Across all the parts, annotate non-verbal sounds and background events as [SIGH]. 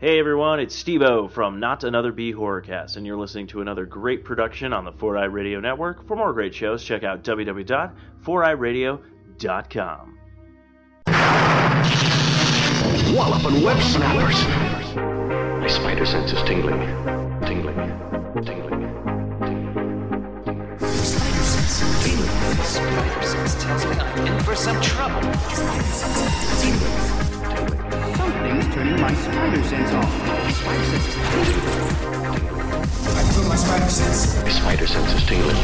Hey everyone, it's Steve-O from Not Another B Horrorcast, and you're listening to another great production on the 4i Radio Network. For more great shows, check out www.4iradio.com. Wallop and web snappers. My spider sense is tingling. Tingling. Tingling. Spider sense tingling. Spider sense tells me I'm in for some trouble. Turning my spider sense on. Spider sense is tingling. I feel my spider sense. My spider sense is tingling.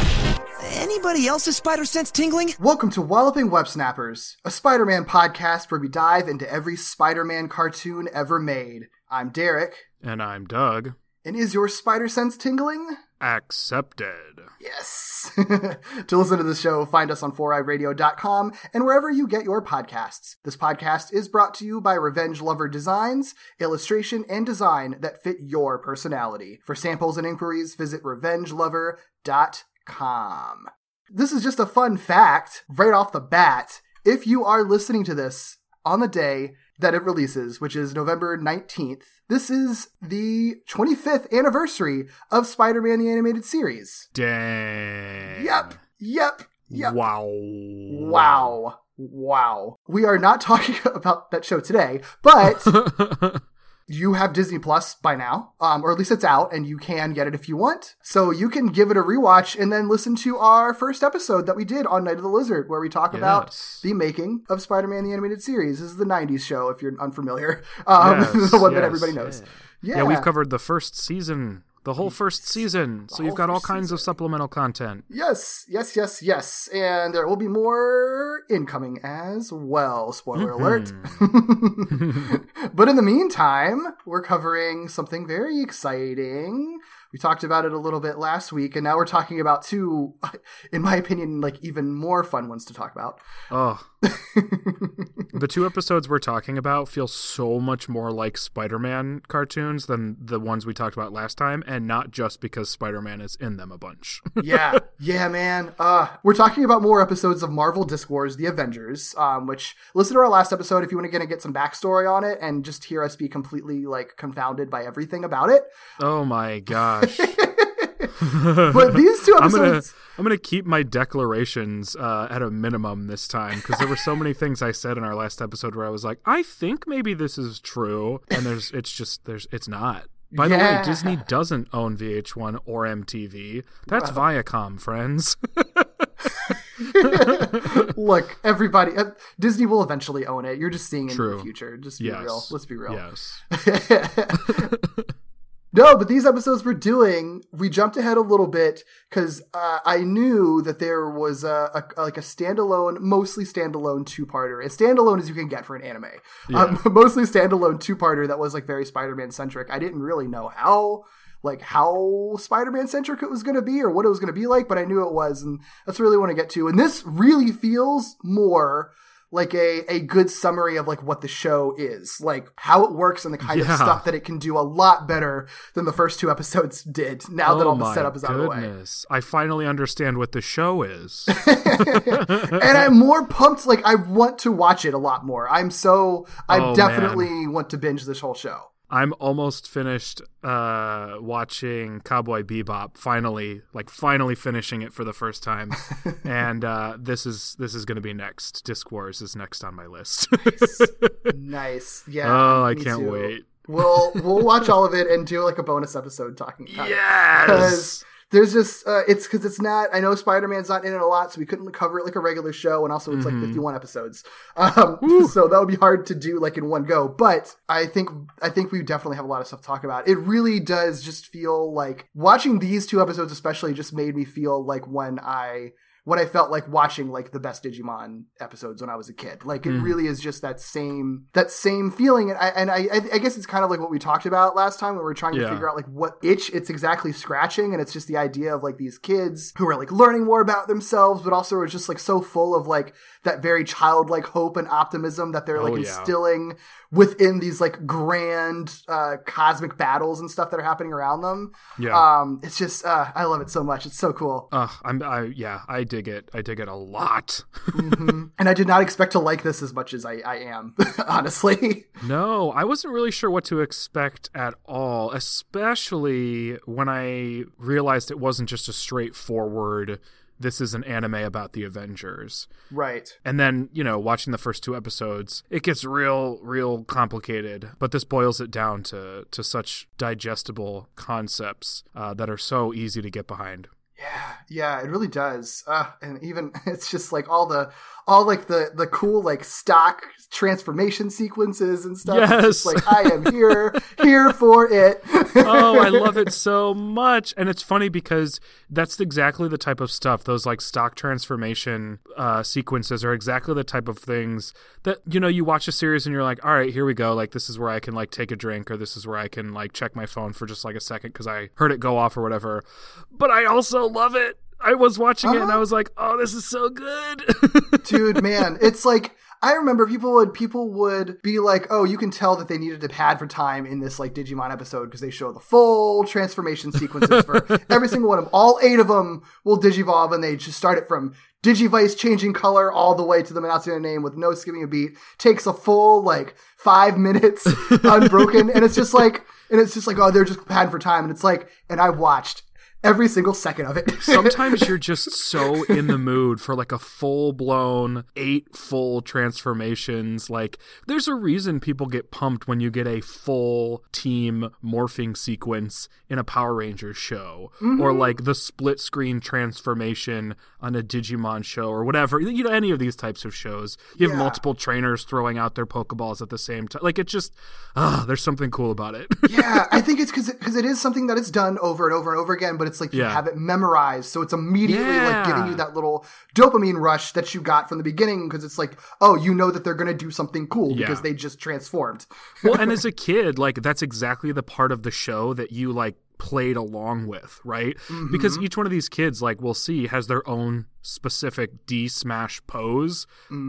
Anybody else's spider sense tingling? Welcome to Walloping Web Snappers, a Spider Man podcast where we dive into every Spider Man cartoon ever made. I'm Derek, And I'm Doug. and is your spider sense tingling? Accepted. Yes. [LAUGHS] to listen to the show, find us on 4iRadio.com and wherever you get your podcasts. This podcast is brought to you by Revenge Lover Designs, illustration and design that fit your personality. For samples and inquiries, visit revengelover.com. This is just a fun fact right off the bat. If you are listening to this on the day that it releases, which is November 19th, this is the 25th anniversary of Spider Man the Animated Series. Dang. Yep, yep, yep. Wow. Wow. Wow. We are not [LAUGHS] talking about that show today, but [LAUGHS] you have Disney Plus by now, um, or at least it's out, and you can get it if you want. So you can give it a rewatch and then listen to our first episode that we did on Night of the Lizard, where we talk about the making of Spider Man the Animated Series. This is the 90s show, if you're unfamiliar. [LAUGHS] Um, Yes, [LAUGHS] the one that everybody knows. Yeah. Yeah, we've covered the first season, the whole first season. So you've got all kinds of supplemental content. Yes, yes, yes, yes. And there will be more incoming as well. Spoiler mm-hmm. alert. [LAUGHS] but in the meantime, we're covering something very exciting. We talked about it a little bit last week, and now we're talking about two, [LAUGHS] in my opinion, like even more fun ones to talk about. Oh. The two episodes we're talking about feel so much more like Spider Man cartoons than the ones we talked about last time, and not just because Spider Man is in them a bunch. [LAUGHS] yeah, yeah, man. Uh, we're talking about more episodes of Marvel Disc Wars: The Avengers, um, which listen to our last episode if you want to get get some backstory on it and just hear us be completely like confounded by everything about it. oh my gosh. [LAUGHS] [LAUGHS] But [LAUGHS] these two I'm gonna episodes, I'm gonna keep my declarations uh, at a minimum this time because there were so many things I said in our last episode where I was like, I think maybe this is true, and there's it's just there's it's not. By the way, Disney doesn't own VH1 or MTV. That's Viacom, friends. [LAUGHS] look, everybody, uh, Disney will eventually own it. You're just seeing it in the future. Just be yes. real. Let's be real. Yes. No, but these episodes we're doing, we jumped ahead a little bit because uh, I knew that there was a, a like a standalone, mostly standalone two-parter, as standalone as you can get for an anime. Um, [LAUGHS] mostly standalone two-parter that was like very Spider-Man centric. I didn't really know how like how Spider-Man centric it was going to be or what it was going to be like, but I knew it was, and that's really what I get to. And this really feels more like a, a good summary of like what the show is like how it works and the kind of stuff that it can do a lot better than the first two episodes did now that oh all the setup is out of the way. goodness! I finally understand what the show is. [LAUGHS] and i'm more pumped like i want to watch it a lot more. I'm so i Oh, definitely want to binge this whole show I'm almost finished uh, watching Cowboy Bebop. Finally, like finally finishing it for the first time, [LAUGHS] and uh, this is this is going to be next. Disc Wars is next on my list. nice [LAUGHS] yeah oh, I can't too. wait. we'll we'll watch all of it and [LAUGHS] do like a bonus episode talking about it Yes. There's just uh, it's because it's not i know spider-man's not in it a lot so we couldn't cover it like a regular show and also it's Mm-hmm. like 51 episodes. Um, so that would be hard to do like in one go but i think i think we definitely have a lot of stuff to talk about. It really does just feel like watching these two episodes especially just made me feel like when i what I felt like watching like the best Digimon episodes when I was a kid. Like it hmm. really is just that same that same feeling, and I and I, I- guess it's kind of like what we talked about last time when we were trying to figure out like what itch it's exactly scratching, and it's just the idea of like these kids who are like learning more about themselves, but also are just like so full of like that very childlike hope and optimism that they're like Oh, yeah. instilling within these like grand uh, cosmic battles and stuff that are happening around them. Yeah. Um, it's just uh, I love it so much. It's so cool. Ugh, I'm I yeah, I dig it. I dig it a lot. [LAUGHS] And I did not expect to like this as much as I, I am, [LAUGHS] honestly. No, I wasn't really sure what to expect at all, especially when I realized it wasn't just a straightforward this is an anime about the Avengers. Right. And then, you know, watching the first two episodes, it gets real, real complicated. But this boils it down to to such digestible concepts uh, that are so easy to get behind. Yeah, yeah, it really does. Uh, and even [LAUGHS] it's just like all the all like the the cool like stock transformation sequences and stuff. It's just Yes. like I am here here for it. oh, I love [LAUGHS] it so much. And it's funny because that's exactly the type of stuff, those like stock transformation uh, sequences are exactly the type of things that, you know, you watch a series and you're like, all right, here we go. Like, this is where I can like take a drink or this is where I can like check my phone for just like a second because I heard it go off or whatever. But I also love it. I was watching it and I uh-huh. was like, oh, this is so good. [LAUGHS] dude man it's like i remember people would people would be like oh you can tell that they needed to pad for time in this like digimon episode because they show the full transformation sequences for [LAUGHS] every single one of them all eight of them will digivolve and they just start it from digivice changing color all the way to them announcing their name with no skipping a beat. Takes a full like five minutes [LAUGHS] unbroken and it's just like and it's just like oh they're just padding for time. And it's like and i watched every single second of it [LAUGHS] Sometimes you're just so in the mood for like a full blown eight full transformations. Like, there's a reason people get pumped when you get a full team morphing sequence in a Power Rangers show, or like the split screen transformation on a Digimon show, or whatever. You know, any of these types of shows. You have Yeah. multiple trainers throwing out their Pokeballs at the same time. Like, it just, ah, there's something cool about it. [LAUGHS] yeah, I think it's because because it is something that is done over and over and over again, but it's like you have it memorized, so it's immediately like giving you that little dopamine rush that you got from the beginning because it's like, oh, you know that they're gonna do something cool because they just transformed. well, and [LAUGHS] as a kid, like that's exactly the part of the show that you like played along with, right? Because mm-hmm. each one of these kids, like we'll see, has their own specific D smash pose.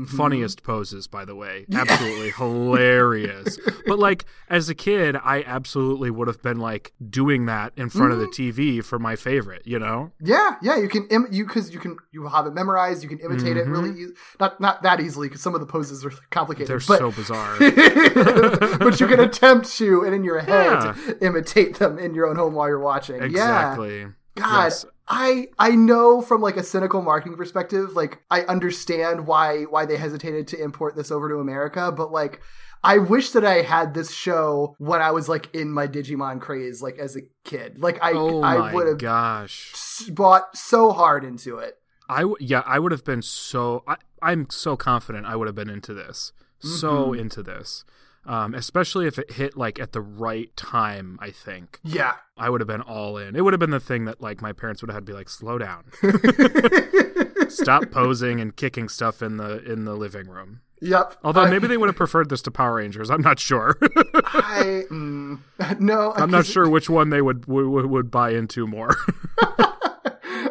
Funniest poses, by the way. [LAUGHS] Absolutely hilarious. But like as a kid, I absolutely would have been like doing that in front of the TV for my favorite, you know? Yeah, yeah, you can Im- you because you can you have it memorized, you can imitate it really e- not not that easily because some of the poses are complicated. Mm-hmm. They're but, so bizarre. [LAUGHS] but you can attempt to and in your head Yeah. imitate them in your own home while you're watching. Yeah. exactly. God, Yes. I I know from like a cynical marketing perspective, like I understand why why they hesitated to import this over to America, but like I wish that I had this show when I was like in my Digimon craze, like as a kid. Like I Oh I would have gosh. bought so hard into it. I w- yeah, I would have been so. I, I'm so confident I would have been into this, so Mm-hmm. into this, um, especially if it hit like at the right time. I think Yeah. I would have been all in. It would have been the thing that like my parents would have had to be like, slow down, [LAUGHS] stop posing and kicking stuff in the in the living room. Yep. Although I- maybe they would have preferred this to Power Rangers. I'm not sure. I [LAUGHS] mm, no. I'm not sure which one they would would, would buy into more. [LAUGHS]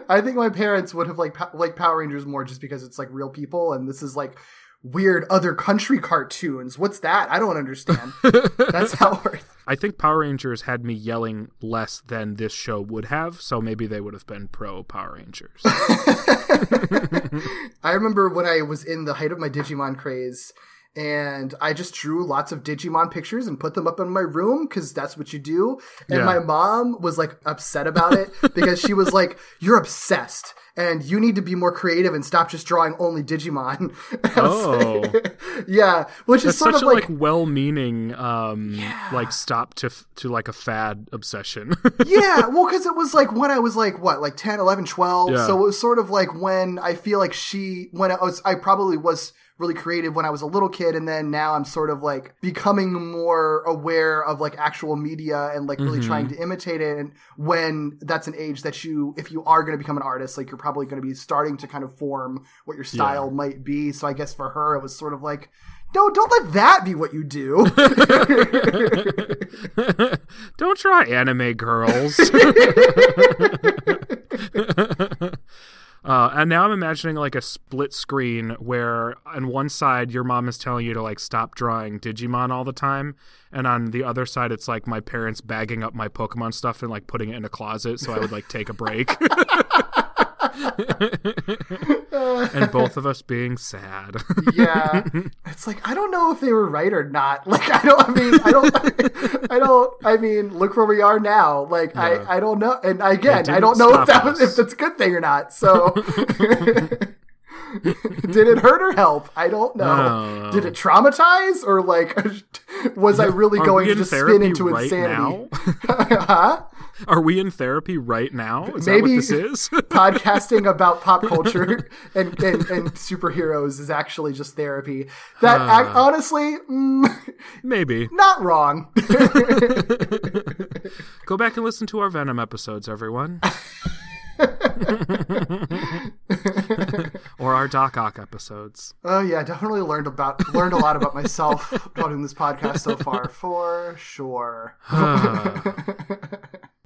I think my parents would have like like Power Rangers more just because it's like real people and this is like weird other country cartoons. What's that? I don't understand. [LAUGHS] That's how it works. I think Power Rangers had me yelling less than this show would have, so maybe they would have been pro Power Rangers. [LAUGHS] I remember when I was in the height of my Digimon craze and I just drew lots of Digimon pictures and put them up in my room because that's what you do. And Yeah. my mom was like upset about it [LAUGHS] because she was like, You're obsessed and you need to be more creative and stop just drawing only Digimon. [LAUGHS] Oh. like- [LAUGHS] yeah. Which is sort of a like, like, well-meaning um like stop to to like a fad obsession. yeah, well, because it was like when I was like, what, like 10, 11, 12. Yeah. So it was sort of like when I feel like she, when I was, I probably was really creative when I was a little kid. And then now I'm sort of like becoming more aware of like actual media and like really trying mm-hmm. to imitate it. And when that's an age that you, if you are going to become an artist, like you're probably going to be starting to kind of form what your style might be. So I guess for her, it was sort of like, no, don't let that be what you do. [LAUGHS] Don't try anime girls. [LAUGHS] [LAUGHS] Uh, and now I'm imagining like a split screen where on one side your mom is telling you to like stop drawing Digimon all the time, and on the other side it's like my parents bagging up my Pokemon stuff and like putting it in a closet so I would like take a break. [LAUGHS] [LAUGHS] [LAUGHS] and both of us being sad. yeah. [LAUGHS] It's like i don't know if they were right or not. [LAUGHS] Like i don't i mean i don't i don't i mean look where we are now. Like Yeah. i i don't know. And again i don't know if that was if that's a good thing or not. So did it hurt or help? I don't know. Oh. did it traumatize or like was i really going to just spin into right insanity? huh [LAUGHS] Are we in therapy right now? Is Maybe- that what this is? [LAUGHS] podcasting about pop [LAUGHS] culture and, and, and superheroes is actually just therapy. That ac- honestly, mm, Maybe. not wrong. Go back and listen to our Venom episodes, everyone. or our Doc Ock episodes. oh yeah, definitely learned about learned a lot about myself doing this podcast so far, for sure.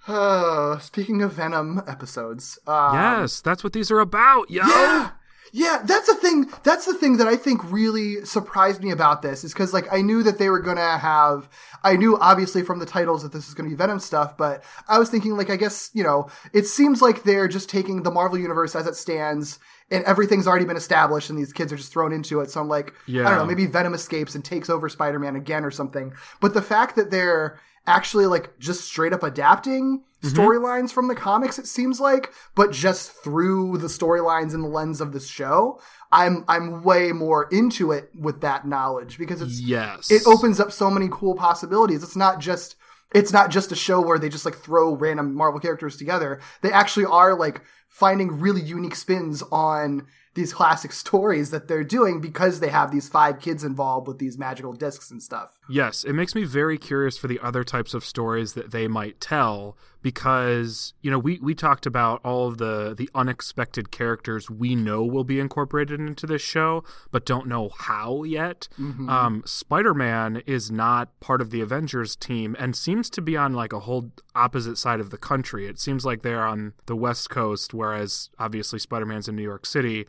Oh, [SIGHS] speaking of Venom episodes, um, yes, that's what these are about, yo. Yeah. Yeah, that's the thing. That's the thing that I think really surprised me about this is because, like, I knew that they were gonna have. I knew obviously from the titles that this is gonna be Venom stuff, but I was thinking, like, I guess you know, it seems like they're just taking the Marvel universe as it stands, and everything's already been established, and these kids are just thrown into it. So I'm like, yeah. I don't know, maybe Venom escapes and takes over Spider-Man again or something. But the fact that they're actually like just straight up adapting mm-hmm. storylines from the comics it seems like but just through the storylines and the lens of this show i'm i'm way more into it with that knowledge because it's Yes. it opens up so many cool possibilities. It's not just it's not just a show where they just like throw random marvel characters together. They actually are like finding really unique spins on these classic [LAUGHS] stories that they're doing because they have these five kids involved with these magical discs and stuff Yes, it makes me very curious for the other types of stories that they might tell because you know we, we talked about all of the the unexpected characters we know will be incorporated into this show but don't know how yet. Um, Spider-Man is not part of the Avengers team and seems to be on like a whole opposite side of the country. It seems like they're on the West Coast, whereas obviously Spider-Man's in New York City.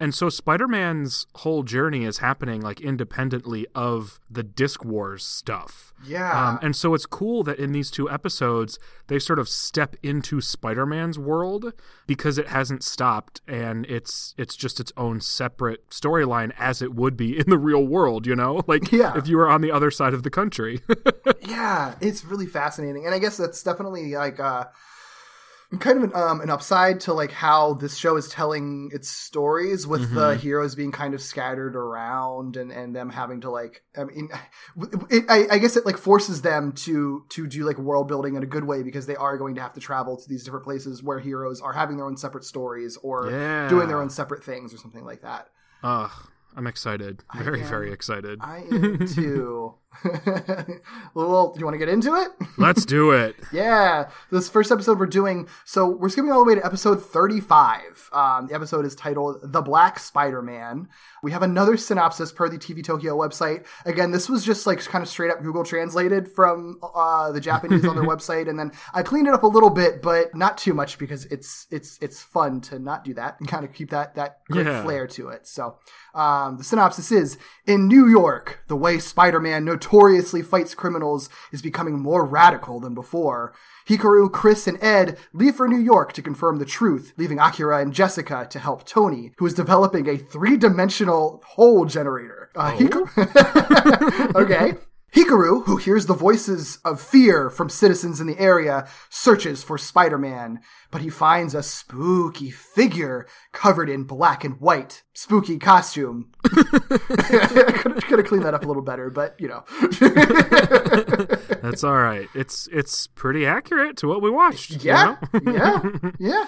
And so Spider-Man's whole journey is happening like independently of the Disc Wars stuff. Yeah. Um, and so it's cool that in these two episodes they sort of step into Spider-Man's world because it hasn't stopped and it's it's just its own separate storyline as it would be in the real world, you know? [LAUGHS] Like Yeah. if you were on the other side of the country. [LAUGHS] yeah, it's really fascinating, and I guess that's definitely like uh, kind of an, um, an upside to like how this show is telling its stories with Mm-hmm. the heroes being kind of scattered around and and them having to like I mean, [LAUGHS] it, I, I guess it like forces them to to do like world building in a good way because they are going to have to travel to these different places where heroes are having their own separate stories or Yeah. doing their own separate things or something like that. Ugh, I'm excited. Very, am- very excited. I am too. [LAUGHS] [LAUGHS] well, do you want to get into it? [LAUGHS] Let's do it. Yeah, this first episode we're doing. So we're skipping all the way to episode 35. Um, the episode is titled "The Black Spider-Man." We have another synopsis per the TV Tokyo website. Again, this was just like kind of straight up Google translated from uh, the Japanese on their [LAUGHS] website, and then I cleaned it up a little bit, but not too much because it's it's it's fun to not do that and kind of keep that that Yeah. flair to it. So um, the synopsis is: In New York, the way Spider-Man notoriously fights criminals is becoming more radical than before. Hikaru, Chris, and Ed leave for New York to confirm the truth, leaving Akira and Jessica to help Tony, who is developing a three-dimensional hole generator. Uh, Hikaru- [LAUGHS] okay. Hikaru, who hears the voices of fear from citizens in the area, searches for Spider Man, but he finds a spooky figure covered in black and white. Spooky costume. [LAUGHS] could, could have cleaned that up a little better, but you know. [LAUGHS] That's all right. It's it's pretty accurate to what we watched. you yeah, know? [LAUGHS] yeah, yeah.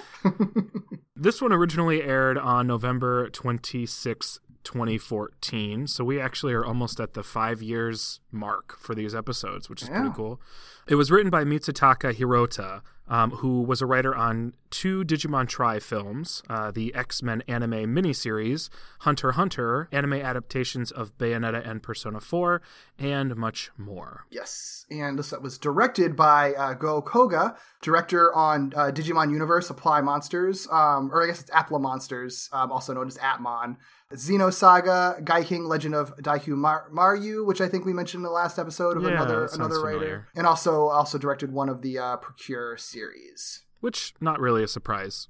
This one originally aired on November 26, 2014. So we actually are almost at the five years mark for these episodes, which is pretty Yeah. cool. It was written by Mitsutaka Hirota, um, who was a writer on two Digimon Tri films, uh, the X Men anime miniseries, Hunter Hunter, anime adaptations of Bayonetta and Persona 4, and much more. Yes, and this was directed by uh, Go Koga, director on uh, Digimon Universe, Appli Monsters, um, or I guess it's Apla Monsters, um, also known as Appmon. Xenosaga, Gaiking Legend of Daiku Mar- Maryu, which I think we mentioned in the last episode of Yeah, another another writer, familiar. and also also directed one of the uh, PreCure series. which not really a surprise.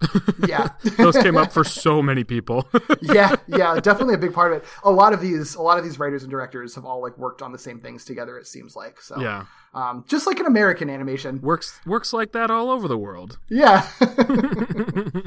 Yeah. [LAUGHS] Those came up for so many people. [LAUGHS] yeah, yeah, definitely a big part of it. A lot of these, a lot of these writers and directors have all like worked on the same things together. It seems like so. yeah. um, just like an American animation. Works works like that all over the world. Yeah, [LAUGHS]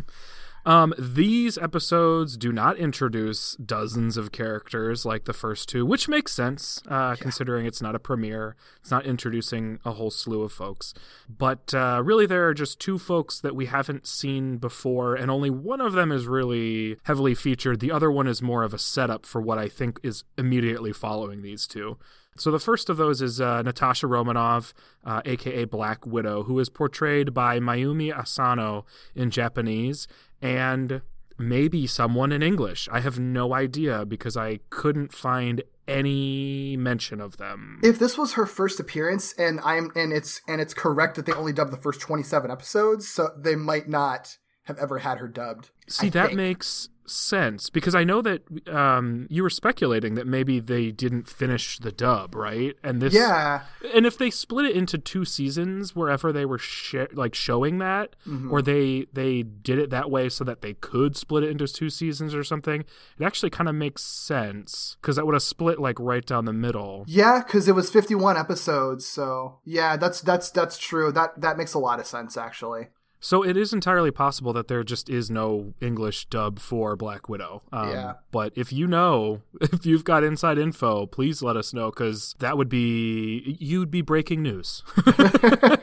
Um, these episodes do not introduce dozens of characters like the first two, which makes sense uh, considering it's not a premiere. It's not introducing a whole slew of folks. But uh, really, there are just two folks that we haven't seen before, and only one of them is really heavily featured. The other one is more of a setup for what I think is immediately following these two. So the first of those is uh, Natasha Romanov, uh, aka Black Widow, who is portrayed by Mayumi Asano in Japanese and maybe someone in English. I have no idea because I couldn't find any mention of them. if this was her first appearance, and I'm and it's and it's correct that they only dubbed the first twenty seven episodes, so they might not have ever had her dubbed. See, I that think. makes sense because I know that um, you were speculating that maybe they didn't finish the dub, right? And this, Yeah, and if they split it into two seasons wherever they were sh- like showing that Mm-hmm. or they they did it that way so that they could split it into two seasons or something it actually kind of makes sense because that would have split like right down the middle yeah, because it was fifty one episodes. So yeah, that's that's that's true. That that makes a lot of sense actually. So it is entirely possible that there just is no english dub for black widow um, Yeah. but if you know [LAUGHS] if you've got inside info please let us know because that would be you'd be breaking news [LAUGHS] [LAUGHS]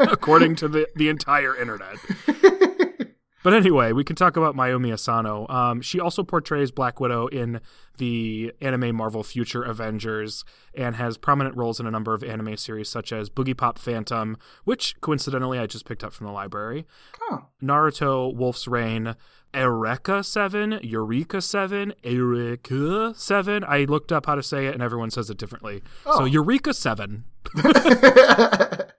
according to the, the entire internet But anyway, we can talk about Mayumi Asano. Um, she also portrays Black Widow in the anime Marvel Future Avengers and has prominent roles in a number of anime series such as Boogiepop Phantom, which coincidentally I just picked up from the library, Oh. Naruto Wolf's Rain, Eureka 7, Eureka 7, Eureka 7. I looked up how to say it and everyone says it differently. So Eureka 7 [LAUGHS]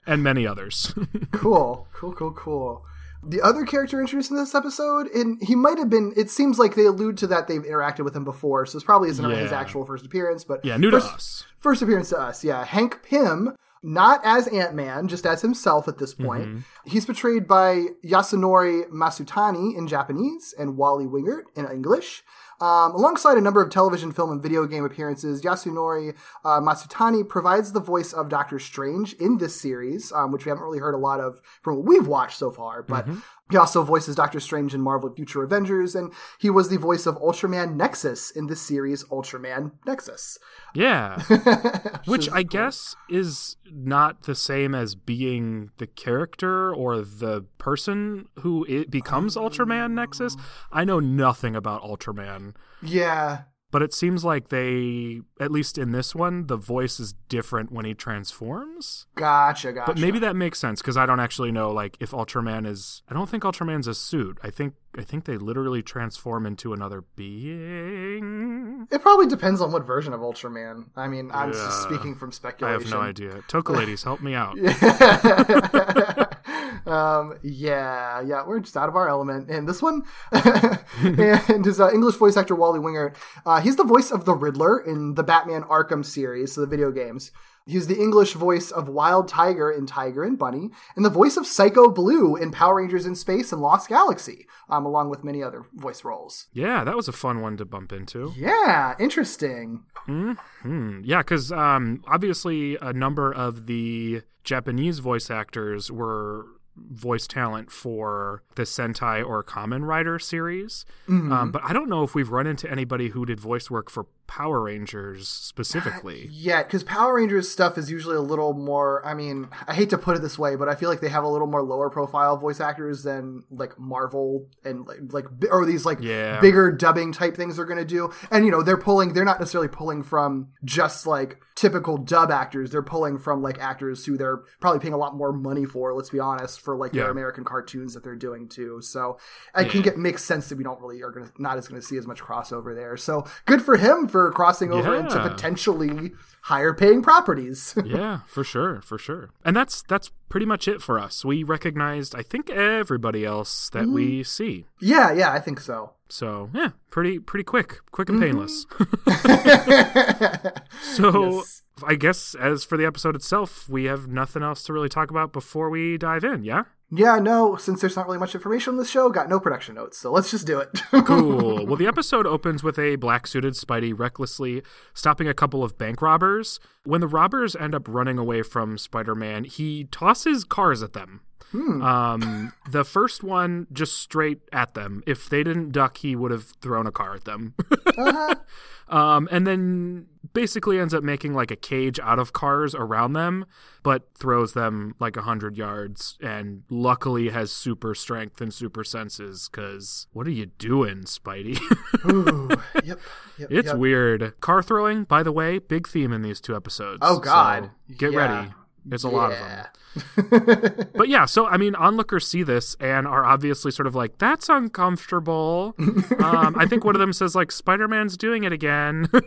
and many others. [LAUGHS] cool, cool, cool, cool. The other character introduced in this episode, and he might have been. It seems like they allude to that they've interacted with him before, so this probably isn't his actual first appearance. But yeah, new to first, us. First appearance to us, yeah. Hank Pym, not as Ant Man, just as himself at this point. Mm-hmm. He's portrayed by Yasunori Masutani in Japanese and Wally Wingert in English. Um, alongside a number of television, film, and video game appearances, Yasunori uh, Masutani provides the voice of Doctor Strange in this series, um, which we haven't really heard a lot of from what we've watched so far. But he also voices Doctor Strange in Marvel Future Avengers, and he was the voice of Ultraman Nexus in the series, Ultraman Nexus. Yeah. [LAUGHS] Which I guess is not the same as being the character or the person who it becomes Ultraman Nexus. I know nothing about Ultraman, Yeah. But it seems like they, at least in this one, the voice is different when he transforms. Gotcha, gotcha. But maybe that makes sense because I don't actually know like if Ultraman is. I don't think Ultraman's a suit. I think I think they literally transform into another being. it probably depends on what version of Ultraman. I mean, I'm just speaking from speculation. I have no idea. Toka ladies, help me out. [LAUGHS] [LAUGHS] um, yeah, yeah, we're just out of our element. And this one, [LAUGHS] and his uh, English voice actor Wally Wingert, uh, he's the voice of the Riddler in the Batman Arkham series, so the video games. He's the English voice of Wild Tiger in Tiger and Bunny, and the voice of Psycho Blue in Power Rangers in Space and Lost Galaxy, um, along with many other voice roles. Yeah, that was a fun one to bump into. Yeah, interesting. Hmm. Yeah, because um, obviously a number of the Japanese voice actors were voice talent for the Sentai or Kamen Rider series. Um, but I don't know if we've run into anybody who did voice work for Power Rangers uh, specifically. Yeah, because Power Rangers stuff is usually a little more. I mean, I hate to put it this way, but I feel like they have a little more lower profile voice actors than like Marvel and like, like or these like Yeah. bigger dubbing type things they're going to do. And you know, they're pulling. They're not necessarily pulling from just like typical dub actors. They're pulling from like actors who they're probably paying a lot more money for. Let's be honest, for like their American cartoons that they're doing too. So I can get makes sense that we don't really are going to not as going to see as much crossover there. So good for him for crossing over into potentially higher paying properties. [LAUGHS] yeah, for sure, for sure. And that's that's pretty much it for us. We recognized, I think, everybody else that we mm-hmm. see. yeah, yeah, I think so. So yeah, pretty pretty quick, quick and painless. Mm-hmm. [LAUGHS] [LAUGHS] so Yes. I guess as for the episode itself, we have nothing else to really talk about before we dive in. Yeah. Yeah, no, since there's not really much information on this show, got no production notes, so let's just do it. [LAUGHS] Cool. well, the episode opens with a black suited Spidey recklessly stopping a couple of bank robbers. When the robbers end up running away from Spider Man, he tosses cars at them. Um, the first one just straight at them. If they didn't duck, he would have thrown a car at them. [LAUGHS] um, and then basically ends up making like a cage out of cars around them, but throws them like a hundred yards. And luckily has super strength and super senses. Because what are you doing, Spidey? Ooh, [LAUGHS] yep, yep. it's yep. weird. Car throwing, by the way, big theme in these two episodes. Oh, God. So get Yeah. ready. There's a lot of them. [LAUGHS] But yeah, so I mean, onlookers see this and are obviously sort of like, "That's uncomfortable." [LAUGHS] um, I think one of them says like, "Spider-Man's doing it again." [LAUGHS]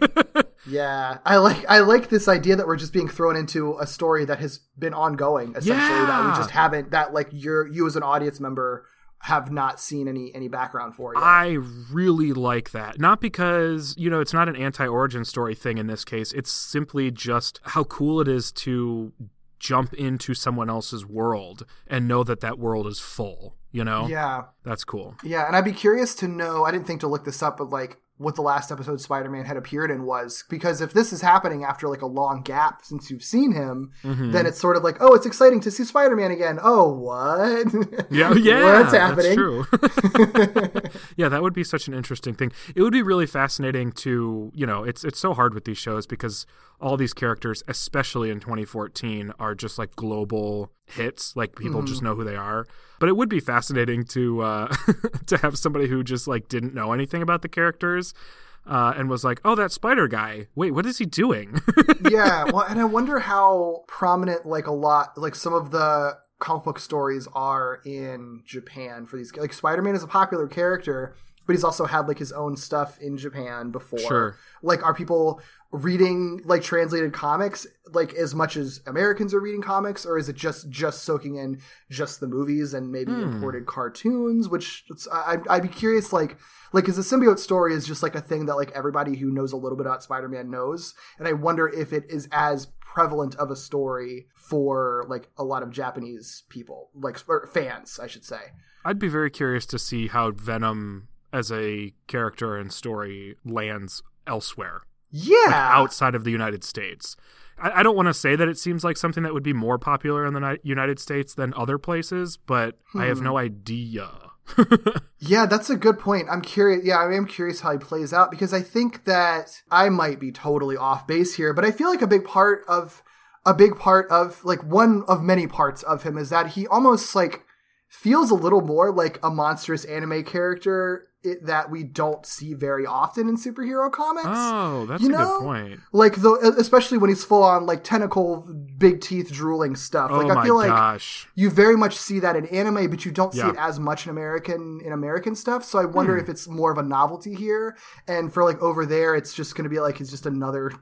Yeah, I like I like this idea that we're just being thrown into a story that has been ongoing. Essentially, that we just haven't that like you're you as an audience member have not seen any any background for yet. I really like that. Not because, you know, it's not an anti-origin story thing in this case. It's simply just how cool it is to jump into someone else's world and know that that world is full, you know? yeah, That's cool. yeah, and I'd be curious to know. I didn't think to look this up, but like what the last episode Spider-Man had appeared in was because if this is happening after like a long gap since you've seen him, Mm-hmm. then it's sort of like, oh, it's exciting to see Spider-Man again. Oh, what? [LAUGHS] Yeah, [LAUGHS] yeah, what's happening? true. [LAUGHS] yeah, that would be such an interesting thing. It would be really fascinating to, you know, it's it's so hard with these shows because all these characters, especially in 2014, are just like global hits. Like people just know who they are. But it would be fascinating to uh, [LAUGHS] to have somebody who just like didn't know anything about the characters. Uh, and was like, "Oh, that spider guy. Wait, what is he doing?" [LAUGHS] yeah, well, and I wonder how prominent like a lot like some of the comic book stories are in Japan for these. Like Spider-Man is a popular character, but he's also had like his own stuff in Japan before. Sure. Like, are people reading like translated comics like as much as Americans are reading comics, or is it just just soaking in just the movies and maybe hmm. imported cartoons? Which I, I'd- I'd be curious, like like is the symbiote story is just like a thing that like everybody who knows a little bit about Spider-Man knows, and I wonder if it is as prevalent of a story for like a lot of Japanese people, like or fans, I should say. I'd be very curious to see how Venom as a character and story lands elsewhere. Yeah, outside of the United States. I, I don't want to say that it seems like something that would be more popular in the Ni- United States than other places, but I have hmm. no idea. [LAUGHS] Yeah, that's a good point. I'm curious. Yeah, I am curious how he plays out because I think that I might be totally off base here, but I feel like a big part of a big part of like one of many parts of him is that he almost like feels a little more like a monstrous anime character it, that we don't see very often in superhero comics. oh, that's You a know? good point. Like the especially when he's full on like tentacle, big teeth, drooling stuff. Oh like I my feel like gosh. you very much see that in anime, but you don't see it as much in American in American stuff. So I wonder Hmm. if it's more of a novelty here, and for like over there, it's just going to be like he's just another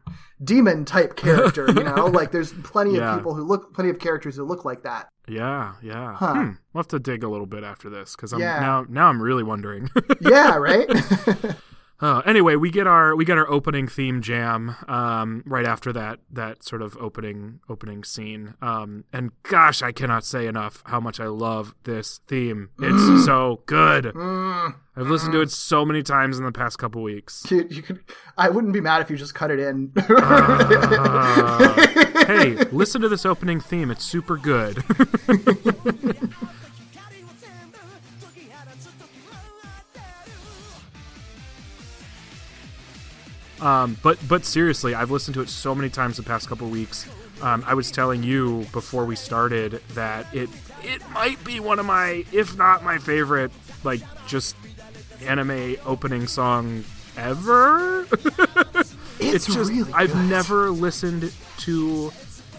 demon type [LAUGHS] character. you know, like there's plenty Yeah. of people who look, plenty of characters who look like that. Yeah, yeah. Huh. Hmm. We'll have to dig a little bit after this because I'm Yeah. now now I'm really wondering. [LAUGHS] Yeah, right. [LAUGHS] Uh, anyway, we get our we get our opening theme jam um, right after that that sort of opening opening scene. Um, and gosh, I cannot say enough how much I love this theme. It's [GASPS] so good. I've listened to it so many times in the past couple weeks. you, you could, I wouldn't be mad if you just cut it in. [LAUGHS] Uh, hey, listen to this opening theme. It's super good. [LAUGHS] um, but but seriously, I've listened to it so many times the past couple weeks. Um, I was telling you before we started that it it might be one of my, if not my favorite, like just anime opening song ever. [LAUGHS] it's, just really. I've never listened to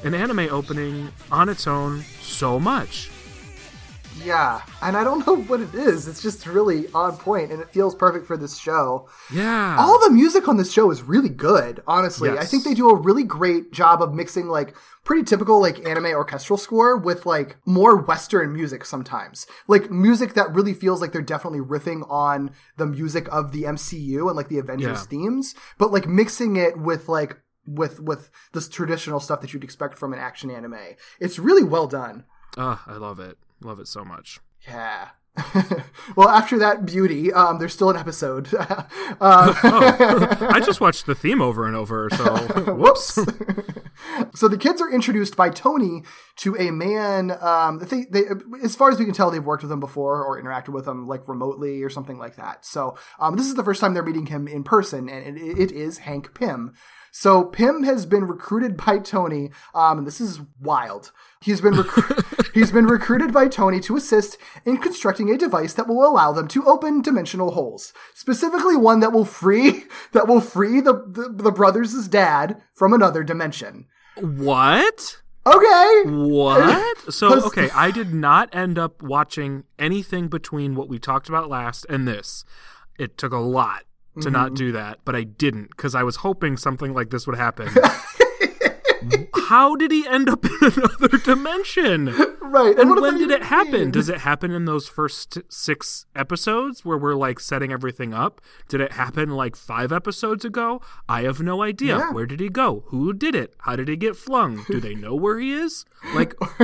an anime opening on its own so much. Yeah, and I don't know what it is. It's just really on point, and it feels perfect for this show. Yeah. all the music on this show is really good honestly i think they do a really great job of mixing like pretty typical like anime orchestral score with like more western music sometimes like music that really feels like they're definitely riffing on the music of the mcu and like the avengers Yeah. themes but like mixing it with like with with this traditional stuff that you'd expect from an action anime it's really well done Ugh, I love it. Love it so much. Yeah. [LAUGHS] well, after that beauty, um, there's still an episode. [LAUGHS] uh, [LAUGHS] Oh, I just watched the theme over and over, so whoops. so the kids are introduced by Tony to a man. Um, they, they, as far as we can tell, they've worked with him before or interacted with him like remotely or something like that. So um, this is the first time they're meeting him in person, and it, it is Hank Pym. So Pym has been recruited by Tony, um, and this is wild. He's been recru- he's been recruited by Tony to assist in constructing a device that will allow them to open dimensional holes, specifically one that will free [LAUGHS] that will free the the, the brothers' dad from another dimension. What? Okay. What? So, [LAUGHS] okay, I did not end up watching anything between what we talked about last and this. It took a lot to Mm-hmm. not do that, but I didn't because I was hoping something like this would happen. [LAUGHS] How did he end up [LAUGHS] in another dimension? Right. And what when did it happen? mean? Does it happen in those first six episodes where we're like setting everything up? Did it happen like five episodes ago? I have no idea. Yeah. Where did he go? Who did it? How did he get flung? Do they know where he is? Like, [LAUGHS]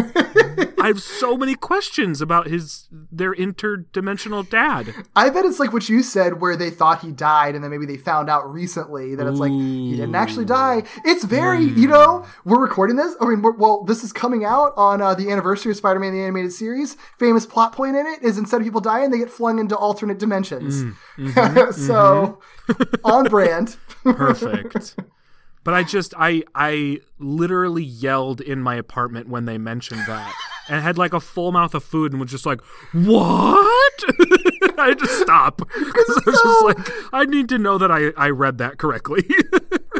I have so many questions about his their interdimensional dad. I bet it's like what you said, where they thought he died, and then maybe they found out recently that it's like he didn't actually die. It's very, you mm. know, we're recording this. I mean, we're, well, this is coming out on uh, the anniversary of Spider-Man the animated series. Famous plot point in it is instead of people dying, they get flung into alternate dimensions. Mm, [LAUGHS] mm-hmm, mm-hmm. so [LAUGHS] on brand. Perfect. [LAUGHS] But I just I I literally yelled in my apartment when they mentioned that. And had like a full mouth of food and was just like, "What?" I had to stop because I was just like, "I need to know that I I read that correctly."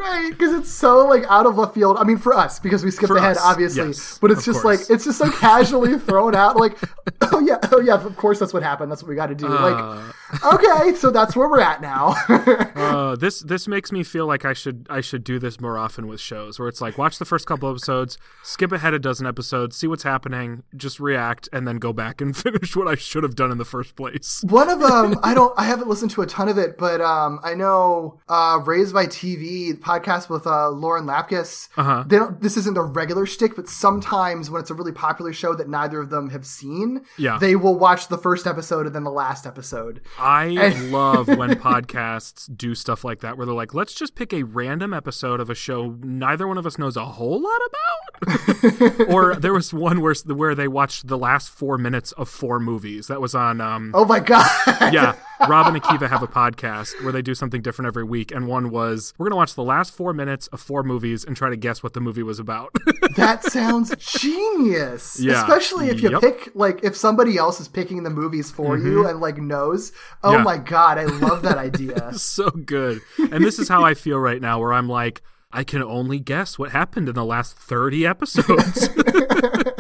Right, because it's so like out of left field. I mean, for us, because we skipped For ahead, us, obviously. yes, but it's just course. like it's just so casually thrown out. Like, [LAUGHS] oh yeah, oh yeah. Of course, that's what happened. That's what we got to do. Uh. like, okay, so that's where we're at now. [LAUGHS] [LAUGHS] uh, this this makes me feel like I should I should do this more often with shows where it's like watch the first couple episodes, skip ahead a dozen episodes, see what's happening, just react, and then go back and [LAUGHS] finish what I should have done in the first place. One of them, I don't, I haven't listened to a ton of it, but um, I know uh, Raised by TV podcast with uh, Lauren Lapkus. Uh-huh. They don't. This isn't the regular shtick, but sometimes when it's a really popular show that neither of them have seen, Yeah. they will watch the first episode and then the last episode. I [LAUGHS] love when podcasts do stuff like that, where they're like, let's just pick a random episode of a show neither one of us knows a whole lot about. [LAUGHS] or there was one where where they watched the last four minutes of four movies. That was on. Um, Oh my god! yeah, Rob and Akiva have a podcast where they do something different every week, and one was we're gonna watch the last four minutes of four movies and try to guess what the movie was about. [LAUGHS] that sounds genius. Yeah. Especially if you Yep. pick like if somebody else is picking the movies for you and like knows. Oh Mm-hmm. Yeah. my god, I love that [LAUGHS] idea. so good. And this is how I feel right now, where I'm like, I can only guess what happened in the last 30 episodes. [LAUGHS]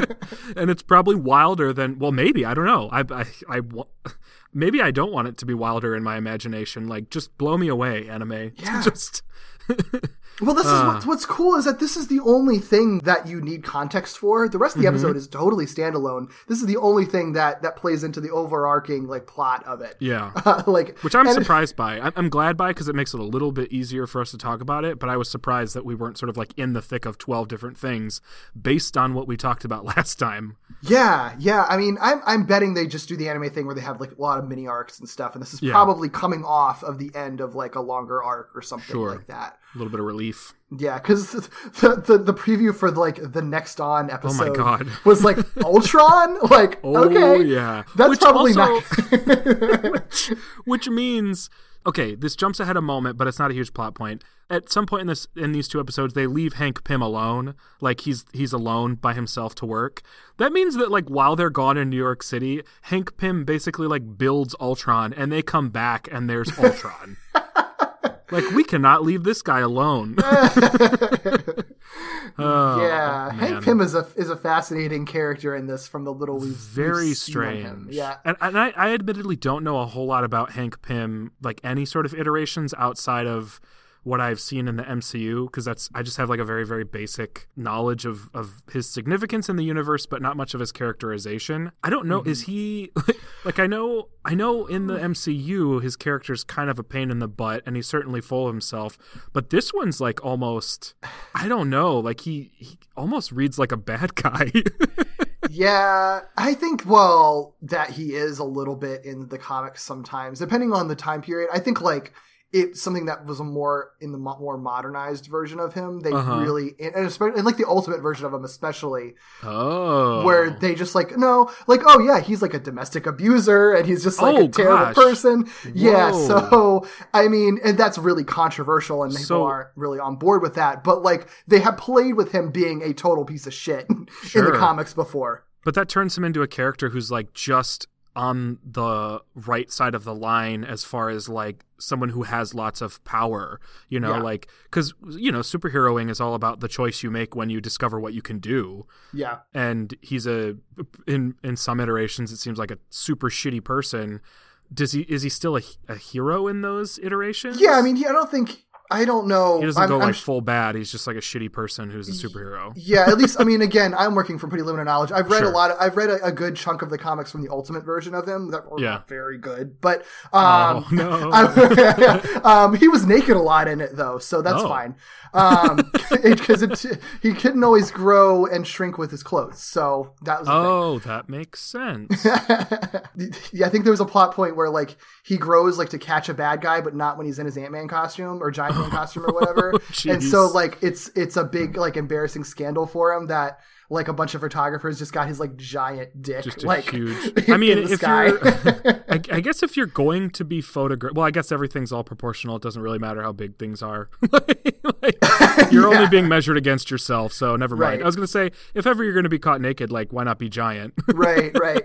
[LAUGHS] and it's probably wilder than, well, maybe, I don't know. I, I, I, maybe I don't want it to be wilder in my imagination. Like, just blow me away, anime. [LAUGHS] Yeah. Just, Well, this is Uh. what's, what's cool is that this is the only thing that you need context for. The rest of the Mm-hmm. episode is totally standalone. This is the only thing that that plays into the overarching like plot of it. yeah. [LAUGHS] like Which I'm and- surprised by. I'm, I'm glad by because it makes it a little bit easier for us to talk about it. But I was surprised that we weren't sort of like in the thick of 12 different things based on what we talked about [LAUGHS] last time. Yeah, yeah. I mean, I'm I'm betting they just do the anime thing where they have like a lot of mini arcs and stuff, and this is Yeah. probably coming off of the end of like a longer arc or something Sure. like that. A little bit of relief. Yeah, because [LAUGHS] the, the the preview for like the next on episode Oh my God. [LAUGHS] was like Ultron. [LAUGHS] Like, Oh okay, yeah, that's Which probably also- not. which means okay, this jumps ahead a moment, but it's not a huge plot point. At some point in this in these two episodes, they leave Hank Pym alone, like he's he's alone by himself to work. That means that like while they're gone in New York City, Hank Pym basically like builds Ultron, and they come back and there's Ultron. Like we cannot leave this guy alone. [LAUGHS] [LAUGHS] Oh, yeah, man. Hank Pym is a is a fascinating character in this from the little we've very we've strange. Yeah, and, and I, I admittedly don't know a whole lot about Hank Pym, like any sort of iterations outside of what I've seen in the MCU, because that's I just have like a very very basic knowledge of of his significance in the universe, but not much of his characterization. I don't know. Is mm-hmm. he [LAUGHS] like I know I know in the MCU his character's kind of a pain in the butt, and he's certainly full of himself. But this one's like almost I don't know, like he he almost reads like a bad [LAUGHS] guy. Yeah, I think well that he is a little bit in the comics sometimes, depending on the time period. I think like it's something that was a more in the more modernized version of him. They Uh-huh. really and especially and like the ultimate version of him, especially Oh. where they just like no, like oh yeah, he's like a domestic abuser and he's just like Oh, a terrible gosh. person. Yeah, so I mean, and that's really controversial, and people So- aren't really on board with that. But like they have played with him being a total piece of shit [LAUGHS] in the comics before. But that turns him into a character who's like just on the right side of the line as far as like someone who has lots of power, you know, Yeah. like cuz you know, superheroing is all about the choice you make when you discover what you can do. Yeah. And he's a in in some iterations it seems like a super shitty person. Does he is he still a, a hero in those iterations? Yeah, I mean, he, I don't think I don't know. he doesn't I'm- go I'm like full bad. He's just like a shitty person who's a superhero. Yeah, at least I mean, [LAUGHS] again, I'm working from pretty limited knowledge. I've read Sure. a lot. Of, I've read a, a good chunk of the comics from the Ultimate version of him that were Yeah. very good. But um, Oh, no. [LAUGHS] I- [LAUGHS] um, he was naked a lot in it though, so that's Oh. fine. Um, because he couldn't always grow and shrink with his clothes, so that was. the thing. Oh, that makes sense. yeah, I think there was a plot point where like he grows like to catch a bad guy, but not when he's in his Ant Man costume or Giant Man [LAUGHS] oh, costume or whatever. and so like it's it's a big like embarrassing scandal for him that like a bunch of photographers just got his like giant dick just like huge. [LAUGHS] I mean, if sky. you're, [LAUGHS] I, I guess if you're going to be photographed, well, I guess everything's all proportional. It doesn't really matter how big things are. [LAUGHS] Like, you're only being measured against yourself, so never mind. Right. I was gonna say, if ever you're gonna be caught naked, like why not be giant? right, right.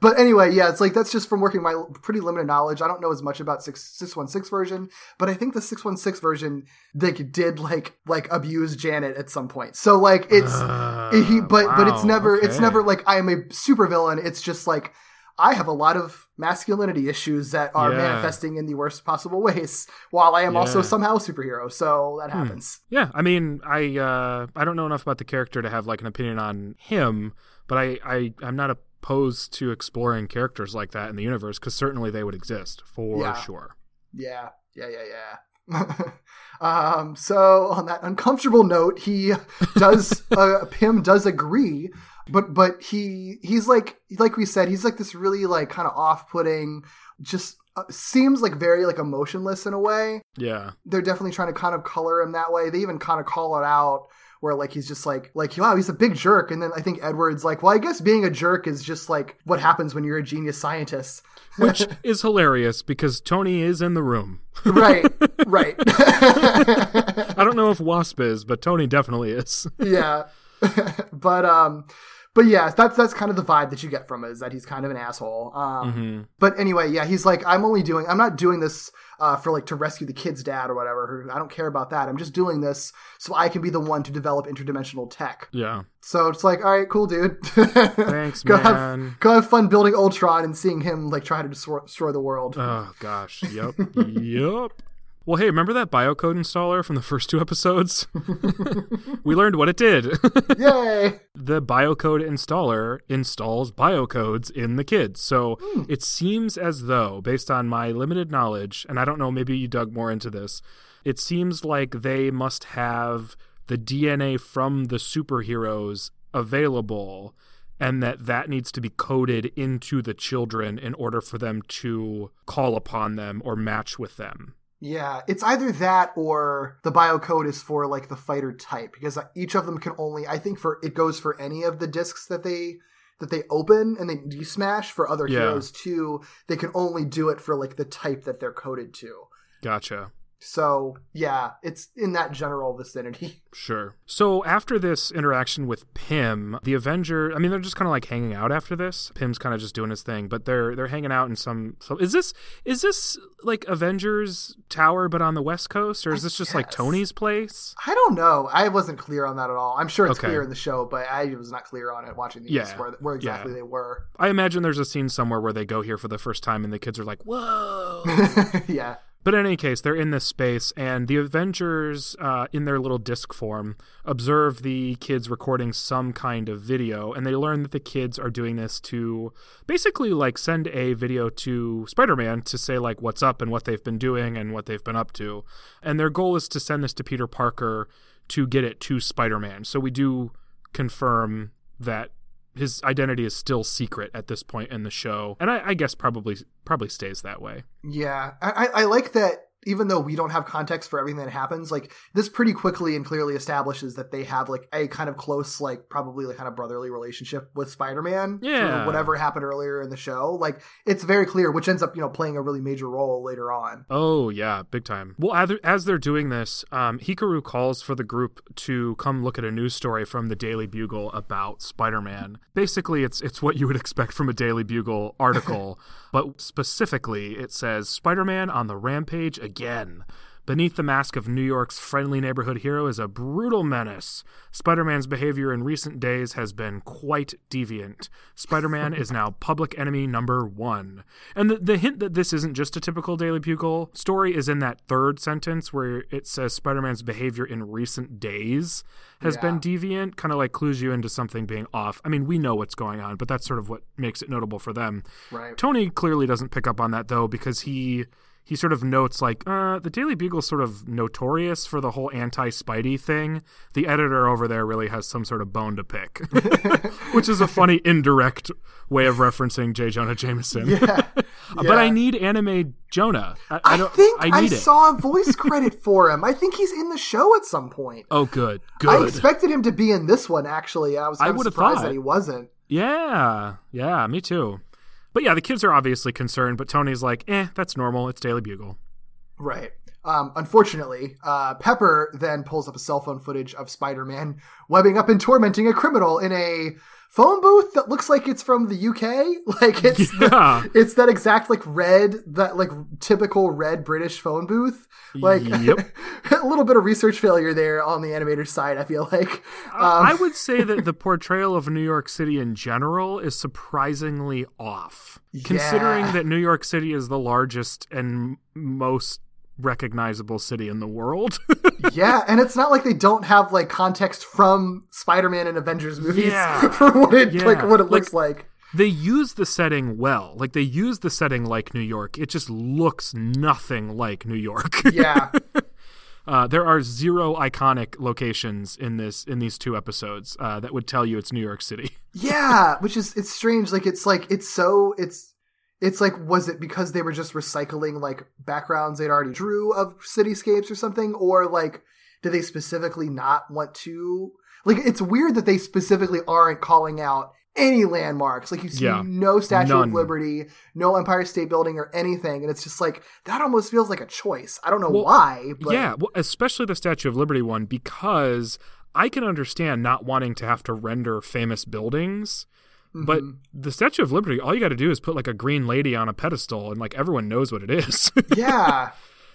but anyway, yeah, it's like that's just from working my pretty limited knowledge. I don't know as much about six six one six version, but I think the six one six version like did like like abuse Janet at some point. So like it's he, but but it's wow, never it's never like I am a supervillain. It's just like I have a lot of masculinity issues that are Yeah. manifesting in the worst possible ways, while I am also Yeah. Hmm. somehow a superhero. So that happens. yeah, I mean, I uh, I don't know enough about the character to have like an opinion on him, but I, I I'm not opposed to exploring characters like that in the universe because certainly they would exist for Yeah. sure. Yeah, yeah, yeah, yeah. [LAUGHS] um, so on that uncomfortable note, he does. [LAUGHS] uh, Pym does agree, but but he he's like like we said, he's like this really like kind of off putting, just uh, seems like very like emotionless in a way. Yeah. They're definitely trying to kind of color him that way. They even kind of call it out. Where like he's just like like wow he's a big jerk and then I think Edward's like well I guess being a jerk is just like what happens when you're a genius scientist Which [LAUGHS] is hilarious because Tony is in the room. right [LAUGHS] right I don't know if Wasp is, but Tony definitely is. yeah [LAUGHS] but um but yeah that's that's kind of the vibe that you get from it is that he's kind of an asshole um Mm-hmm. but anyway yeah he's like i'm only doing i'm not doing this uh, for like to rescue the kid's dad or whatever i don't care about that i'm just doing this so i can be the one to develop interdimensional tech Yeah. so it's like all right cool dude Thanks, [LAUGHS] go man. have go have fun building ultron and seeing him like try to destroy, destroy the world Oh gosh. Yep. [LAUGHS] yep. Well, hey, remember that biocode installer from the first two episodes? we learned what it did. [LAUGHS] yay the biocode installer installs biocodes in the kids. So hmm. it seems as though, based on my limited knowledge, and I don't know, maybe you dug more into this, it seems like they must have the DNA from the superheroes available and that that needs to be coded into the children in order for them to call upon them or match with them. Yeah, it's either that or the bio code is for like the fighter type because uh, each of them can only I think for it goes for any of the discs that they that they open and they desmash for other Yeah. heroes too. They can only do it for like the type that they're coded to. Gotcha. So, yeah, it's in that general vicinity. [LAUGHS] Sure. So after this interaction with Pym, the Avenger, I mean they're just kind of like hanging out after this. Pym's kind of just doing his thing, but they're they're hanging out in some so is this is this like Avengers Tower but on the West Coast or is this just like. Tony's place? I don't know. I wasn't clear on that at all. I'm sure it's Okay. clear in the show, but I was not clear on it watching these Yeah, where, where exactly yeah. they were. I imagine there's a scene somewhere where they go here for the first time and the kids are like, "Whoa." [LAUGHS] yeah. But in any case, they're in this space, and the Avengers, uh, in their little disc form, observe the kids recording some kind of video, and they learn that the kids are doing this to basically like send a video to Spider-Man to say like what's up and what they've been doing and what they've been up to, and their goal is to send this to Peter Parker to get it to Spider-Man. So we do confirm that his identity is still secret at this point in the show, and I, I guess probably probably stays that way. Yeah, I, I like that. Even though we don't have context for everything that happens, like this pretty quickly and clearly establishes that they have like a kind of close, like probably like kind of brotherly relationship with Spider-Man. Yeah. whatever happened earlier in the show, like it's very clear, which ends up you know playing a really major role later on. Oh yeah, big time. Well, as, as they're doing this, um, Hikaru calls for the group to come look at a news story from the Daily Bugle about Spider-Man. Basically, it's it's what you would expect from a Daily Bugle article, [LAUGHS] but specifically, it says Spider-Man on the rampage again. Beneath the mask of New York's friendly neighborhood hero is a brutal menace. Spider Man's behavior in recent days has been quite deviant. Spider Man is now public enemy number one. And the, the hint that this isn't just a typical Daily Bugle story is in that third sentence where it says Spider Man's behavior in recent days has been deviant, kind of like clues you into something being off. I mean, we know what's going on, but that's sort of what makes it notable for them. Right. Tony clearly doesn't pick up on that though because he he sort of notes like uh, the Daily Bugle's sort of notorious for the whole anti-Spidey thing. The editor over there really has some sort of bone to pick, [LAUGHS] which is a funny indirect way of referencing J. Jonah Jameson. Yeah, [LAUGHS] But I need anime Jonah. I, I I, think I I, saw a voice [LAUGHS] credit for him. I think he's in the show at some point. Oh, good, good. I expected him to be in this one. Actually, I was I would've surprised thought. that he wasn't. Yeah, yeah, me too. But yeah, the kids are obviously concerned, but Tony's like, eh, that's normal. It's Daily Bugle. Right. Um, unfortunately, uh, Pepper then pulls up a cell phone footage of Spider-Man webbing up and tormenting a criminal in a phone booth that looks like it's from the UK. [LAUGHS] Like it's the- it's that exact like red that like typical red British phone booth. Like Yep. [LAUGHS] a little bit of research failure there on the animator's side. I feel like. Um, I would say that [LAUGHS] the portrayal of New York City in general is surprisingly off, considering that New York City is the largest and most recognizable city in the world. [LAUGHS] yeah, and it's not like they don't have like context from Spider-Man and Avengers movies Yeah. [LAUGHS] for what it Yeah. like what it Like- looks like. they use the setting well. Like they use the setting like New York. It just looks nothing like New York. [LAUGHS] Yeah. Uh, there are zero iconic locations in this in these two episodes uh, that would tell you it's New York City. Yeah, which is it's strange. Like it's like it's so it's it's like was it because they were just recycling like backgrounds they'd already drew of cityscapes or something, or like do they specifically not want to? Like it's weird that they specifically aren't calling out any landmarks. Like you see Yeah. no Statue None. of Liberty, no Empire State Building or anything, and it's just like that almost feels like a choice. I don't know Well, why, but yeah, well, especially the Statue of Liberty one because I can understand not wanting to have to render famous buildings. But Mm-hmm. the Statue of Liberty, all you got to do is put like a green lady on a pedestal, and like everyone knows what it is. [LAUGHS] yeah.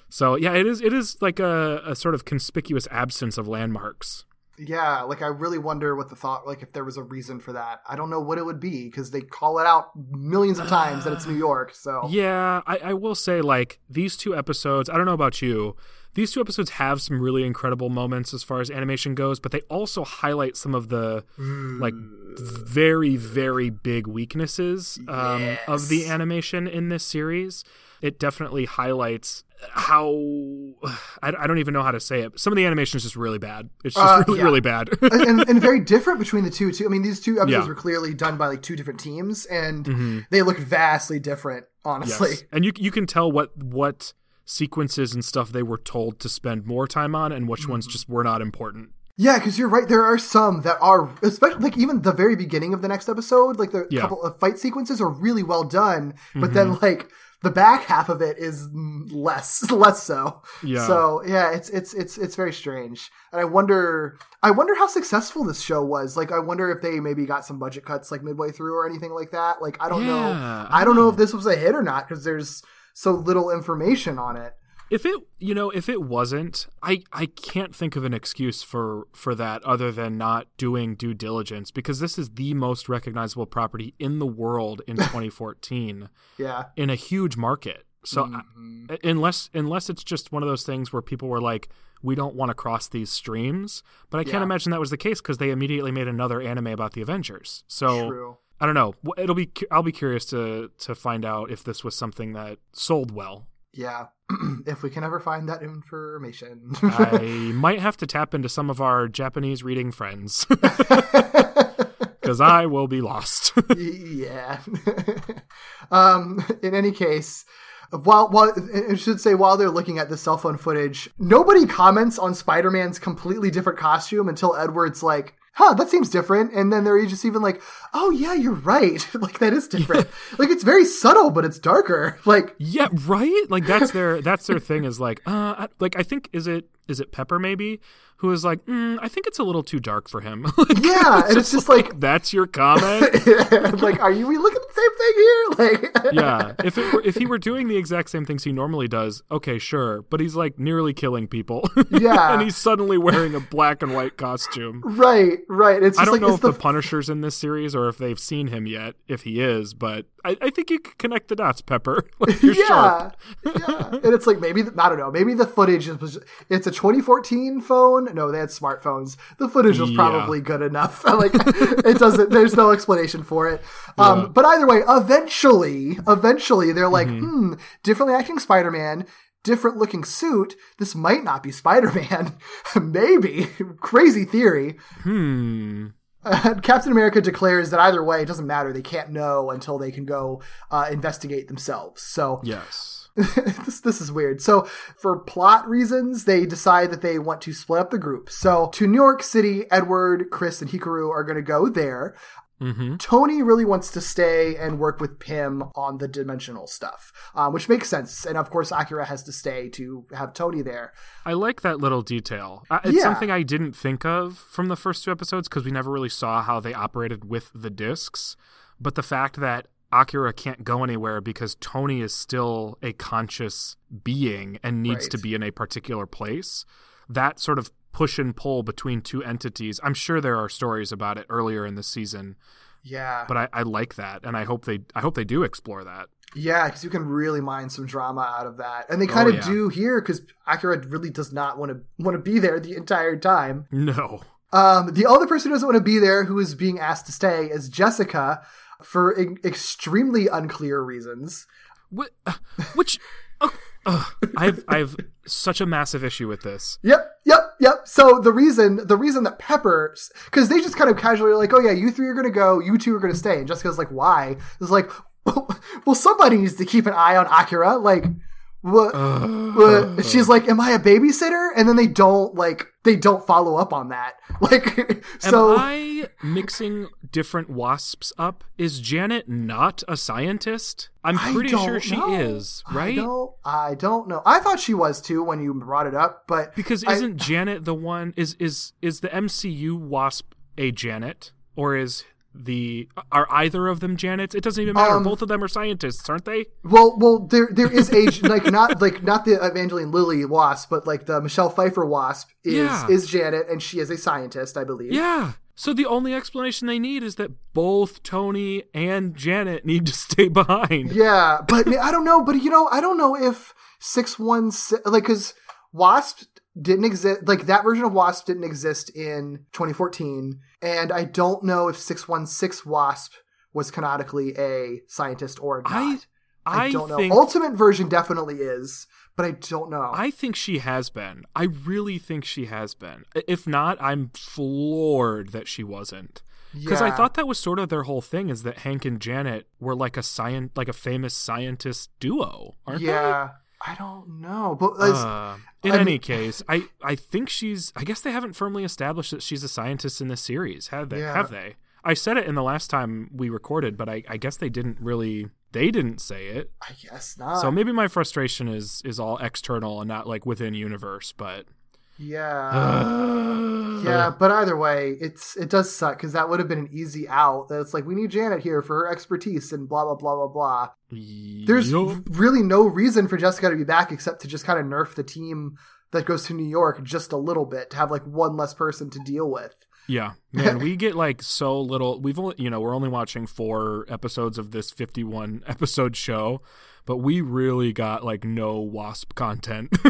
so yeah, it is. It is like a, a sort of conspicuous absence of landmarks. Yeah, like I really wonder what the thought, like if there was a reason for that. I don't know what it would be because they call it out millions of times that it's New [SIGHS] York. So Yeah, I, I will say like these two episodes. I don't know about you. These two episodes have some really incredible moments as far as animation goes, but they also highlight some of the like very very big weaknesses um, of the animation in this series. It definitely highlights how [SIGHS] I, I don't even know how to say it. Some of the animation is just really bad. It's just Uh, really yeah. really bad. and, and [LAUGHS] very different between the two too. I mean, these two episodes Yeah. Mm-hmm. were clearly done by like two different teams, and they look vastly different. Honestly, Yes. And you you can tell what what sequences and stuff they were told to spend more time on and which ones mm-hmm. just were not important. Yeah, because you're right. There are some that are, especially like even the very beginning of the next episode, like the Yeah. couple of fight sequences are really well done, but then mm-hmm. like the back half of it is less, [LAUGHS] less so. Yeah. So yeah, it's it's it's it's very strange, and I wonder, I wonder how successful this show was. Like, I wonder if they maybe got some budget cuts like midway through or anything like that. Like, I don't know. Yeah, I I don't know if ah. this was a hit or not because there's so little information on it. If it you know, if it wasn't, I I can't think of an excuse for for that other than not doing due diligence because this is the most recognizable property in the world in [LAUGHS] 2014 Yeah. in a huge market. So I- mm-hmm. unless unless it's just one of those things where people were like we don't want to cross these streams, but I can't imagine that was the case because they immediately made another anime about the Avengers. So True. I don't know. It'll be. I'll be curious to to find out if this was something that sold well. Yeah. [CLEARS THROAT] if we can ever find that information. I [LAUGHS] might have to tap into some of our Japanese reading friends [LAUGHS] [LAUGHS] because I will be lost. yeah. um, in any case, while while I should say while they're looking at the cell phone footage, nobody comments on Spider-Man's completely different costume until Edward's like, "Huh, that seems different," and then they're just even like, "Oh yeah, you're right. [LAUGHS] like that is different. like it's very subtle, but it's darker. [LAUGHS] Like yeah, right. Like that's their [LAUGHS] that's their thing is like, uh, I- like I think is it is it Pepper maybe who is like, mm, I think it's a little too dark for him. Like, yeah, and it's just like, that's your comment. like, are you at the same thing here? [LAUGHS] Like, [LAUGHS] yeah, if it were, if he were doing the exact same things he normally does, okay, sure, but he's like nearly killing people. [LAUGHS] Yeah. and he's suddenly wearing a black and white costume. right, right. It's just I don't like know if the the Punisher's in this series or if they've seen him yet. If he is, but I, I think you could connect the dots, Pepper. Like, yeah, yeah. And it's like maybe I don't know. Maybe the footage is it's a 2014 phone. No, they had smartphones. The footage was Yeah. probably good enough. like it doesn't. There's no explanation for it. Um, Yeah. but either way, eventually, eventually they're like, Mm-hmm. hmm, differently acting Spider-Man. Different looking suit. This might not be Spider Man. [LAUGHS] Maybe. Crazy theory. Hmm. Uh, Captain America declares that either way, it doesn't matter. They can't know until they can go uh, investigate themselves. So Yes. [LAUGHS] this this is weird. So for plot reasons, they decide that they want to split up the group. So to New York City, Edward, Chris, and Hikaru are going to go there. Mm-hmm. Tony really wants to stay and work with Pym on the dimensional stuff, um, which makes sense. And of course, Akira has to stay to have Tony there. I like that little detail. Uh, It's Yeah. something I didn't think of from the first two episodes because we never really saw how they operated with the discs. But the fact that Akira can't go anywhere because Tony is still a conscious being and needs Right. to be in a particular place, that sort of push and pull between two entities. I'm sure there are stories about it earlier in the season, Yeah, but I, I like that, and I hope they I hope they do explore that. Yeah, because you can really mine some drama out of that, and they kind of Oh, yeah. do here because Akira really does not want to want to be there the entire time. No. Um, the other person who doesn't want to be there, who is being asked to stay, is Jessica for extremely unclear reasons. Wh- uh, which uh, uh, I've I've such a massive issue with this. Yep, yep, yep. So the reason the reason that Pepper, because they just kind of casually like, oh yeah, you three are gonna go, you two are gonna stay, and Jessica's like, why? It's like, [LAUGHS] well, somebody needs to keep an eye on Akira, like. What, what? She's like, "Am I a babysitter?" And then they don't like they don't follow up on that. [LAUGHS] Like, so Am I mixing different wasps up? Is Janet not a scientist? I'm pretty sure she know. is, I right? don't, I don't know. I thought she was too when you brought it up, but Because isn't Janet the one is is is the MCU wasp a Janet or is the are either of them Janets? It doesn't even matter. Um, Both of them are scientists, aren't they? Well, well, there there is age like not like not the Evangeline Lilly wasp, but like the Michelle Pfeiffer wasp is Yeah. is Janet, and she is a scientist, I believe. Yeah. So the only explanation they need is that both Tony and Janet need to stay behind. Yeah, but I don't know. But you know, I don't know if six one like because Wasp didn't exist. Like that version of Wasp didn't exist in 2014, and I don't know if six one six Wasp was canonically a scientist or not. I I, I don't know. think Ultimate version definitely is, but I don't know. I think she has been. I really think she has been. If not, I'm floored that she wasn't. Because I thought that was sort of their whole thing is that Hank and Janet were like a science, like a famous scientist duo, aren't they? yeah, I don't know, but Uh, in I any case, I I think she's. I guess they haven't firmly established that she's a scientist in this series, have they? Yeah. Have they? I said it in the last time we recorded, but I, I guess they didn't really. They didn't say it. I guess not. So maybe my frustration is is all external and not like within universe, but yeah. [GASPS] Yeah, but either way, it's it does suck because that would have been an easy out. That it's like we need Janet here for her expertise and blah blah blah blah blah. There's really no reason for Jessica to be back except to just kind of nerf the team that goes to New York just a little bit to have like one less person to deal with. Yeah, man, we get like so little. We've only, you know, we're only watching four episodes of this 51 episode show, but we really got like no Wasp content. [LAUGHS]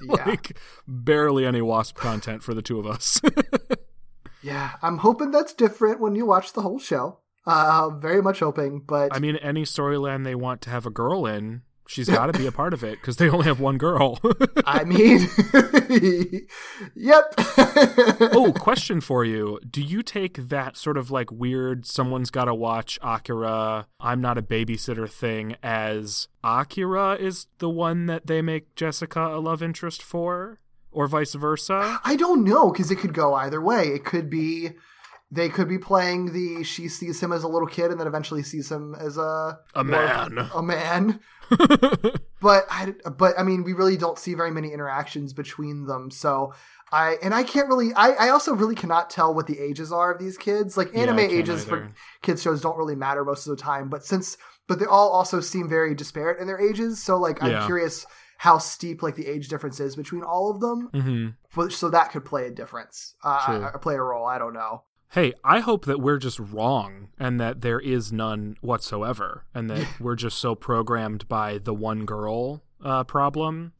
Yeah. like barely any Wasp content for the two of us. [LAUGHS] Yeah, I'm hoping that's different when you watch the whole show. Uh, very much hoping, but I mean, any storyline they want to have a girl in, she's got to be a part of it because they only have one girl. [LAUGHS] I mean, yep. oh, question for you. Do you take that sort of like weird someone's got to watch Akira, I'm not a babysitter thing as Akira is the one that they make Jessica a love interest for or vice versa? I don't know because it could go either way. It could be they could be playing the she sees him as a little kid and then eventually sees him as a A man. a man. [LAUGHS] but I but I mean we really don't see very many interactions between them. So I and I can't really I, I also really cannot tell what the ages are of these kids. Like anime can't ages for kids shows don't really matter most of the time, but since but they all also seem very disparate in their ages. So like I'm Yeah. curious how steep like the age difference is between all of them. Mm-hmm. So that could play a difference, uh, uh, play a role. I don't know. Hey, I hope that we're just wrong and that there is none whatsoever, and that we're just so programmed by the one girl uh, problem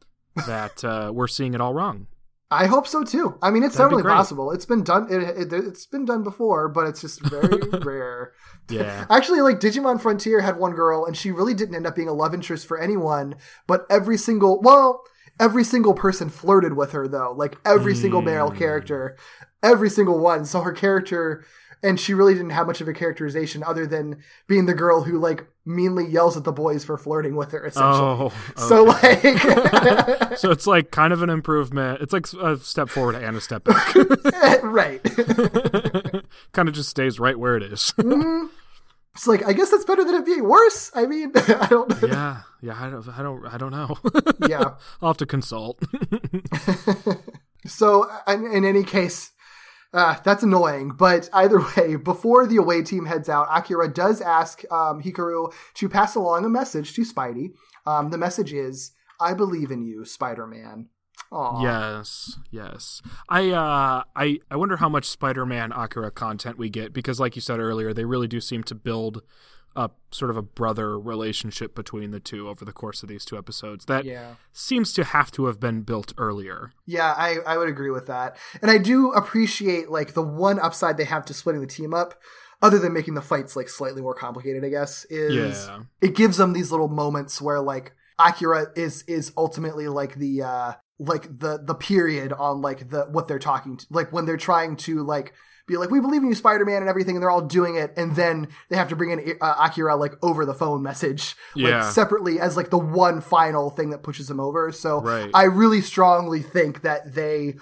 that uh, we're seeing it all wrong. I hope so too. I mean, it's That'd certainly possible. It's been done. It, it, it's been done before, but it's just very [LAUGHS] rare. Yeah. [LAUGHS] Actually, like Digimon Frontier had one girl, and she really didn't end up being a love interest for anyone. But every single, well, every single person flirted with her though. Like every single male character, every single one. So her character, and she really didn't have much of a characterization other than being the girl who like meanly yells at the boys for flirting with her. Essentially. Oh, So like, [LAUGHS] [LAUGHS] so it's like kind of an improvement. It's like a step forward and a step back. [LAUGHS] right. kind of just stays right where it is. Mm-hmm. It's like I guess that's better than it being worse. I mean, I don't. yeah, yeah. I don't, I don't, I don't know. Yeah. I'll have to consult. So in, in any case, uh, that's annoying. But either [LAUGHS] way, before the away team heads out, Akira does ask um, Hikaru to pass along a message to Spidey. Um, the message is, "I believe in you, Spider-Man." Yes, yes. I uh I I wonder how much Spider-Man Akira content we get because like you said earlier, they really do seem to build up sort of a brother relationship between the two over the course of these two episodes. That Yeah. seems to have to have been built earlier. Yeah, I, I would agree with that. And I do appreciate like the one upside they have to splitting the team up, other than making the fights like slightly more complicated, I guess, is Yeah. it gives them these little moments where like Akira is is ultimately like the uh like the the period on like the what they're talking to like when they're trying to like be like we believe in you spider-man and everything and they're all doing it and then they have to bring in uh, akira like over the phone message like Yeah. separately as like the one final thing that pushes him over so Right. i really strongly think that they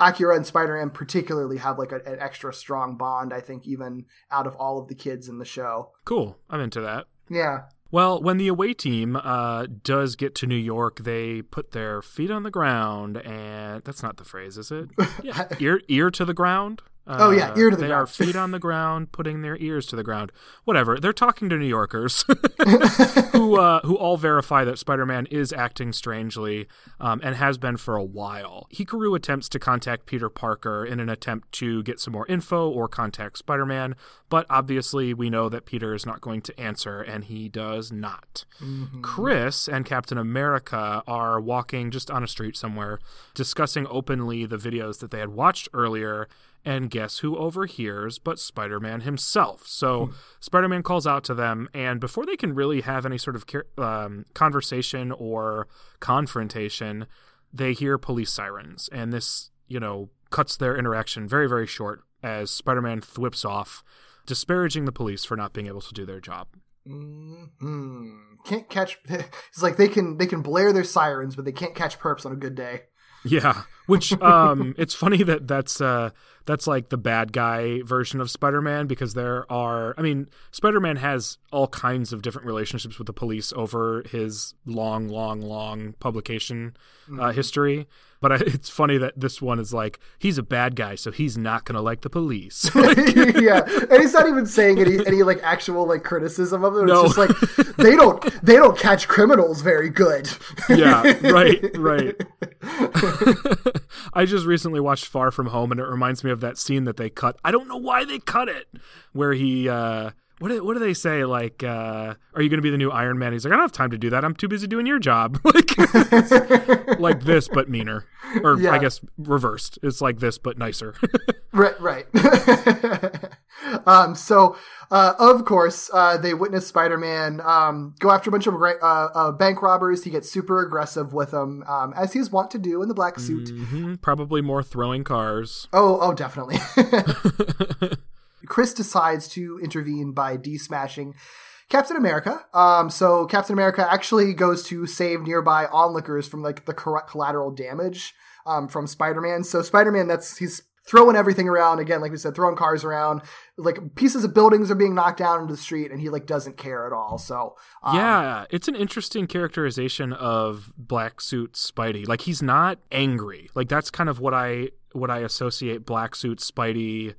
akira and spider-man particularly have like a, an extra strong bond i think even out of all of the kids in the show Cool. I'm into that. yeah Well, when the away team uh, does get to New York, they put their feet on the ground, and that's not the phrase, is it? [LAUGHS] Yeah, ear ear to the ground. Uh, Oh, yeah, ear to the they ground. are feet on the ground, putting their ears to the ground. Whatever. They're talking to New Yorkers, [LAUGHS] who [LAUGHS] uh, who all verify that Spider-Man is acting strangely, um, and has been for a while. Hikaru attempts to contact Peter Parker in an attempt to get some more info or contact Spider-Man, but obviously we know that Peter is not going to answer, and he does not. Chris and Captain America are walking just on a street somewhere, discussing openly the videos that they had watched earlier. And guess who overhears but Spider Man himself? So Spider Man calls out to them, and before they can really have any sort of um, conversation or confrontation, they hear police sirens. And this, you know, cuts their interaction very, very short as Spider Man thwips off, disparaging the police for not being able to do their job. Hmm. Can't catch. [LAUGHS] It's like they can they can blare their sirens, but they can't catch perps on a good day. Yeah, which um [LAUGHS] it's funny that that's uh that's like the bad guy version of Spider-Man because there are I mean, Spider-Man has all kinds of different relationships with the police over his long long long publication uh, history, but I, it's funny that this one is like he's a bad guy so he's not going to like the police. [LAUGHS] [LAUGHS] [LAUGHS] yeah, and he's not even saying any any like actual like criticism of them. No. It's just like they don't they don't catch criminals very good. yeah, right, right. I just recently watched Far From Home, and it reminds me of that scene that they cut. I don't know why they cut it, where he, uh, what do, what do they say? Like, uh, are you going to be the new Iron Man? He's like, I don't have time to do that. I'm too busy doing your job. [LAUGHS] like, [LAUGHS] like this, but meaner, or Yeah. I guess reversed. It's like this, but nicer. [LAUGHS] Right, right. um, so, uh, of course, uh, they witness Spider-Man um, go after a bunch of uh, uh, bank robbers. He gets super aggressive with them, um, as he's wont to do in the black suit. Mhm. Probably more throwing cars. Oh, oh, definitely. Chris decides to intervene by de-smashing Captain America. Um, so Captain America actually goes to save nearby onlookers from like the collateral damage um, from Spider-Man. So Spider-Man, that's he's throwing everything around again, like we said, throwing cars around. Like pieces of buildings are being knocked down into the street, and he like doesn't care at all. So um, yeah, it's an interesting characterization of Black Suit Spidey. Like he's not angry. Like that's kind of what I what I associate Black Suit Spidey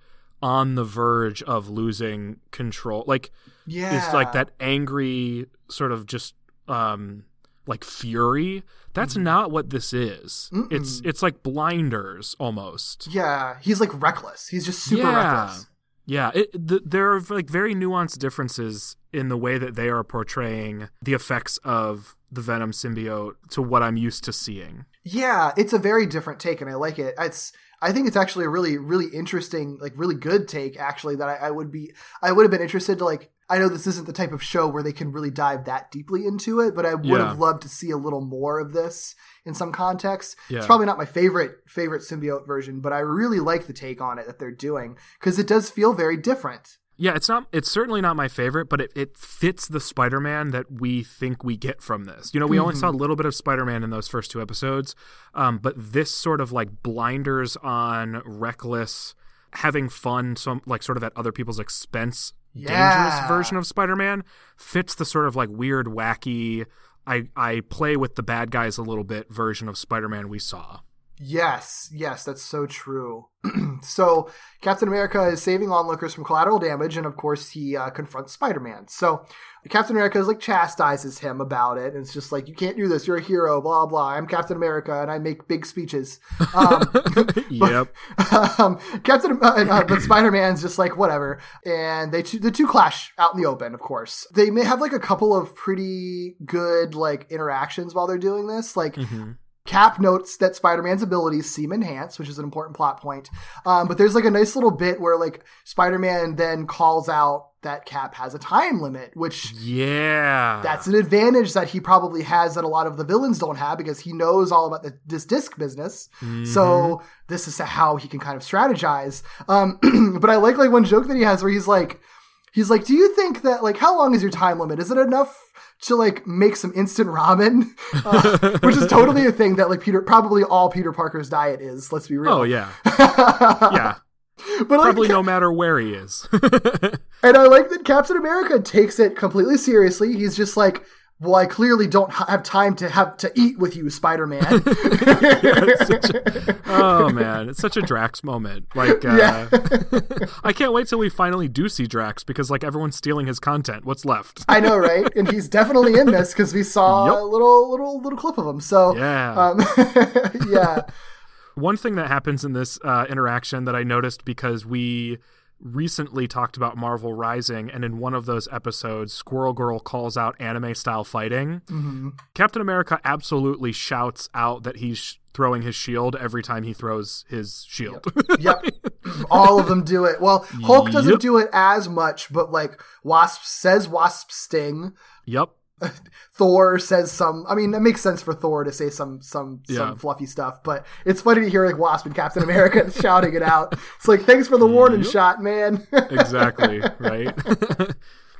on the verge of losing control. Like yeah, it's like that angry sort of just um like fury. That's not what this is. It's it's like blinders almost. Yeah, he's like reckless. He's just super Yeah. reckless. Yeah, it, th there are like very nuanced differences in the way that they are portraying the effects of the Venom symbiote to what I'm used to seeing. Yeah, it's a very different take, and I like it. It's I think it's actually a really, really interesting, like really good take. Actually, that I, I would be, I would have been interested to like. I know this isn't the type of show where they can really dive that deeply into it, but I would Yeah. have loved to see a little more of this in some context. It's probably not my favorite favorite symbiote version, but I really like the take on it that they're doing because it does feel very different. Yeah, it's not. It's certainly not my favorite, but it, it fits the Spider-Man that we think we get from this. You know, we only saw a little bit of Spider-Man in those first two episodes, um, but this sort of like blinders on, reckless, having fun, some like sort of at other people's expense, dangerous version of Spider-Man fits the sort of like weird, wacky. I I play with the bad guys a little bit version of Spider-Man we saw. Yes, yes, that's so true. [CLEARS THROAT] so Captain America is saving onlookers from collateral damage, and of course he uh, confronts Spider-Man. So Captain America is like chastises him about it, and it's just like you can't do this. You're a hero. Blah blah. I'm Captain America, and I make big speeches. [LAUGHS] Um, [LAUGHS] yep. [LAUGHS] um, Captain, uh, uh, but Spider Man's just like whatever, and they two, the two clash out in the open. Of course, they may have like a couple of pretty good like interactions while they're doing this. Like Cap notes that Spider Man's abilities seem enhanced, which is an important plot point. Um, but there's like a nice little bit where like Spider Man then calls out that Cap has a time limit, which Yeah. that's an advantage that he probably has that a lot of the villains don't have because he knows all about the, this disc business. So this is how he can kind of strategize. Um, [CLEARS THROAT] but I like like one joke that he has where he's like, he's like, do you think that like how long is your time limit? Is it enough to like make some instant ramen? [LAUGHS] Uh, which is totally a thing that like Peter probably all Peter Parker's diet is. Let's be real. Oh yeah. [LAUGHS] yeah. but like, Probably no matter where he is. [LAUGHS] And I like that Captain America takes it completely seriously. He's just like, "Well, I clearly don't have time to have to eat with you, Spider Man." [LAUGHS] oh man, it's such a Drax moment. Like, uh, Yeah. [LAUGHS] I can't wait till we finally do see Drax because like everyone's stealing his content. What's left? I know, right? And he's definitely in this because we saw [LAUGHS] Yep. a little, little, little clip of him. So, Yeah. um, yeah, One thing that happens in this uh, interaction that I noticed because we recently talked about Marvel Rising, and in one of those episodes, Squirrel Girl calls out anime style fighting. Mm-hmm. Captain America absolutely shouts out that he's throwing his shield every time he throws his shield. yep. [LAUGHS] All of them do it. Well, Hulk doesn't Yep. do it as much, but like Wasp says Wasp sting. yep. [LAUGHS] Thor says some. I mean, it makes sense for Thor to say some some Yeah. some fluffy stuff, but it's funny to hear like Wasp and Captain America [LAUGHS] shouting it out. It's like, thanks for the warning Yep. shot, man. [LAUGHS] Exactly. right.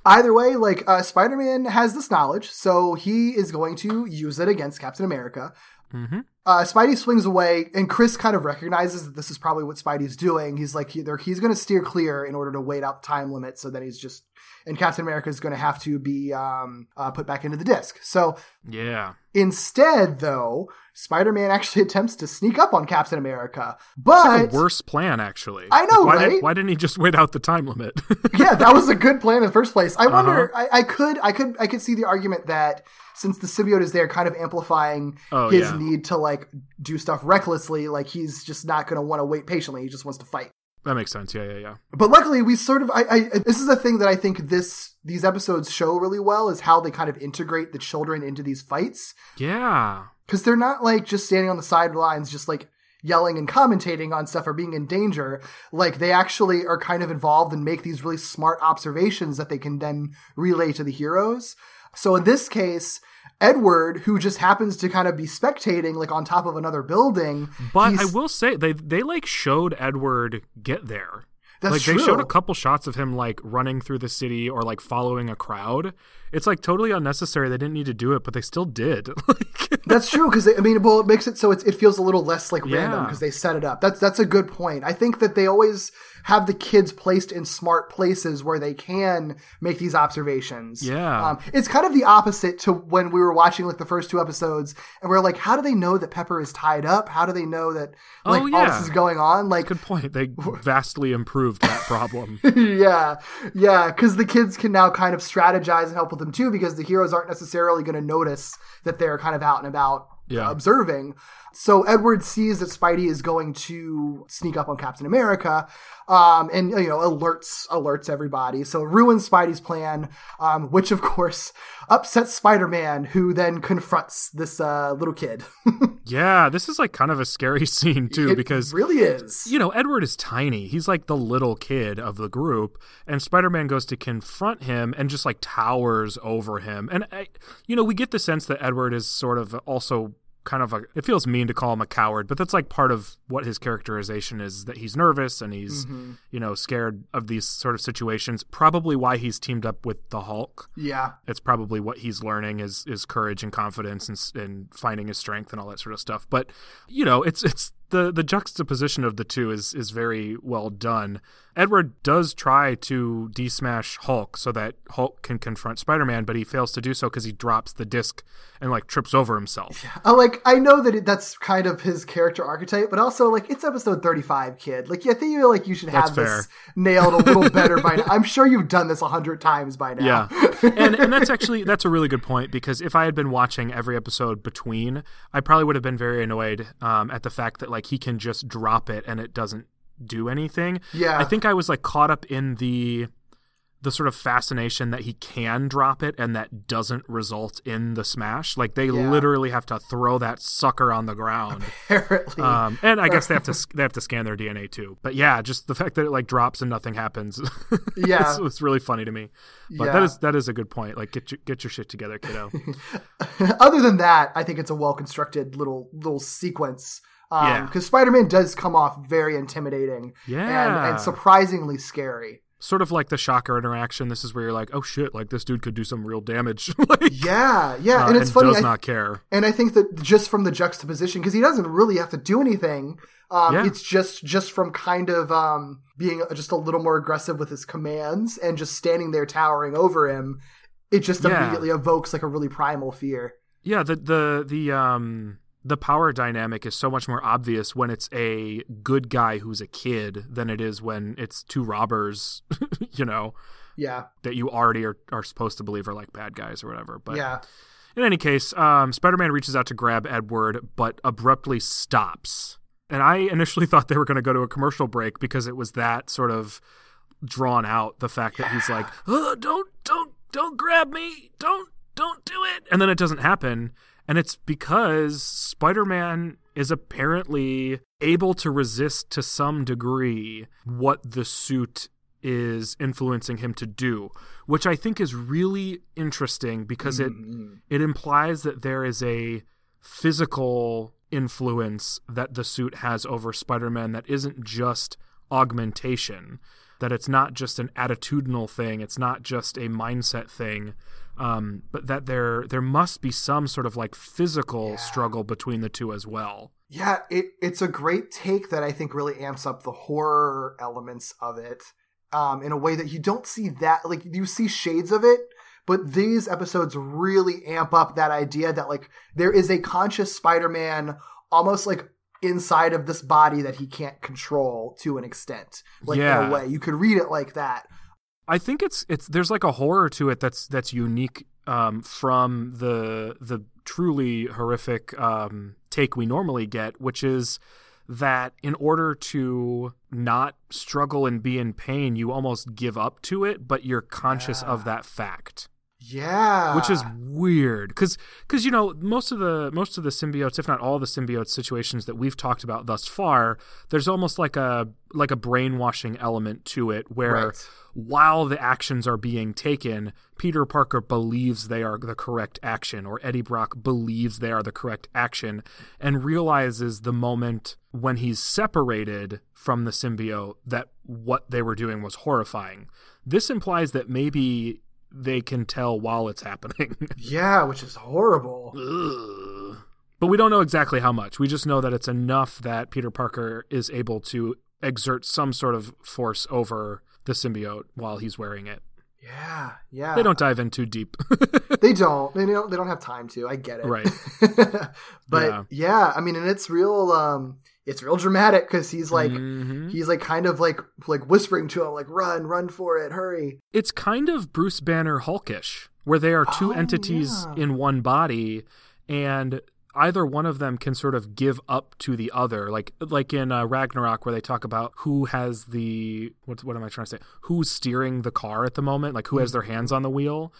Either way, like uh, Spider Man has this knowledge, so he is going to use it against Captain America. hmm Uh, Spidey swings away, and Chris kind of recognizes that this is probably what Spidey's doing. He's like, either he's going to steer clear in order to wait out the time limit, so that he's just, and Captain America is going to have to be um, uh, put back into the disc. So Yeah. instead, though, Spider Man [LAUGHS] actually attempts to sneak up on Captain America, Like but a worse plan, actually. I know, why right? Did, why didn't he just wait out the time limit? [LAUGHS] yeah, that was a good plan in the first place. I wonder. Uh-huh. I, I could, I could, I could see the argument that since the symbiote is there, kind of amplifying Oh, his yeah. need to like do stuff recklessly, like he's just not going to want to wait patiently. He just wants to fight. That makes sense. Yeah, yeah, yeah. But luckily, we sort of. I, I this is a thing that I think this these episodes show really well is how they kind of integrate the children into these fights Yeah. because they're not like just standing on the sidelines, just like yelling and commentating on stuff or being in danger. Like they actually are kind of involved and make these really smart observations that they can then relay to the heroes. So in this case. Edward, who just happens to kind of be spectating like on top of another building, But I will say they they like showed Edward get there. That's like true. they showed a couple shots of him like running through the city or like following a crowd. It's like totally unnecessary. They didn't need to do it, but they still did. [LAUGHS] like, That's true because I mean, well, it makes it so it's, it feels a little less like random because they set it up. That's that's a good point. I think that they always have the kids placed in smart places where they can make these observations. Yeah. um, it's kind of the opposite to when we were watching like the first two episodes, and we are like, how do they know that Pepper is tied up? How do they know that like Oh, all yeah. this is going on? Like, good point. They [LAUGHS] vastly improved that problem. [LAUGHS] yeah, yeah, because the kids can now kind of strategize and help with them too, because the heroes aren't necessarily going to notice that they're kind of out and about Yeah. observing. So Edward sees that Spidey is going to sneak up on Captain America, um, and you know alerts alerts everybody. So ruins Spidey's plan, um, which of course upsets Spider-Man, who then confronts this uh, little kid. [LAUGHS] yeah, this is like kind of a scary [LAUGHS] scene too It because really is. you know, Edward is tiny. He's like the little kid of the group, and Spider-Man goes to confront him and just like towers over him. And I, you know, we get the sense that Edward is sort of also kind of a it feels mean to call him a coward, but that's like part of what his characterization is that he's nervous and he's, mm-hmm. you know, scared of these sort of situations. Probably why he's teamed up with the Hulk. Yeah, It's probably what he's learning is is courage and confidence and, and finding his strength and all that sort of stuff. But you know, it's it's the the juxtaposition of the two is is very well done. Edward does try to desmash Hulk so that Hulk can confront Spider-Man, but he fails to do so because he drops the disc and like trips over himself. I like I know that it, that's kind of his character archetype, but also like it's episode thirty-five, kid. Like, I think you like you should have this nailed a little better by [LAUGHS] now. I'm sure you've done this a hundred times by now. Yeah, [LAUGHS] and and that's actually that's a really good point because if I had been watching every episode between, I probably would have been very annoyed um, at the fact that like he can just drop it and it doesn't do anything. Yeah. I think I was like caught up in the the sort of fascination that he can drop it and that doesn't result in the smash. Like they Yeah. literally have to throw that sucker on the ground. Apparently, Um, and I guess they have to [LAUGHS] they have to scan their DNA too. But yeah, just the fact that it like drops and nothing happens. [LAUGHS] Yeah. it's, it's really funny to me. But Yeah. that is that is a good point. Like get your get your shit together, kiddo. [LAUGHS] other than that, I think it's a well-constructed little little sequence. Um, Yeah. because Spider-Man does come off very intimidating, and, Yeah. and surprisingly scary. sort of like the shocker interaction. This is where you're like, oh shit, like this dude could do some real damage. [LAUGHS] like, Yeah, yeah, uh, and it's funny. He does I- not care. And I think that just from the juxtaposition, because he doesn't really have to do anything. Um, Yeah. It's just just from kind of um, being just a little more aggressive with his commands and just standing there towering over him. It just Yeah. immediately evokes like a really primal fear. Yeah, the the the um the power dynamic is so much more obvious when it's a good guy who's a kid than it is when it's two robbers, [LAUGHS] you know, Yeah, that you already are, are supposed to believe are like bad guys or whatever. But yeah, in any case, um, Spider Man reaches out to grab Edward, but abruptly stops. And I initially [LAUGHS] thought they were going to go to a commercial break because it was that sort of drawn out. The fact that he's like, oh, "Don't, don't, don't grab me! Don't, don't do it!" And then it doesn't happen, and it's because Spider Man is apparently able to resist to some degree what the suit is influencing him to do, which I think is really interesting because it mm-hmm. it implies that there is a physical influence that the suit has over Spider-Man that isn't just augmentation, that it's not just an attitudinal thing, it's not just a mindset thing, um, but that there there must be some sort of like physical struggle between the two as well. yeah. It it's a great take that I think really amps up the horror elements of it um, in a way that you don't see that. Like you see shades of it, but these episodes really amp up that idea that like there is a conscious Spider-Man almost like inside of this body that he can't control to an extent. Like in a way. You could read it like that. I think it's it's there's like a horror to it that's that's unique um, from the the truly horrific um, take we normally get, which is that in order to not struggle and be in pain, you almost give up to it, but you're conscious of that fact. Yeah. Which is weird cuz cuz you know most of the most of the symbiotes if not all the symbiote situations that we've talked about thus far there's almost like a like a brainwashing element to it where Right. while the actions are being taken Peter Parker believes they are the correct action or Eddie Brock believes they are the correct action and realizes the moment when he's separated from the symbiote that what they were doing was horrifying this implies that maybe they can tell while it's happening. [LAUGHS] yeah, which is horrible. Ugh. but we don't know exactly how much. We just know that it's enough that Peter Parker is able to exert some sort of force over the symbiote while he's wearing it. Yeah, yeah. They don't dive in too deep. [LAUGHS] They don't. They don't. They don't have time to. I get it. Right. [LAUGHS] but Yeah. yeah. I mean, and it's real. Um, it's real dramatic because he's like, Mhm. he's like kind of like like whispering to him, like, "Run, run for it, hurry." it's kind of Bruce Banner Hulkish, where they are two Oh, entities yeah. in one body, and either one of them can sort of give up to the other, like like in uh, Ragnarok, where they talk about who has the what what am I trying to say? Who's steering the car at the moment? Like who has their hands on the wheel?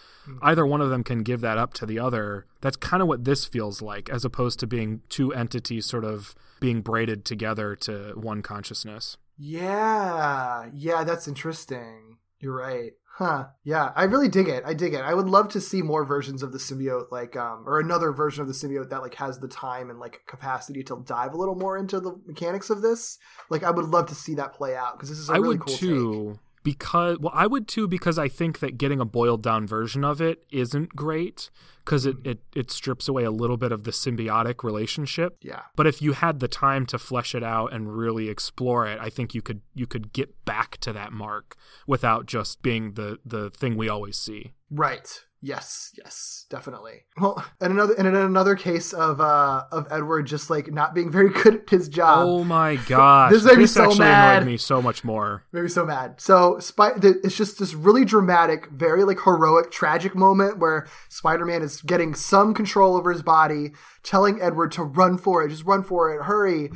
Either one of them can give that up to the other. That's kind of what this feels like, as opposed to being two entities sort of being braided together to one consciousness. Yeah, yeah. That's interesting. You're right. Huh. Yeah, I really dig it. I dig it. I would love to see more versions of the symbiote, like, um, or another version of the symbiote that like has the time and like capacity to dive a little more into the mechanics of this. Like, I would love to see that play out because this is a I really would cool take. too because well I would too because I think that getting a boiled down version of it isn't great because it, it it strips away a little bit of the symbiotic relationship. Yeah. But if you had the time to flesh it out and really explore it, I think you could you could get back to that mark without just being the the thing we always see. Right. Yes. Yes. Definitely. Well, and another and in another case of uh of Edward just like not being very [LAUGHS] good at his job. oh my gosh. this made me so actually mad. annoyed me so much more. made me so mad. So, Spy- it's just this really dramatic, very like heroic, tragic moment where Spider-Man is getting some control over his body, telling Edward to run for it, just run for it, hurry.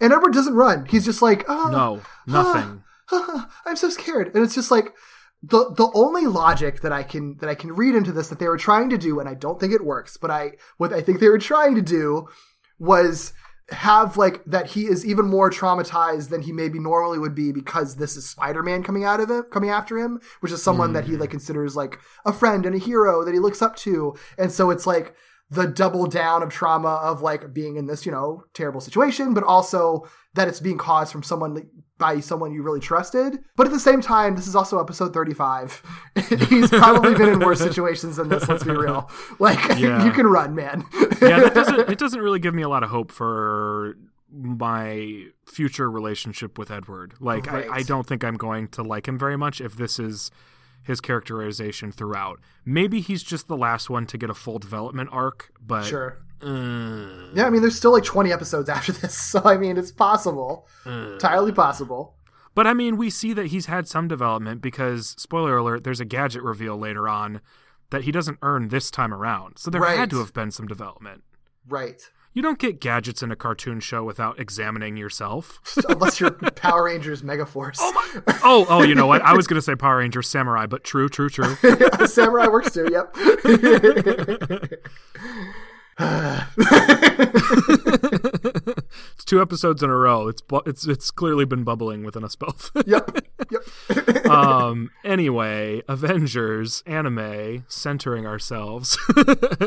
And Edward doesn't run. He's just like, oh, No, nothing. [LAUGHS] I'm so scared. And it's just like the the only logic that I can that I can read into this that they were trying to do, and I don't think it works, but I what I think they were trying to do was have like that he is even more traumatized than he maybe normally would be because this is Spider-Man coming out of it, coming after him, which is someone that he mm. like considers like a friend and a hero that he looks up to. And so it's like the double down of trauma of like being in this, you know, terrible situation, but also that it's being caused from someone by someone you really trusted. But at the same time, this is also episode 35. [LAUGHS] He's probably been in worse situations than this, let's be real. [LAUGHS] Like Yeah. you can run, man. yeah, that [LAUGHS] doesn't it doesn't really give me a lot of hope for my future relationship with Edward. Like I, I don't think I'm going to like him very much if this is his characterization throughout. Maybe he's just the last one to get a full development arc, but sure. Uh, Yeah, I mean, there's still like 20 episodes after this, [LAUGHS] so I mean, it's possible, Uh. entirely possible. But I mean, we see that he's had some development because, spoiler alert, there's a gadget reveal later on that he doesn't earn this time around. So there Right. had to have been some development. Right. You don't get gadgets in a cartoon show without examining yourself. [LAUGHS] Unless you're Power Rangers Megaforce. Oh my! [LAUGHS] oh, oh, you know what? I was going to say Power Rangers Samurai, but true, true, true. Samurai works too. Yep. It's two episodes in a row. It's bu- it's it's clearly been bubbling within us both. [LAUGHS] yep. Yep. [LAUGHS] um anyway avengers anime centering ourselves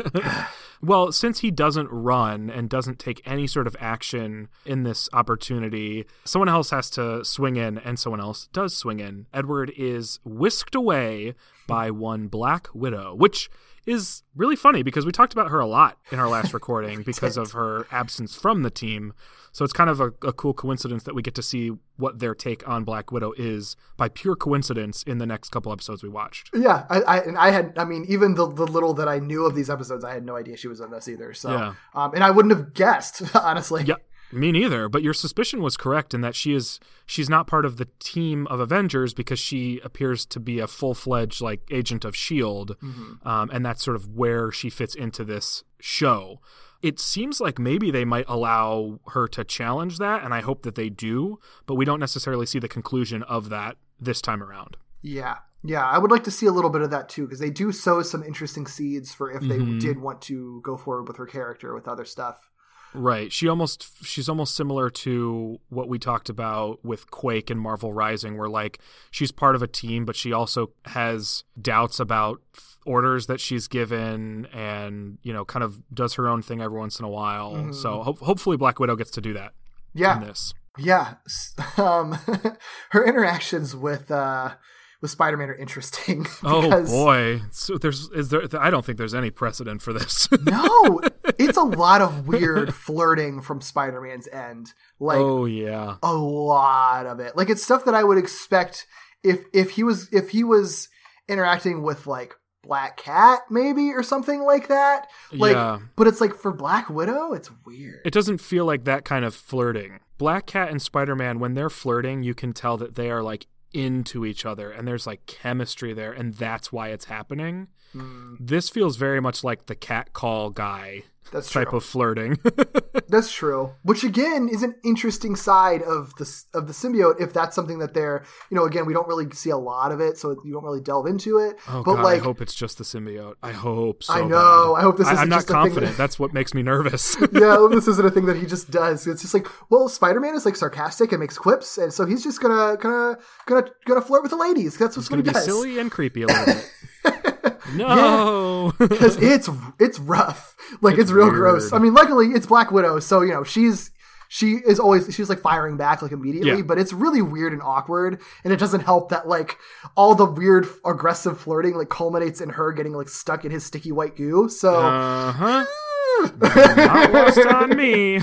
[LAUGHS] well since he doesn't run and doesn't take any sort of action in this opportunity someone else has to swing in and someone else does swing in edward is whisked away by one black widow which is really funny because we talked about her a lot in our last [LAUGHS] recording because of her absence from the team so it's kind of a, a cool coincidence that we get to see what their take on Black Widow is by pure coincidence in the next couple episodes we watched. Yeah, I, I and I had I mean even the, the little that I knew of these episodes, I had no idea she was in this either. So, Yeah. um, and I wouldn't have guessed [LAUGHS] honestly. Yeah. Me neither. But your suspicion was correct in that she is she's not part of the team of Avengers because she appears to be a full fledged like agent of Shield, um, and that's sort of where she fits into this show. It seems like maybe they might allow her to challenge that, and I hope that they do. But we don't necessarily see the conclusion of that this time around. Yeah. Yeah, I would like to see a little bit of that too because they do sow some interesting seeds for if they Mhm. did want to go forward with her character with other stuff. Right. She almost she's almost similar to what we talked about with Quake and Marvel Rising where like she's part of a team but she also has doubts about orders that she's given and you know kind of does her own thing every once in a while. Mhm. So ho- hopefully Black Widow gets to do that Yeah, in this. Yeah, [LAUGHS] um, [LAUGHS] her interactions with uh, with Spider Man are interesting. [LAUGHS] Oh boy. So there's is there I don't think there's any precedent for this. [LAUGHS] no, it's a lot of weird flirting from Spider Man's end. Like oh yeah. a lot of it. Like it's stuff that I would expect if if he was if he was interacting with like Black Cat maybe or something like that. Like, Yeah. but it's like for Black Widow, it's weird. It doesn't feel like that kind of flirting. Black Cat and Spider Man, when they're flirting, you can tell that they are like into each other and there's like chemistry there, and that's why it's happening. Hmm. This feels very much like the cat call guy That's type true. of flirting. [LAUGHS] That's true. Which again is an interesting side of the of the symbiote. If that's something that they're, you know, again we don't really see a lot of it, so you don't really delve into it. oh, but God, like, I hope it's just the symbiote. I hope so. I know. bad. I hope this I, isn't I'm not just a thing confident. that- That's what makes me nervous. [LAUGHS] yeah, I [LAUGHS] this isn't a thing that he just does. It's just like, well, Spider Man is like sarcastic and makes quips, and so he's just gonna gonna gonna gonna flirt with the ladies. That's what's gonna what he be does. silly and creepy a little bit. No. [LAUGHS] because it's it's rough. Like it's, It's real weird. gross. I mean, luckily it's Black Widow, so you know she's she is always she's like firing back like immediately, Yeah. but it's really weird and awkward, and it doesn't help that like all the weird aggressive flirting like culminates in her getting like stuck in his sticky white goo. So. Uh huh. [LAUGHS] Not lost on me. [LAUGHS]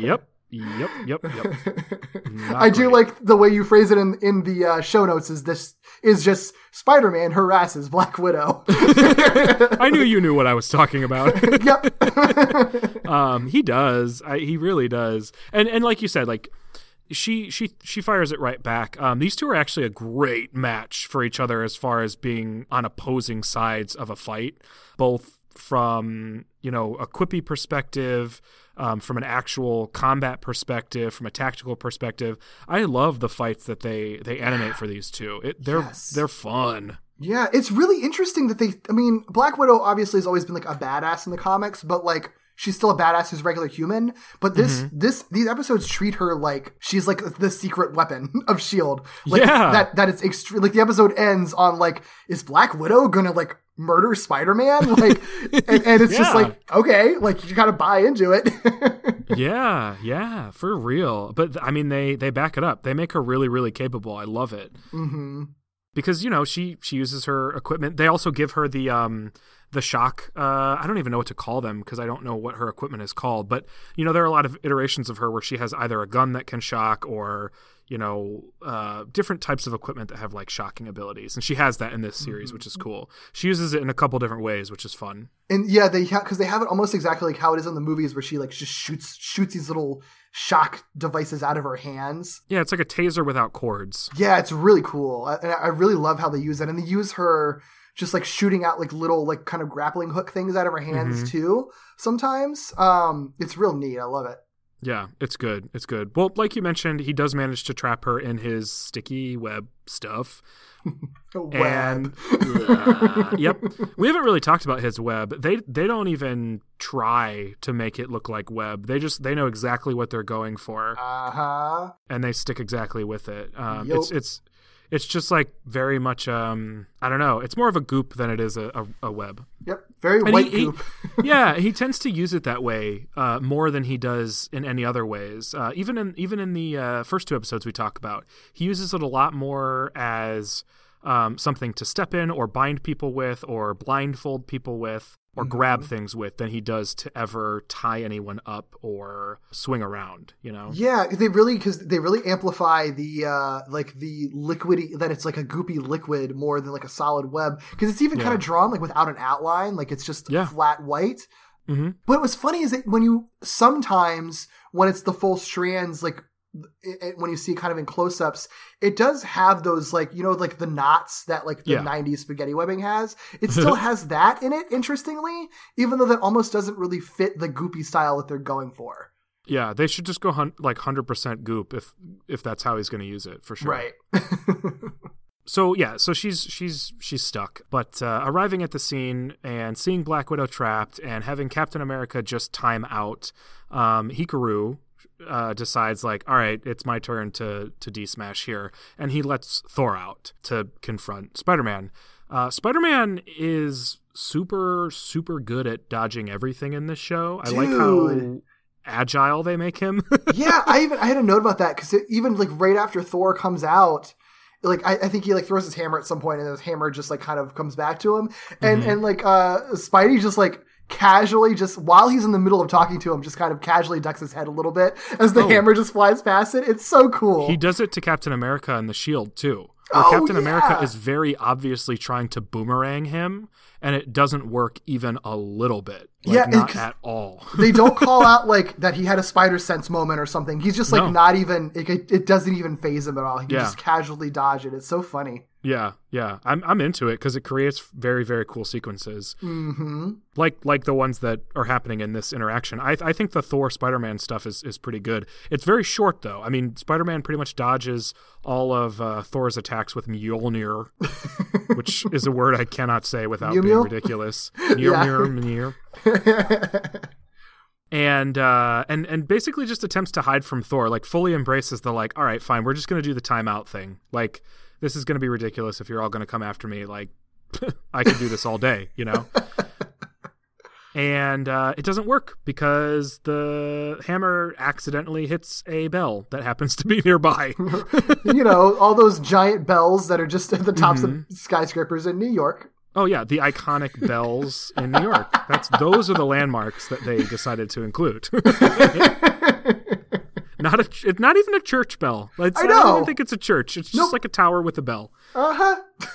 yep. Yep. Yep. Yep. Not I do great. like the way you phrase it in in the uh, show notes. Is this is just Spider Man harasses Black Widow? [LAUGHS] I knew you knew what I was talking about. [LAUGHS] yep. [LAUGHS] um, he does. I, he really does. And and like you said, like she she she fires it right back. Um, these two are actually a great match for each other as far as being on opposing sides of a fight, both from you know a quippy perspective. Um, from an actual combat perspective, from a tactical perspective, I love the fights that they they animate for these two. It, they're Yes. they're fun. Yeah, it's really interesting that they. I mean, Black Widow obviously has always been like a badass in the comics, but like she's still a badass who's a regular human. But this, Mm-hmm. this, these episodes treat her like she's like the secret weapon [LAUGHS] of Shield. Like Yeah. that that it's extreme. Like the episode ends on like, is Black Widow gonna like murder Spider Man? [LAUGHS] Like, and, and it's just like okay, like you gotta buy into it. [LAUGHS] yeah, yeah, for real. But I mean, they they back it up. They make her really, really capable. I love it hmm because you know she she uses her equipment. They also give her the um the shock. Uh, I don't even know what to call them because I don't know what her equipment is called. But you know, there are a lot of iterations of her where she has either a gun that can shock or you know uh, different types of equipment that have like shocking abilities, and she has that in this series, which is cool. She uses it in a couple different ways, which is fun. And yeah, they because they have it almost exactly like how it is in the movies, where she like just shoots shoots these little shock devices out of her hands. Yeah, it's like a taser without cords. Yeah, it's really cool, I- and I really love how they use it. And they use her just like shooting out like little like kind of grappling hook things out of her hands Mm-hmm. too. Sometimes, um, it's real neat. I love it. Yeah, it's good. It's good. Well, like you mentioned, he does manage to trap her in his sticky web stuff. [LAUGHS] Web. And [LAUGHS] uh, yep, we haven't really talked about his web. They they don't even try to make it look like web. They just they know exactly what they're going for, Uh huh. and they stick exactly with it. Um, Yup. It's it's it's just like very much. Um, I don't know. It's more of a goop than it is a, a, a web. Yep. Very And white he- he- [LAUGHS] yeah, he tends to use it that way uh, more than he does in any other ways. Uh, even in even in the uh, first two episodes we talk about, he uses it a lot more as um, something to step in or bind people with, or blindfold people with, or grab things with, than he does to ever tie anyone up or swing around. You know? Yeah, they really because they really amplify the uh like the liquidy that it's like a goopy liquid more than like a solid web because it's even kind of drawn like without an outline, like it's just Yeah. flat white. Mm-hmm. But what's funny is that when you sometimes when it's the full strands, like it, it- when you see kind of in close-ups, it does have those like you know like the knots that like the Yeah. '90s spaghetti webbing has. [LAUGHS] It still has that in it, interestingly, even though that almost doesn't really fit the goopy style that they're going for. Yeah, they should just go hun- like hundred percent goop if if that's how he's going to use it for sure. Right. [LAUGHS] So yeah, so she's she's she's stuck. But uh, arriving at the scene and seeing Black Widow trapped and having Captain America just time out, um, Hikaru uh, decides like, all right, it's my turn to to de-smash here, and he lets Thor out to confront Spider-Man. Uh, Spider-Man is super super good at dodging everything in this show. I like how agile they make him. [LAUGHS] yeah, I even I had a note about that because even like right after Thor comes out, like I, I think he like throws his hammer at some point, and his hammer just like kind of comes back to him, and Mm-hmm. and like uh Spidey just like casually just while he's in the middle of talking to him just kind of casually ducks his head a little bit as the Oh. hammer just flies past it it's so cool He does it to Captain America and the Shield too. Where Oh, Captain America is very obviously trying to boomerang him, and it doesn't work even a little bit. Like, Yeah, not at all. [LAUGHS] they don't call [LAUGHS] out like that he had a spider sense moment or something he's just like No. not even it, it doesn't even phase him at all he can Yeah. just casually dodge it it's so funny yeah, yeah, I'm I'm into it because it creates very very cool sequences, mm-hmm like like the ones that are happening in this interaction. I I think the Thor Spider Man stuff is is pretty good. It's very short though. I mean, Spider Man pretty much dodges all of uh, Thor's attacks with Mjolnir, [LAUGHS] which is a word I cannot say without being ridiculous. [LAUGHS] Mjolnir, Mjolnir. [LAUGHS] and uh and and basically just attempts to hide from Thor, like fully embraces the like, all right, fine, we're just gonna do the timeout thing. Like this is gonna be ridiculous if you're all gonna come after me. Like [LAUGHS] I could do this all day, you know. [LAUGHS] and uh, it doesn't work because the hammer accidentally hits a bell that happens to be nearby. [LAUGHS] you know all those giant bells that are just at the tops Mm-hmm. of skyscrapers in new york oh yeah, the iconic bells in New York. That's those are the landmarks that they decided to include. Not a, it's not even a church bell. It's, I don't even think it's a church. It's just Nope. like a tower with a bell. uh-huh [LAUGHS]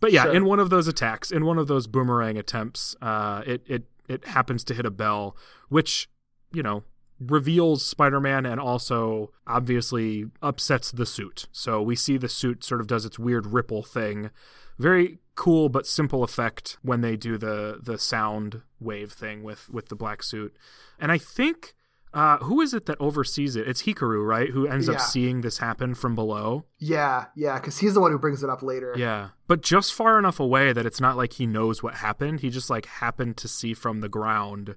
But yeah, Sure. in one of those attacks, in one of those boomerang attempts, uh, it it it happens to hit a bell, which you know reveals Spider-Man and also obviously upsets the suit. So we see the suit sort of does its weird ripple thing. Very cool but simple effect when they do the the sound wave thing with with the black suit. And I think uh, who is it that oversees it? It's Hikaru, right? Who ends Yeah. up seeing this happen from below. yeah yeah because he's the one who brings it up later Yeah, but just far enough away that it's not like he knows what happened. He just like happened to see from the ground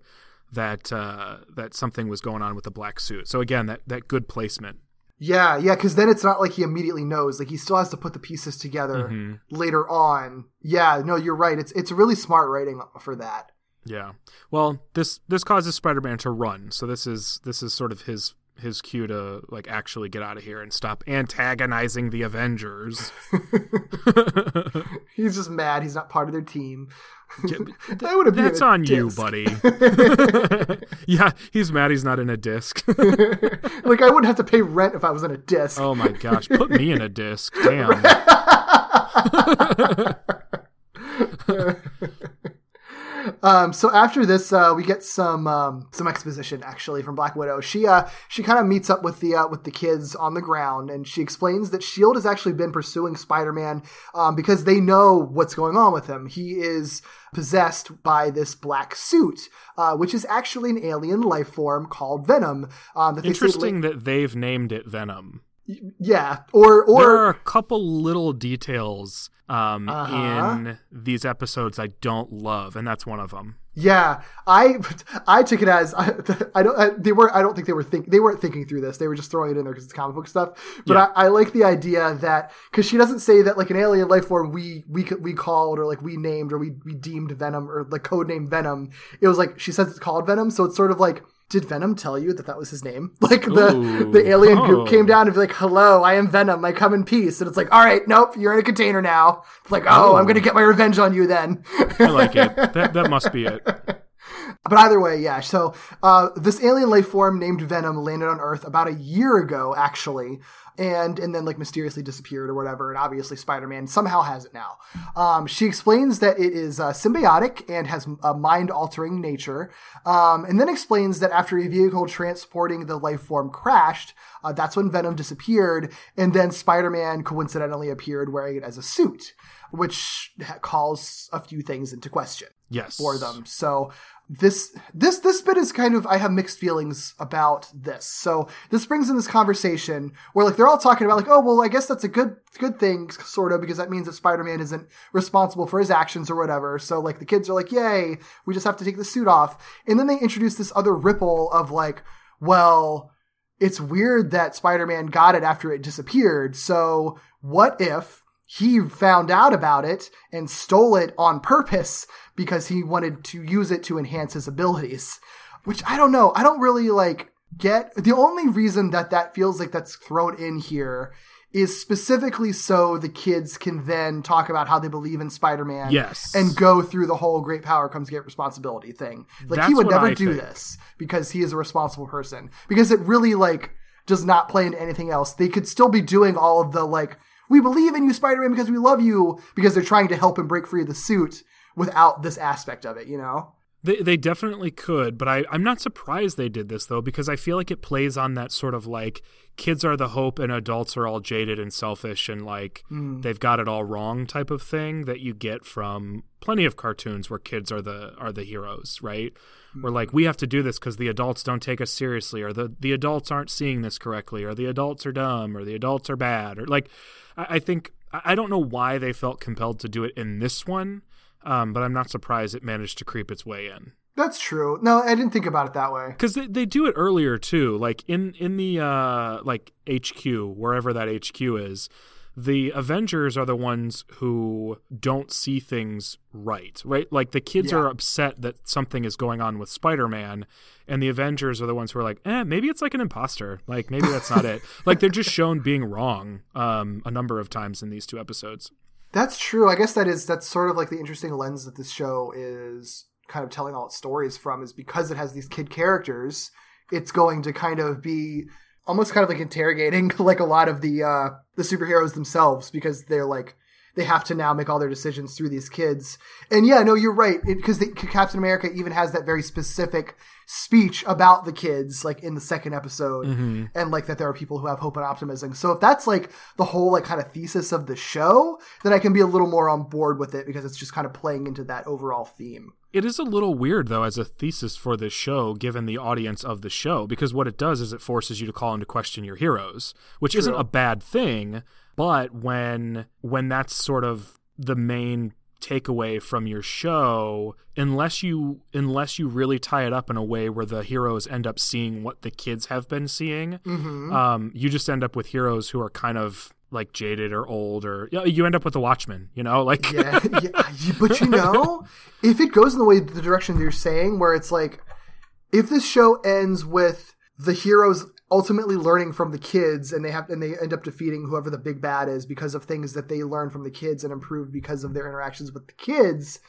that uh, that something was going on with the black suit. So again, that that good placement. yeah yeah because then it's not like he immediately knows like he still has to put the pieces together Mm-hmm. later on yeah no you're right it's it's really smart writing for that Yeah. Well, this this causes Spider-Man to run. So this is this is sort of his his cue to like actually get out of here and stop antagonizing the Avengers. [LAUGHS] [LAUGHS] he's just mad he's not part of their team [LAUGHS] that would have been That's on you, buddy. yeah, he's mad he's not in a disc. like i wouldn't have to pay rent if i was in a disc oh my gosh, put me in a disc. Damn. Um, so after this, uh, we get some um, some exposition actually from Black Widow. She uh, she kind of meets up with the uh, with the kids on the ground, and she explains that Shield has actually been pursuing Spider Man um, because they know what's going on with him. He is possessed by this black suit, uh, which is actually an alien life form called Venom. Um, that they say- Interesting that they've named it Venom. Yeah, or or there are a couple little details um, Uh-huh. in these episodes I don't love, and that's one of them. Yeah, I [LAUGHS] I took it as [LAUGHS] I, I don't I, they were I don't think they were think they weren't thinking through this. They were just throwing it in there because it's comic book stuff. But Yeah. I, I like the idea that because she doesn't say that like an alien life form we we we called or like we named or we we deemed Venom or the code name Venom. It was like she says it's called Venom, so it's sort of like. Did Venom tell you that that was his name? [LAUGHS] Like the Ooh. the alien group Oh. came down and be like, "Hello, I am Venom. I come in peace." And it's like, "All right, nope, you're in a container now." It's like, "Oh, Oh. I'm gonna get my revenge on you then." I like it. [LAUGHS] That that must be it. But either way, yeah. So uh, this alien life form named Venom landed on Earth about a year ago, actually. and and then like mysteriously disappeared or whatever. And obviously, Spider Man somehow has it now. Um, she explains that it is uh, symbiotic and has a mind altering nature, um, and then explains that after a vehicle transporting the life form crashed, uh, that's when Venom disappeared, and then Spider Man coincidentally appeared wearing it as a suit, which calls a few things into question Yes. for them. So this this this bit is kind of I have mixed feelings about this. So this brings in this conversation where like they're all talking about like oh well I guess that's a good good thing sort of because that means that Spider-Man isn't responsible for his actions or whatever. So like the kids are like yay, we just have to take the suit off. And then they introduce this other ripple of like well it's weird that Spider-Man got it after it disappeared. So what if he found out about it and stole it on purpose because he wanted to use it to enhance his abilities? Which I don't know. I don't really like get the only reason that that feels like that's thrown in here is specifically so the kids can then talk about how they believe in Spider-Man Yes. and go through the whole great power comes great responsibility thing. Like he would never I do think. this because he is a responsible person. Because it really like does not play into anything else. They could still be doing all of the like we believe in you Spider-Man because we love you because they're trying to help him break free of the suit without this aspect of it, you know? They they definitely could, but I, I'm not surprised they did this though, because I feel like it plays on that sort of like kids are the hope and adults are all jaded and selfish and like mm. they've got it all wrong type of thing that you get from plenty of cartoons where kids are the are the heroes, right? Where like we have to do this because the adults don't take us seriously, or the the adults aren't seeing this correctly, or the adults are dumb, or the adults are bad, or like I, I think I I don't know why they felt compelled to do it in this one. Um, but I'm not surprised it managed to creep its way in That's true. No, I didn't think about it that way. because they, they do it earlier too like in in the uh like hq wherever that hq is the avengers are the ones who don't see things right right like the kids Yeah. are upset that something is going on with spider-man and the avengers are the ones who are like eh maybe it's like an imposter like maybe that's not it [LAUGHS] like they're just shown being wrong um a number of times in these two episodes That's true. I guess that is that's sort of like the interesting lens that this show is kind of telling all its stories from is because it has these kid characters, it's going to kind of be almost kind of like interrogating [LAUGHS] like a lot of the uh the superheroes themselves because they're like they have to now make all their decisions through these kids. And yeah, no, you're right because Captain America even has that very specific speech about the kids like in the second episode mm-hmm. and like that there are people who have hope and optimism. So if that's like the whole like kind of thesis of the show, then I can be a little more on board with it because it's just kind of playing into that overall theme. It is a little weird, though, as a thesis for this show, given the audience of the show, because what it does is it forces you to call into question your heroes, which isn't a bad thing. But when when that's sort of the main takeaway from your show, unless you unless you really tie it up in a way where the heroes end up seeing what the kids have been seeing, um, you just end up with heroes who are kind of like jaded or old, or you end up with the Watchmen, you know, like yeah, yeah, but you know, [LAUGHS] if it goes in the way the direction that you're saying, where it's like, if this show ends with the heroes ultimately learning from the kids, and they have and they end up defeating whoever the big bad is because of things that they learn from the kids and improve because of their interactions with the kids.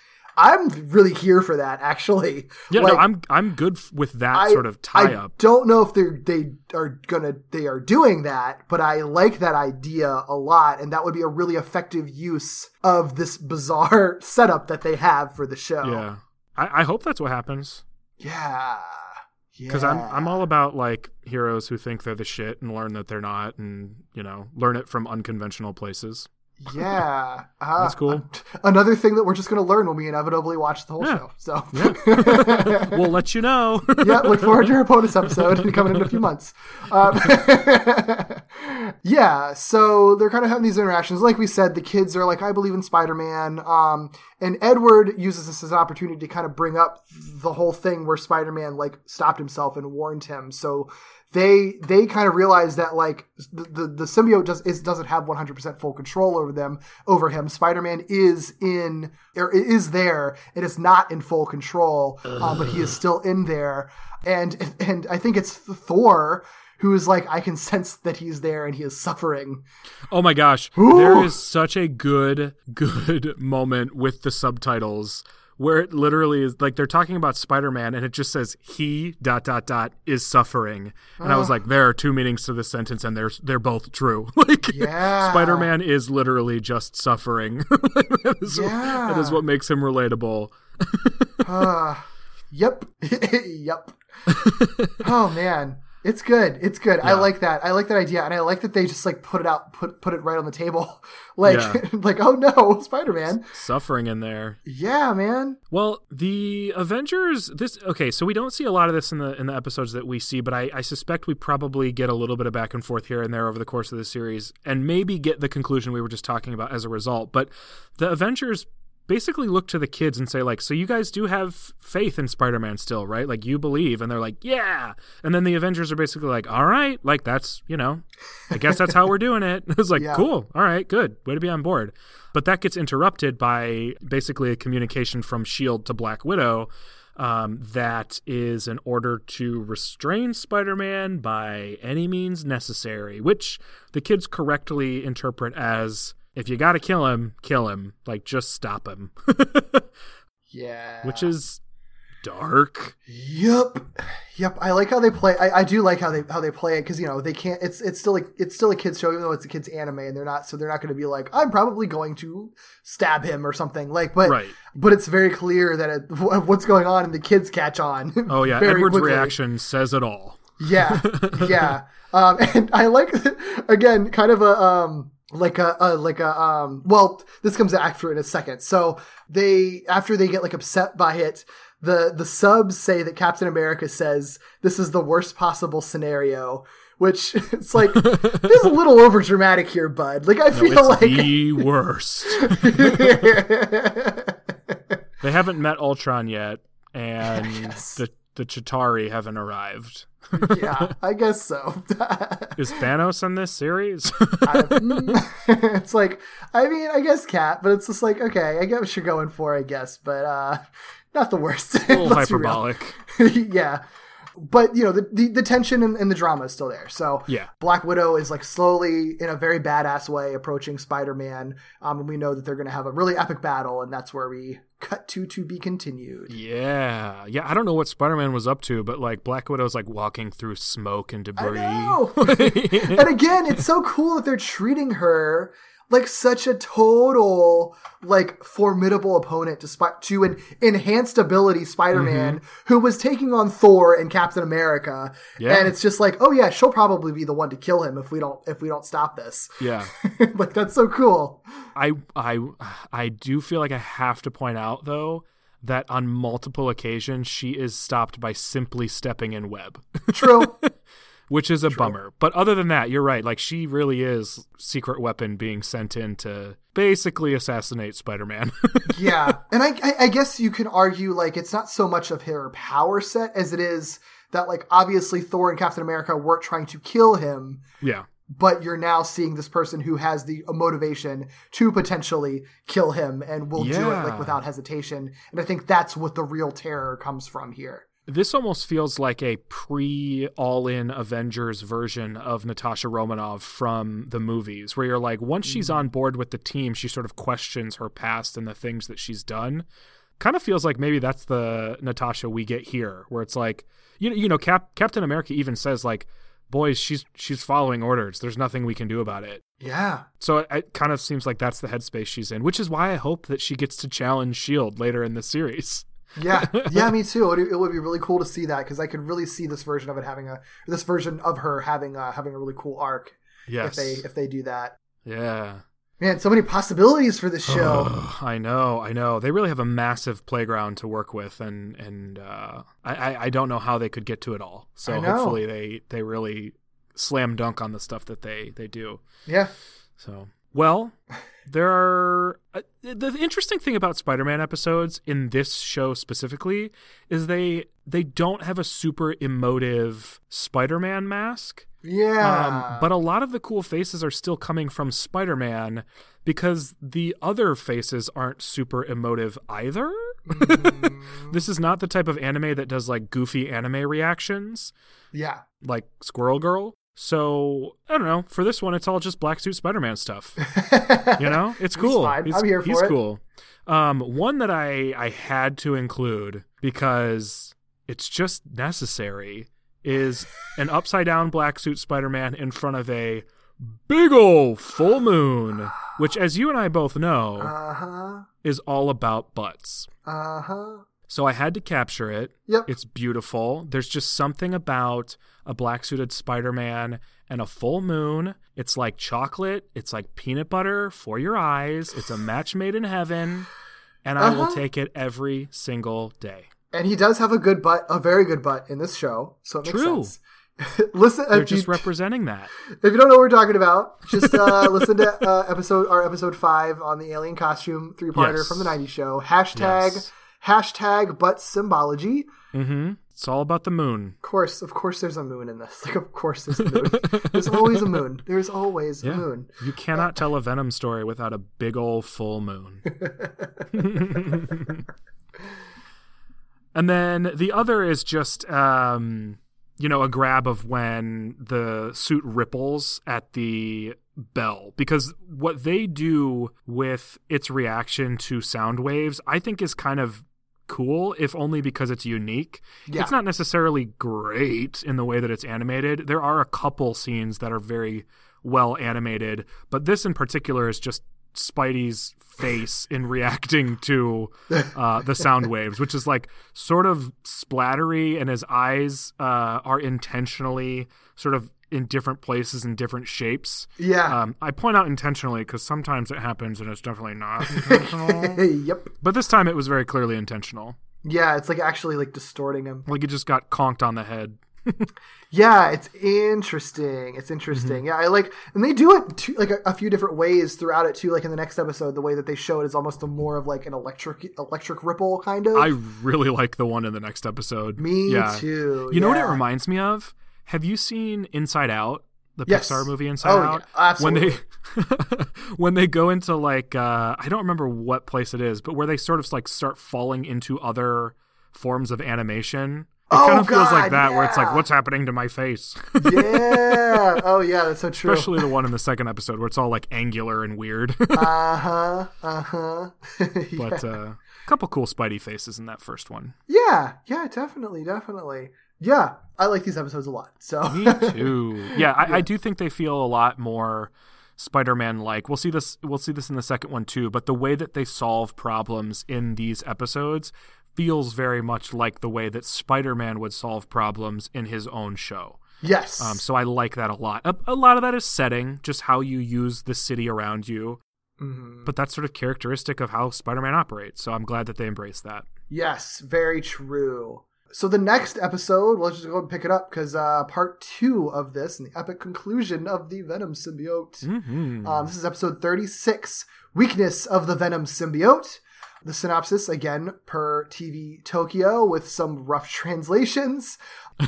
I'm really here for that, actually. [LAUGHS] Yeah, Like, no, I'm I'm good f- with that I, sort of tie I up. don't know if they're they are gonna they are doing that, but I like that idea a lot, and that would be a really effective use of this bizarre [LAUGHS] setup that they have for the show. Yeah, I, I hope that's what happens yeah, because I'm I'm all about like heroes who think they're the shit and learn that they're not, and you know learn it from unconventional places. Yeah. Uh, [LAUGHS] That's cool. Another thing that we're just gonna learn when we inevitably watch the whole Yeah. show. So [LAUGHS] we'll let you know. yeah, look forward to our bonus episode [LAUGHS] coming in a few months. Um, yeah, so they're kind of having these interactions. Like we said, the kids are like, I believe in Spider Man. Um, and Edward uses this as an opportunity to kind of bring up the whole thing where Spider Man like stopped himself and warned him. So they they kind of realize that like the the, the symbiote does is, doesn't have 100% full control over them over him. Spider-man is in or is there. It is not in full control uh, but he is still in there. And and i think it's thor who is like i can sense that he's there and he is suffering. Oh my gosh, there is such a good good moment with the subtitles where it literally is like they're talking about Spider-Man and it just says he dot dot dot is suffering. And I was like there are two meanings to this sentence and they're they're both true. [LAUGHS] like Yeah. Spider-Man is literally just suffering. [LAUGHS] that, is, that is Yeah. what makes him relatable. [LAUGHS] Ah, yep, yep. oh man, it's good. It's good. I like that. I like that idea, and I like that they just like put it out, put put it right on the table, [LAUGHS] like Yeah. [LAUGHS] like oh no, [LAUGHS] Spider Man. Suffering in there. Yeah, man. Well, the Avengers. This okay. So we don't see a lot of this in the in the episodes that we see, but I, I suspect we probably get a little bit of back and forth here and there over the course of the series, and maybe get the conclusion we were just talking about as a result. But the Avengers basically look to the kids and say like, "So you guys do have faith in Spider-Man still, right? Like you believe?" And they're like, "Yeah." And then the Avengers are basically like, "All right, like that's you know, I guess that's how we're doing it." [LAUGHS] It's like, Yeah. cool. All right, good. Way to be on board. But that gets interrupted by basically a communication from S.H.I.E.L.D. to Black Widow um, that is an order to restrain Spider Man by any means necessary, which the kids correctly interpret as if you got to kill him, kill him. Like, just stop him. [LAUGHS] Yeah. which is dark. Yep. Yep. I like how they play. I, I do like how they how they play it because you know they can't. It's it's still like it's still a kids show even though it's a kids anime and they're not so they're not going to be like I'm probably going to stab him or something like. But Right. but it's very clear that it, [LAUGHS] what's going on and the kids catch on. [LAUGHS] Oh, yeah. Edward's quickly. reaction says it all. Yeah, yeah. Um, and I like again, kind of a um, like a, a like a um. Well, this comes after in a second. So they after they get like upset by it, the the subs say that Captain America says this is the worst possible scenario. Which [LAUGHS] it's like is a little over dramatic here, bud. Like I feel It's like the worst. [LAUGHS] they haven't met Ultron yet, and [LAUGHS] the the Chitauri haven't arrived. Yeah, I guess so. [LAUGHS] Is Thanos in this series? [LAUGHS] [LAUGHS] it's like, I mean, I guess cat, but it's just like, okay, I get what you're going for, I guess, but uh, not the worst. a little Let's be real. hyperbolic. yeah. But you know the, the, the tension and, and the drama is still there. So Yeah. Black Widow is like slowly in a very badass way approaching Spider Man, um, and we know that they're going to have a really epic battle, and that's where we cut to to be continued. Yeah, yeah. I don't know what Spider Man was up to, but like Black Widow's like walking through smoke and debris. [LAUGHS] and again, it's so cool that they're treating her like such a total like formidable opponent to Sp- to an enhanced ability Spider-Man mm-hmm. who was taking on Thor and Captain America. Yeah. and it's just like oh yeah she'll probably be the one to kill him if we don't if we don't stop this. Yeah. [LAUGHS] like that's so cool. I I I do feel like I have to point out though that on multiple occasions she is stopped by simply stepping in web, true [LAUGHS] which is a bummer. But other than that, you're right. Like she really is secret weapon being sent in to basically assassinate Spider-Man. [LAUGHS] yeah and I, I i guess you can argue like it's not so much of her power set as it is that like obviously thor and captain america weren't trying to kill him yeah. but you're now seeing this person who has the motivation to potentially kill him and will do it like without hesitation and i think that's what the real terror comes from here This almost feels like a pre all in Avengers version of Natasha Romanoff from the movies, where you're like, once she's mm-hmm. on board with the team, she sort of questions her past and the things that she's done. Kind of feels like maybe that's the Natasha we get here, where it's like, you know, you know, Cap- Captain America even says like, boys, she's she's following orders. There's nothing we can do about it. yeah So it, it kind of seems like that's the headspace she's in, which is why I hope that she gets to challenge Shield later in the series. Yeah [LAUGHS] yeah me too it, it would be really cool to see that because i could really see this version of it having a this version of her having a having a really cool arc Yes. if they if they do that yeah. man so many possibilities for this show [SIGHS] I know, I know. They really have a massive playground to work with, and and uh, I, I I don't know how they could get to it all. So hopefully they they really slam dunk on the stuff that they they do. yeah So well, there are uh, the interesting thing about Spider-Man episodes in this show specifically is they they don't have a super emotive Spider-Man mask. yeah Um, but a lot of the cool faces are still coming from Spider Man because the other faces aren't super emotive either. [LAUGHS] this is not the type of anime that does like goofy anime reactions yeah like Squirrel Girl. So I don't know. For this one, it's all just black suit Spider-Man stuff. [LAUGHS] You know, it's He's cool. fine. He's, I'm here for he's it. cool. Um, one that I I had to include because it's just necessary is an upside down black suit Spider-Man in front of a big ol' full moon, which, as you and I both know, Uh huh. is all about butts. Uh huh. So I had to capture it. Yep. It's beautiful. There's just something about a black suited Spider Man and a full moon. It's like chocolate. It's like peanut butter for your eyes. It's a match made in heaven. And I will Uh-huh. take it every single day. And he does have a good butt, a very good butt in this show, so it makes True. sense. [LAUGHS] listen, They're if you, just representing that. if you don't know what we're talking about, just uh, [LAUGHS] listen to uh, episode our episode five on the alien costume three parter Yes. from the '90s show. Hashtag Yes. hashtag butt symbology. Mm-hmm. It's all about the moon. Of course, of course, there's a moon in this. [LAUGHS] Like, of course, there's a moon. there's always a moon. There's always a moon. You cannot tell a Venom story without a big old full moon. [LAUGHS] and then the other is just, um, you know, a grab of when the suit ripples at the bell. Because what they do with its reaction to sound waves, I think is kind of cool, if only because it's unique. Yeah. It's not necessarily great in the way that it's animated. There are a couple scenes that are very well animated, but this in particular is just Spidey's face in reacting to uh, the sound [LAUGHS] waves, which is like sort of splattery, and his eyes uh, are intentionally sort of in different places and different shapes. Yeah. Um, I point out intentionally because sometimes it happens and it's definitely not [LAUGHS] intentional. yep. but this time it was very clearly intentional. Yeah, it's like actually like distorting him. Like it just got conked on the head. [LAUGHS] Yeah, it's interesting. It's interesting. Mm-hmm. Yeah, I like, and they do it too, like a, a few different ways throughout it too. Like in the next episode, the way that they show it is almost a more of like an electric electric ripple kind of. I really like the one in the next episode. Me yeah. too. You know what it reminds me of? Have you seen Inside Out? The Yes. Pixar movie Inside Oh, yeah, Out? absolutely. When they [LAUGHS] when they go into like uh I don't remember what place it is, but where they sort of like start falling into other forms of animation. It Oh, kind of feels like that where it's like what's happening to my face? yeah. [LAUGHS] Oh yeah, that's so true. Especially the one in the second episode where it's all like angular and weird. [LAUGHS] Uh huh. Uh huh. but uh a couple cool Spidey faces in that first one. yeah. Yeah. Definitely. Definitely. Yeah. I like these episodes a lot. So. Me [LAUGHS] too. yeah, I, I do think they feel a lot more Spider-Man like. We'll see this. We'll see this in the second one too. But the way that they solve problems in these episodes feels very much like the way that Spider-Man would solve problems in his own show. yes. Um, so I like that a lot. A, a lot of that is setting, just how you use the city around you. Mhm. But that's sort of characteristic of how Spider-Man operates. So I'm glad that they embrace that. Yes, very true. So the next episode, let's just go and pick it up because uh, part two of this and the epic conclusion of the Venom symbiote. Mm-hmm. Um, this is episode thirty-six, weakness of the Venom symbiote. The synopsis again per TV Tokyo with some rough translations. [LAUGHS]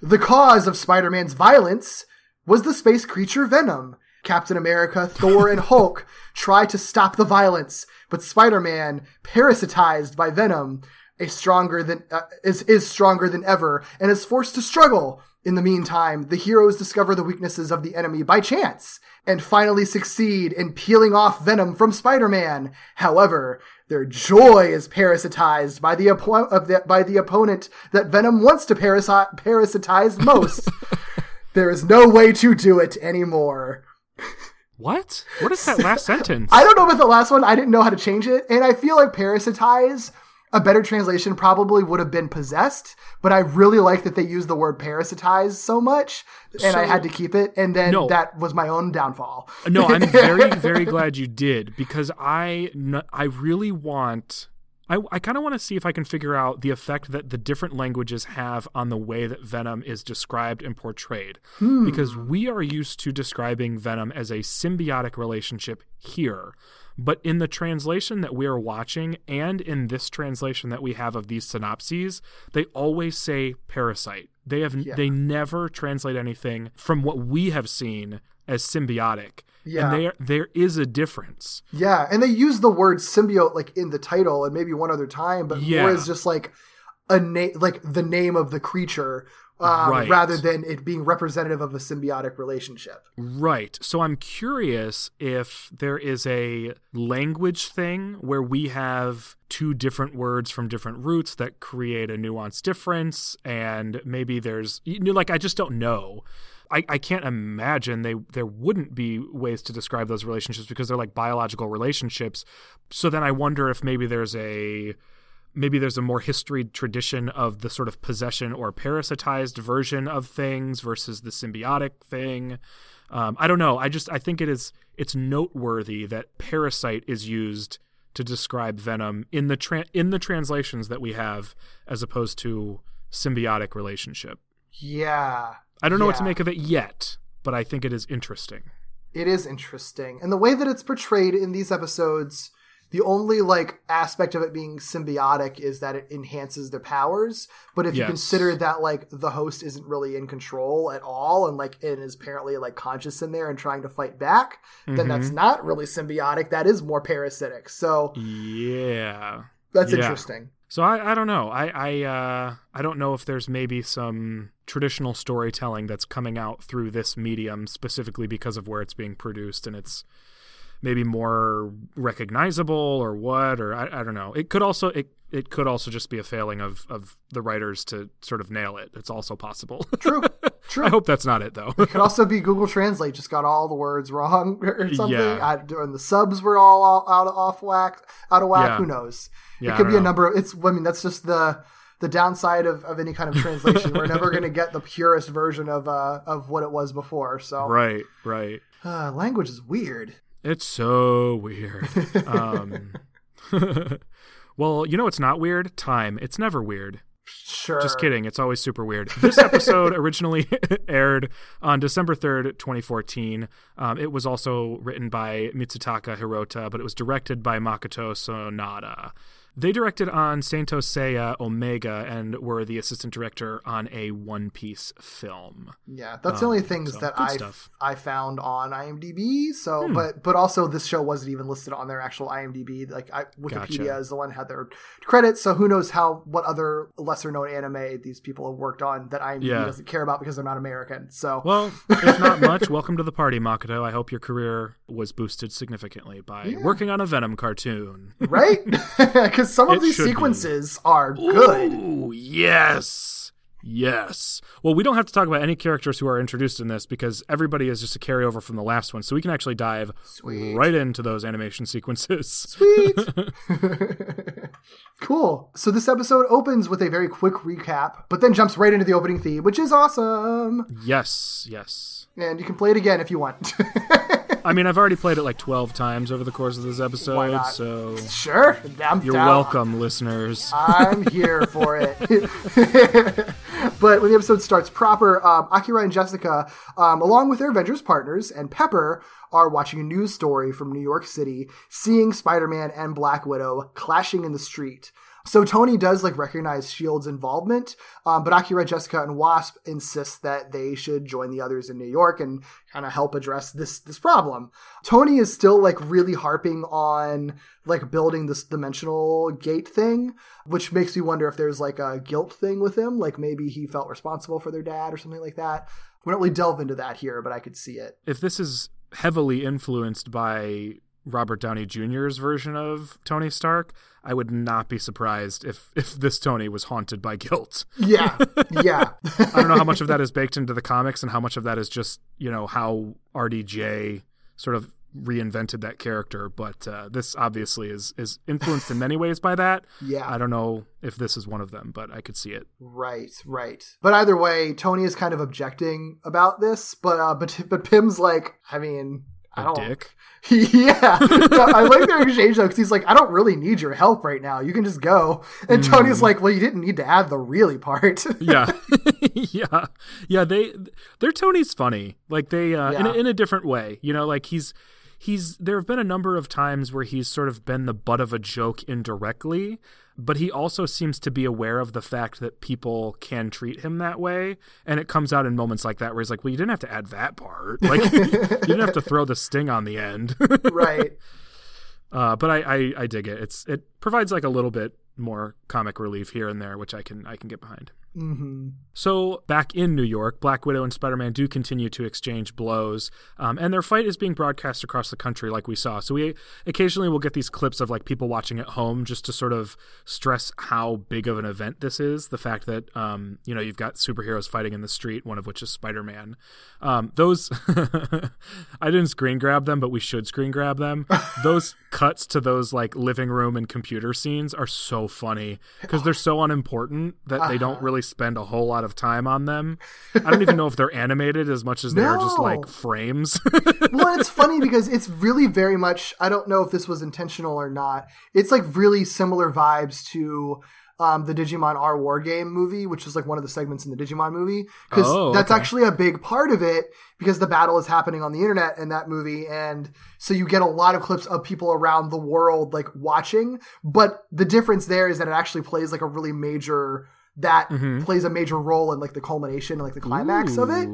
the cause of Spider-Man's violence was the space creature Venom. Captain America, Thor, and Hulk [LAUGHS] try to stop the violence, but Spider-Man, parasitized by Venom, is stronger than uh, is is stronger than ever and is forced to struggle. In the meantime, the heroes discover the weaknesses of the enemy by chance and finally succeed in peeling off Venom from Spider-Man. However, their joy is parasitized by the, oppo- of the by the opponent that Venom wants to parasi- parasitize most. [LAUGHS] there is no way to do it anymore. What? What is that last [LAUGHS] sentence? I don't know about the last one. I didn't know how to change it. And I feel like parasitize, a better translation probably would have been possessed. But I really like that they used the word parasitize so much. And I had to keep it. And then No. that was my own downfall. No, I'm [LAUGHS] very, very glad you did because I, I really want. I, I kind of want to see if I can figure out the effect that the different languages have on the way that Venom is described and portrayed. Hmm. Because we are used to describing Venom as a symbiotic relationship here. But in the translation that we are watching and in this translation that we have of these synopses, they always say parasite. They have they never translate anything from what we have seen as symbiotic. Yeah. And there there is a difference. Yeah. And they use the word symbiote like in the title and maybe one other time, but Yeah. more as just like a name like the name of the creature um, Right. rather than it being representative of a symbiotic relationship. Right. So I'm curious if there is a language thing where we have two different words from different roots that create a nuanced difference, and maybe there's you know, like I just don't know. I, I can't imagine they there wouldn't be ways to describe those relationships because they're like biological relationships. So then I wonder if maybe there's a maybe there's a more historied tradition of the sort of possession or parasitized version of things versus the symbiotic thing. Um, I don't know. I just I think it is it's noteworthy that parasite is used to describe venom in the tra- in the translations that we have as opposed to symbiotic relationship. Yeah. I don't know what to make of it yet, but I think it is interesting. It is interesting. And the way that it's portrayed in these episodes, the only like aspect of it being symbiotic is that it enhances their powers. But if you consider that like the host isn't really in control at all and like and is apparently like conscious in there and trying to fight back, then that's not really symbiotic. That is more parasitic. So Yeah. that's Yeah. interesting. So I, I don't know. I I uh, I don't know if there's maybe some traditional storytelling that's coming out through this medium specifically because of where it's being produced and it's maybe more recognizable or what or I, I don't know. It could also it it could also just be a failing of of the writers to sort of nail it. It's also possible. [LAUGHS] True. True. I hope that's not it though. It could also be Google Translate just got all the words wrong [LAUGHS] or something. Yeah. I, and the subs were all out, out off whack, out of whack. Yeah. Who knows? Yeah, it could be a number. Of, it's. I mean, that's just the the downside of, of any kind of translation. We're never going to get the purest version of uh of what it was before. So right, right. uh, language is weird. It's so weird. um, [LAUGHS] well, you know it's not weird? Time. It's never weird. Sure. Just kidding. It's always super weird. [LAUGHS] This episode originally [LAUGHS] aired on December 3rd, 2014. Um, it was also written by Mitsutaka Hirota, but it was directed by Makoto Sonada. They directed on Saint Seiya Omega and were the assistant director on a One Piece film. Yeah, that's the only Um, things so, that I stuff. Hmm. I found on IMDb. So, but but also this show wasn't even listed on their actual IMDb. Like I, Wikipedia Gotcha. is the one that had their credits. So who knows how what other lesser known anime these people have worked on that IMDb Yeah. doesn't care about because they're not American. So Well, if not [LAUGHS] much, welcome to the party, Makoto. I hope your career was boosted significantly by working on a Venom cartoon. right, [LAUGHS] because some of It these should be. sequences are good. Ooh, yes. Yes. Well, we don't have to talk about any characters who are introduced in this because everybody is just a carryover from the last one. So we can actually dive right into those animation sequences. Sweet. [LAUGHS] [LAUGHS] cool. So this episode opens with a very quick recap, but then jumps right into the opening theme, which is awesome. Yes, yes. And you can play it again if you want. [LAUGHS] I mean, I've already played it like 12 times over the course of this episode, so sure. I'm you're down. welcome, listeners. I'm here for it. [LAUGHS] but when the episode starts proper, um, Akira and Jessica, um, along with their Avengers partners and Pepper, are watching a news story from New York City, seeing Spider-Man and Black Widow clashing in the street. So Tony does like recognize Shield's involvement, um, but Akira, Jessica, and Wasp insist that they should join the others in New York and kind of help address this this problem. Tony is still like really harping on like building this dimensional gate thing, which makes me wonder if there's like a guilt thing with him, like maybe he felt responsible for their dad or something like that. We don't really delve into that here, but I could see it. if this is heavily influenced by Robert Downey Jr.'s version of Tony Stark, I would not be surprised if if this Tony was haunted by guilt. Yeah, yeah. [LAUGHS] I don't know how much of that is baked into the comics and how much of that is just you know how RDJ sort of reinvented that character, but uh, this obviously is is influenced in many ways by that. Yeah. I don't know if this is one of them, but I could see it. Right, right. But either way, Tony is kind of objecting about this, but uh, but but Pym's like, I mean, A dick. [LAUGHS] yeah, I like their [LAUGHS] exchange though, because he's like, I don't really need your help right now. You can just go. And Mm. Tony's like, Well, you didn't need to add the really part. [LAUGHS] yeah yeah yeah they their tony's funny like they uh in, a, in a different way you know like he's he's there have been a number of times where he's sort of been the butt of a joke indirectly but he also seems to be aware of the fact that people can treat him that way and it comes out in moments like that where he's like well you didn't have to add that part like [LAUGHS] you didn't have to throw the sting on the end [LAUGHS] right. uh, but I, I I dig it. It's it provides like a little bit more comic relief here and there, which I can I can get behind. Mm-hmm. So, back in New York, Black Widow and Spider Man do continue to exchange blows, um, and their fight is being broadcast across the country, like we saw. So, we occasionally will get these clips of like people watching at home just to sort of stress how big of an event this is. The fact that, um, you know, you've got superheroes fighting in the street, one of which is Spider Man. Um, those, [LAUGHS] I didn't screen grab them, but we should screen grab them. [LAUGHS] those cuts to those like living room and computer scenes are so funny because they're so unimportant that they don't really spend a whole lot of time on them. I don't even know if they're animated as much as they're just [LAUGHS] like frames. [LAUGHS] well, it's funny because it's really very much. I don't know if this was intentional or not. It's like really similar vibes to um, the Digimon Our War Game movie, which was like one of the segments in the Digimon movie, because Oh, that's okay. actually a big part of it because the battle is happening on the internet in that movie, and so you get a lot of clips of people around the world like watching. But the difference there is that it actually plays like a really major that mm-hmm. plays a major role in like the culmination and like the climax of it.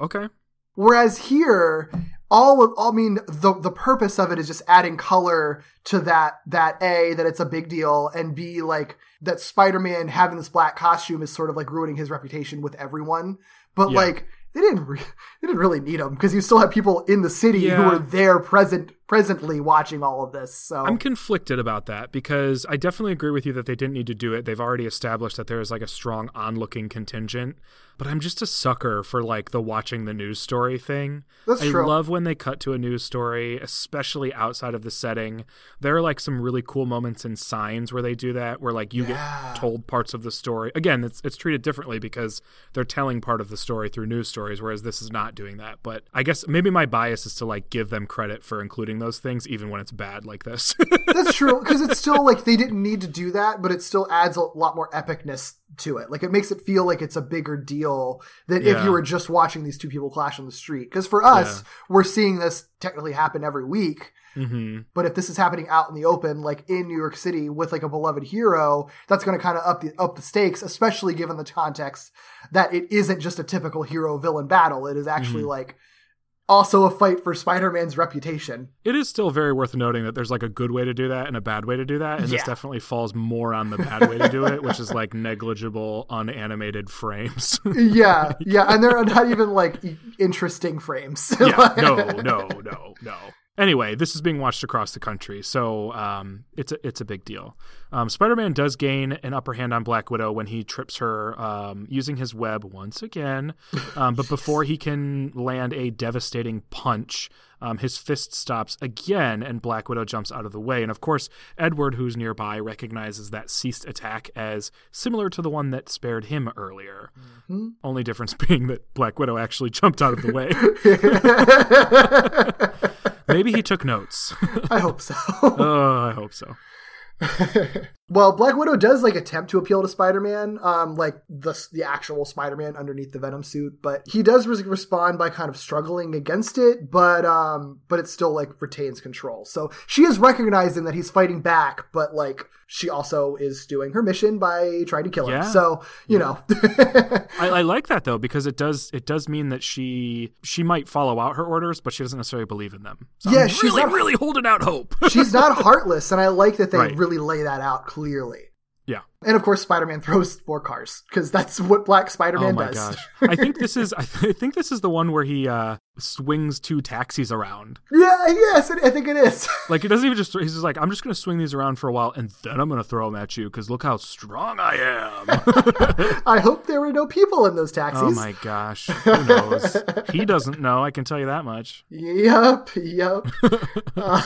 Okay. Whereas here, all of, I mean, the the purpose of it is just adding color to that that a that it's a big deal, and b like that Spider Man having this black costume is sort of like ruining his reputation with everyone. But Yeah. like they didn't re- [LAUGHS] they didn't really need him because you still have people in the city who Yeah. are there present presently watching all of this. So I'm conflicted about that because I definitely agree with you that they didn't need to do it. They've already established that there is like a strong onlooking contingent, but I'm just a sucker for like the watching the news story thing. That's I true. love when they cut to a news story, especially outside of the setting. There are like some really cool moments in signs where they do that, where like you Yeah. get told parts of the story. Again, it's it's treated differently because they're telling part of the story through news stories, whereas this is not doing that. But I guess maybe my bias is to like give them credit for including those things, even when it's bad like this. [LAUGHS] That's true because it's still like they didn't need to do that, but it still adds a lot more epicness to it. Like it makes it feel like it's a bigger deal than if you were just watching these two people clash on the street. Because for us, Yeah. we're seeing this technically happen every week. hmm But if this is happening out in the open, like in New York City with like a beloved hero, that's going to kind of up the up the stakes, especially given the context that it isn't just a typical hero villain battle. It is actually Mm-hmm. like also a fight for Spider-Man's reputation. It is still very worth noting that there's like a good way to do that and a bad way to do that, and this definitely falls more on the bad way to do it, which is like [LAUGHS] negligible, unanimated frames. yeah, [LAUGHS] yeah, and they're not even like interesting frames. yeah, no, [LAUGHS] no, no, no. Anyway, this is being watched across the country, so um, it's a it's a big deal. Um, Spider-Man does gain an upper hand on Black Widow when he trips her um, using his web once again, [LAUGHS] um, but before he can land a devastating punch, um, his fist stops again, and Black Widow jumps out of the way. And of course, Edward, who's nearby, recognizes that ceased attack as similar to the one that spared him earlier. Only difference [LAUGHS] being that Black Widow actually jumped out of the way. [LAUGHS] Maybe he took notes. [LAUGHS] I hope so. [LAUGHS] oh, I hope so. [LAUGHS] well, Black Widow does like attempt to appeal to Spider-Man, um, like the the actual Spider-Man underneath the Venom suit, but he does re- respond by kind of struggling against it, but um, but it still like retains control. So she is recognizing that he's fighting back, but like she also is doing her mission by trying to kill him. Yeah. So you know, [LAUGHS] I, I like that though because it does it does mean that she she might follow out her orders, but she doesn't necessarily believe in them. So Yeah, I'm she's really not- really holding out hope. she's not heartless, and I like that they Right. really lay that out clearly. yeah. And of course, Spider-Man throws more cars because that's what Black Spider-Man Oh does. gosh. [LAUGHS] I think this is I, th- I think this is the one where he uh swings two taxis around. Yeah, yes, I think it is. [LAUGHS] Like he doesn't even just he's just like I'm just going to swing these around for a while and then I'm going to throw them at you cuz look how strong I am. [LAUGHS] I hope there were no people in those taxis. oh my gosh. Who knows? he doesn't know, I can tell you that much. Yep, yep. uh,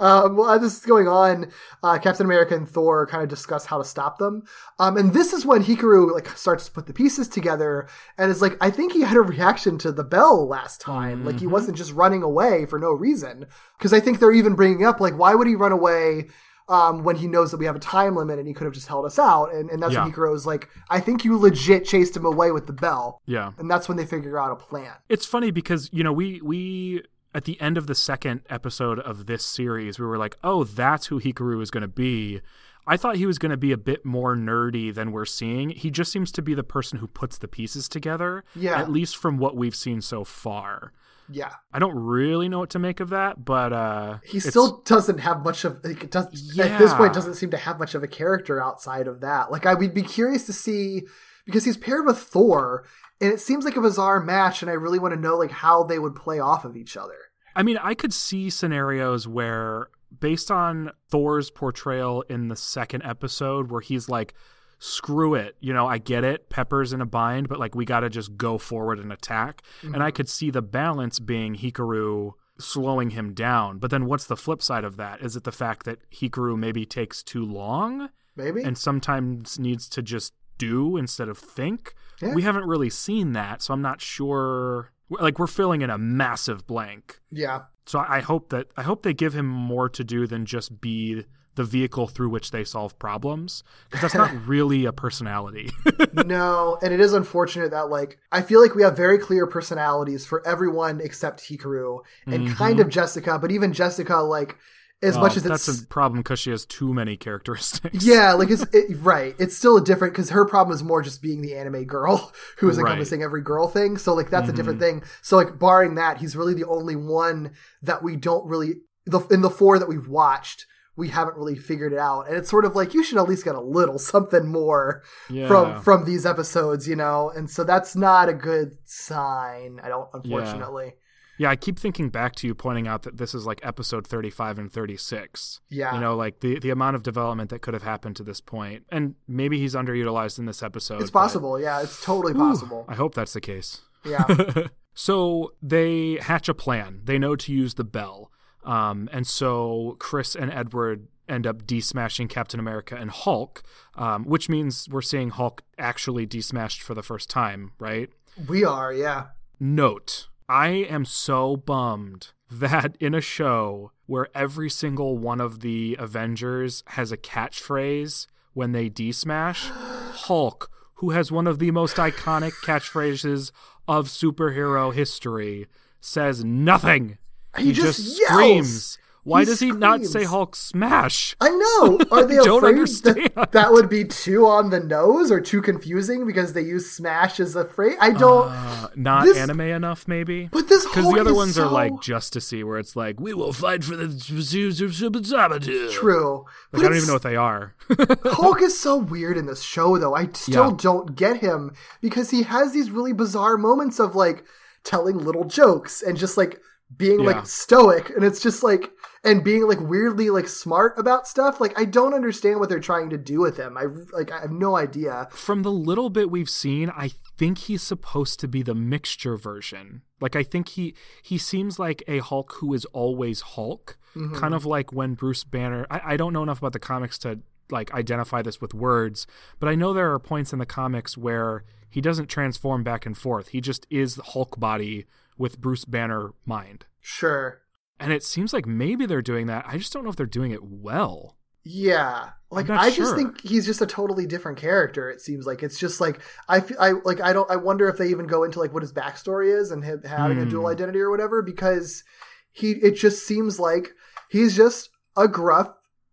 um, as this is going on, uh, Captain America and Thor kind of discuss how to stop them. Um, and this is when Hikaru like starts to put the pieces together and is like, I think he had a reaction to the bell last time. Like he wasn't just running away for no reason. Because I think they're even bringing up like, why would he run away? Um, when he knows that we have a time limit and he could have just held us out. And, and that's Yeah. when Hikaru is like, I think you legit chased him away with the bell. Yeah. And that's when they figure out a plan. it's funny because you know we we at the end of the second episode of this series we were like oh that's who hikaru is going to be i thought he was going to be a bit more nerdy than we're seeing he just seems to be the person who puts the pieces together Yeah. at least from what we've seen so far Yeah. I don't really know what to make of that, but uh, He still doesn't have much of like, it does at this point doesn't seem to have much of a character outside of that. Like I would be curious to see because he's paired with Thor and it seems like a bizarre match and I really want to know like how they would play off of each other. I mean, I could see scenarios where, based on Thor's portrayal in the second episode, where he's like, screw it, you know, I get it, Pepper's in a bind, but like, we got to just go forward and attack. And I mm-hmm. could see the balance being Hikaru slowing him down. But then what's the flip side of that? Is it the fact that Hikaru maybe takes too long Maybe? and sometimes needs to just do instead of think? Yeah. We haven't really seen that, so I'm not sure. Like, we're filling in a massive blank. yeah. So I hope that I hope they give him more to do than just be the vehicle through which they solve problems because that's not [LAUGHS] really a personality. [LAUGHS] no, and it is unfortunate that like I feel like we have very clear personalities for everyone except Hikaru and kind mm-hmm. of Jessica, but even Jessica like as much Well, as it's that's a problem because she has too many characteristics. Yeah, like it's [LAUGHS] it, right. It's still a different because her problem is more just being the anime girl [LAUGHS] who is Right. encompassing every girl thing. So like that's a different Mm-hmm. thing. So like barring that, he's really the only one that we don't really the in the four that we've watched. We haven't really figured it out, and it's sort of like you should at least get a little [LAUGHS] something more Yeah. from from these episodes, you know. And so that's not a good sign. I don't, unfortunately. Yeah, I keep thinking back to you pointing out that this is like episode 35 and 36. Yeah. You know, like the, the amount of development that could have happened to this point. And maybe he's underutilized in this episode. It's but- possible. Yeah, it's totally possible. I hope that's the case. Yeah. [LAUGHS] so they hatch a plan. They know to use the bell. Um, and so Chris and Edward end up desmashing Captain America and Hulk, um, which means we're seeing Hulk actually desmashed for the first time, right? we are. Yeah. Note, I am so bummed [LAUGHS] that in a show where every single one of the Avengers has a catchphrase when they desmash, [GASPS] Hulk, who has one of the most iconic catchphrases of superhero history, says nothing. He just yells. screams. Why He does he not say. Hulk smash? I know. Are they Don't afraid understand. that that would be too on the nose or too confusing because they use Smash as a phrase? I don't. Uh, not This- anime enough, maybe. but this Because the other ones are so like Justicey, where it's like we will fight for the true. true. Like But I don't even know what they are. Hulk is so weird in this show, though. I still Yeah. don't get him because he has these really bizarre moments of like telling little jokes and just like being Yeah. like stoic, and it's just like and being like weirdly like smart about stuff. Like I don't understand what they're trying to do with him. I like I have no idea. From the little bit we've seen, I think he's supposed to be the mixture version. Like I think he he seems like a Hulk who is always Hulk. Mm-hmm. Kind of like when Bruce Banner. I, I don't know enough about the comics to like identify this with words, but I know there are points in the comics where he doesn't transform back and forth. He just is the Hulk body with Bruce Banner mind. Sure. And it seems like maybe they're doing that. I just don't know if they're doing it well. Yeah, like I just think he's just a totally different character. It seems like it's just like I, I like I don't I wonder if they even go into like what his backstory is and him having a dual Hmm. identity or whatever because he it just seems like he's just a gruff,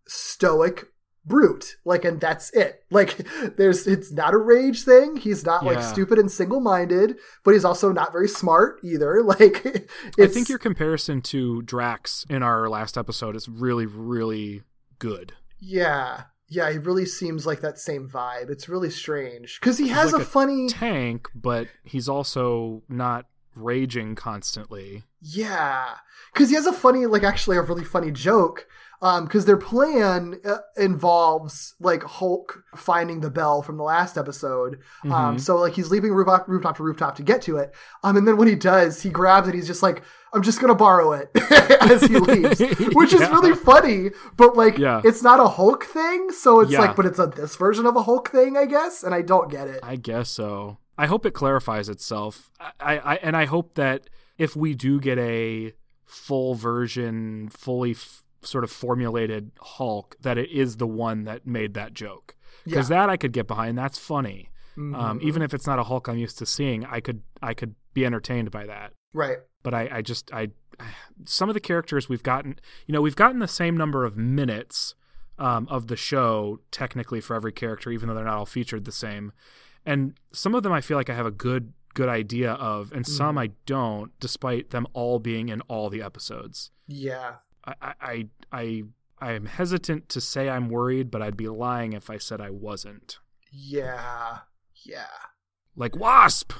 stoic brute. Like, and that's it. [LAUGHS] Like, there's it's not a rage thing. He's not like stupid and single minded, but he's also not very smart either. [LAUGHS] Like, I think your comparison to Drax in our last episode is really, really good. Yeah. Yeah, he really seems like that same vibe. It's really strange because he has like a, a funny. Tank, but he's also not raging constantly. yeah, because he has a funny, like actually a really funny joke. Um, because their plan uh, involves like Hulk finding the bell from the last episode. Mm-hmm. Um, so like he's leaping rooftop, rooftop to rooftop to get to it. Um, and then when he does, he grabs it. He's just like, "I'm just gonna borrow it" [LAUGHS] as he leaves, [LAUGHS] which is really funny. But like, Yeah. it's not a Hulk thing, so it's Yeah. like, but it's a this version of a Hulk thing, I guess. And I don't get it. I guess so. I hope it clarifies itself. I, I and I hope that if we do get a full version, fully f- sort of formulated Hulk, that it is the one that made that joke. Because that I could get behind. That's funny. Mm-hmm. Um, even if it's not a Hulk I'm used to seeing, I could I could be entertained by that. Right. But I, I just I [SIGHS] some of the characters we've gotten, you know, we've gotten the same number of minutes um, of the show technically for every character, even though they're not all featured the same. And some of them I feel like I have a good good idea of, and some I don't, despite them all being in all the episodes. Yeah. I I I I, am hesitant to say I'm worried, but I'd be lying if I said I wasn't. Yeah. Yeah. Like Wasp.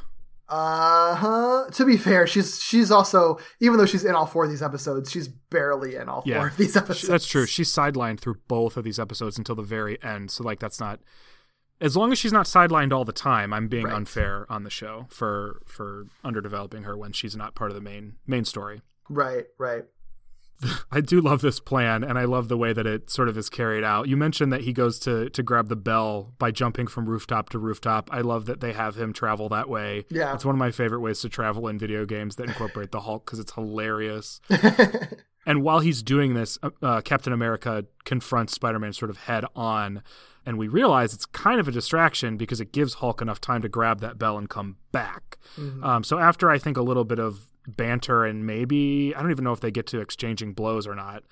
Uh huh. To be fair, she's she's also even though she's in all four of these episodes, she's barely in all four of these episodes. That's true. She's sidelined through both of these episodes until the very end. So like that's not as long as she's not sidelined all the time, I'm being Right. unfair on the show for for underdeveloping her when she's not part of the main main story. Right. Right. [LAUGHS] I do love this plan, and I love the way that it sort of is carried out. You mentioned that he goes to to grab the bell by jumping from rooftop to rooftop. I love that they have him travel that way. Yeah. it's one of my favorite ways to travel in video games that incorporate the Hulk because it's hilarious. [LAUGHS] and while he's doing this, uh, uh, Captain America confronts Spider Man sort of head on, and we realize it's kind of a distraction because it gives Hulk enough time to grab that bell and come back. Um, so after I think a little bit of banter and maybe I don't even know if they get to exchanging blows or not.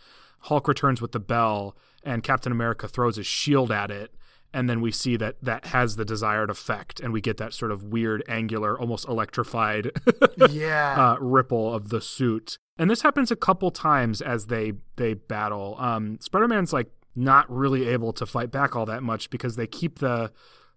Hulk returns with the bell, and Captain America throws his shield at it. And then we see that that has the desired effect, and we get that sort of weird, angular, almost electrified [LAUGHS] Yeah. uh, ripple of the suit. And this happens a couple times as they they battle. Um, Spider-Man's like not really able to fight back all that much because they keep the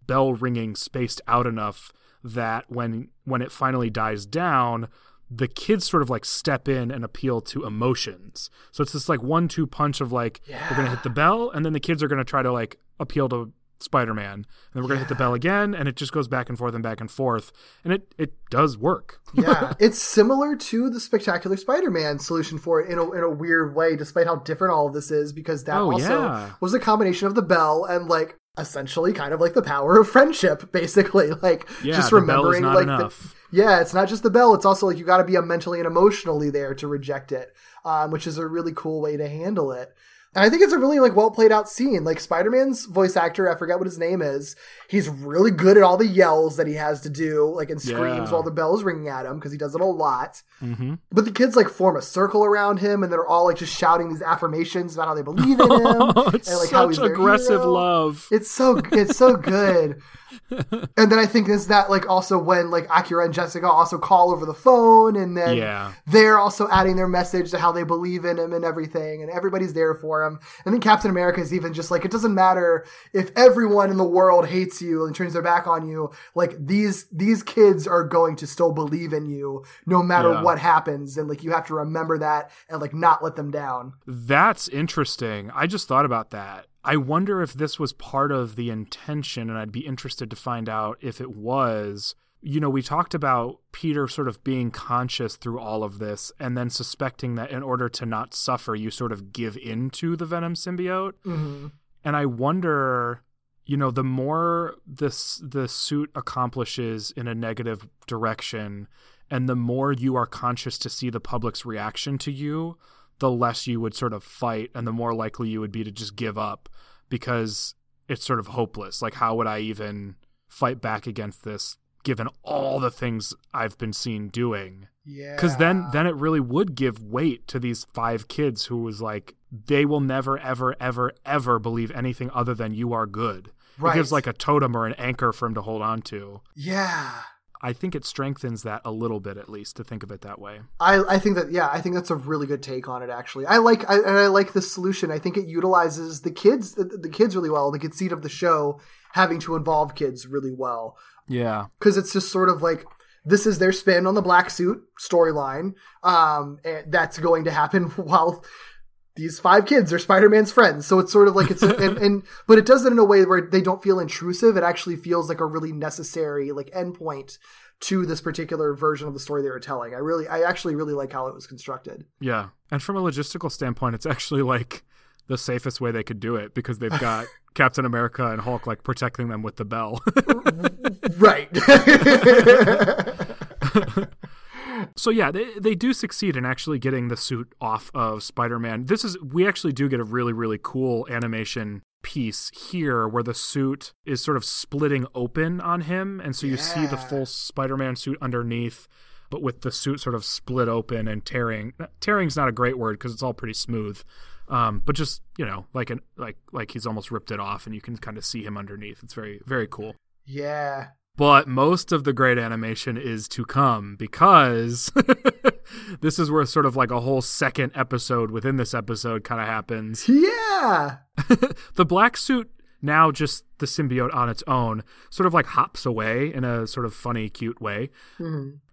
bell ringing spaced out enough that when when it finally dies down, the kids sort of like step in and appeal to emotions. So it's this like one two punch of like we're gonna hit the bell, and then the kids are gonna try to like appeal to Spider-Man, and then we're gonna hit the bell again, and it just goes back and forth and back and forth, and it it does work. yeah, [LAUGHS] it's similar to the Spectacular Spider-Man solution for it in a, in a weird way, despite how different all of this is, because that Oh, also yeah. was a combination of the bell and like essentially kind of like the power of friendship, [LAUGHS] basically. Like Yeah, just the bell is remembering not like enough. The, yeah, it's not just the bell; it's also like you got to be mentally and emotionally there to reject it, um, which is a really cool way to handle it. And I think it's a really like well played out scene. Like Spider Man's voice actor, I forget what his name is. He's really good at all the yells that he has to do, like and screams Yeah. while the bell is ringing at him because he does it a lot. Mm-hmm. But the kids like form a circle around him, and they're all like just shouting these affirmations about how they believe in him [LAUGHS] it's and like how he's such aggressive love. It's so it's so good. [LAUGHS] and then I think is that like also when like Akira and Jessica also call over the phone, and then Yeah. they're also adding their message to how they believe in him and everything, and everybody's there for him. And then Captain America is even just like it doesn't matter if everyone in the world hates you and turns their back on you. Like these these kids are going to still believe in you no matter Yeah. what happens, and like you have to remember that and like not let them down. That's interesting. I just thought about that. I wonder if this was part of the intention, and I'd be interested to find out if it was. You know, we talked about Peter sort of being conscious through all of this and then suspecting that in order to not suffer, you sort of give into the Venom symbiote. Mm-hmm. And I wonder, you know, the more this the suit accomplishes in a negative direction, and the more you are conscious to see the public's reaction to you, the less you would sort of fight, and the more likely you would be to just give up because it's sort of hopeless. Like, how would I even fight back against this? Given all the things I've been seen doing, Yeah, because then then it really would give weight to these five kids who was like they will never ever ever ever believe anything other than you are good. Right. it gives like a totem or an anchor for him to hold on to. Yeah. i think it strengthens that a little bit at least to think of it that way. I, I think that yeah I think that's a really good take on it actually. I like I, and I like this solution. I think it utilizes the kids the, the kids really well the conceit of the show having to involve kids really well yeah. Because it's just sort of like this is their spin on the black suit storyline um and that's going to happen [LAUGHS] while these five kids are Spider-Man's friends. So it's sort of like it's [LAUGHS] and, and but it does it in a way where they don't feel intrusive. It actually feels like a really necessary like endpoint to this particular version of the story they were telling. I really i actually really like how it was constructed. Yeah. And from a logistical standpoint it's actually like the safest way they could do it because they've got [LAUGHS] captain america and hulk like protecting them with the bell. [LAUGHS] Right. [LAUGHS] So yeah, they they do succeed in actually getting the suit off of Spider-Man. This is we actually do get a really really cool animation piece here where the suit is sort of splitting open on him and so you see the full Spider-Man suit underneath but with the suit sort of split open and tearing tearing's not a great word because it's all pretty smooth um, but just you know like an like like he's almost ripped it off and you can kind of see him underneath it's very very cool Yeah. But most of the great animation is to come because [LAUGHS] this is where sort of like a whole second episode within this episode kind of happens. Yeah. [LAUGHS] the black suit now just the symbiote on its own sort of like hops away in a sort of funny cute way.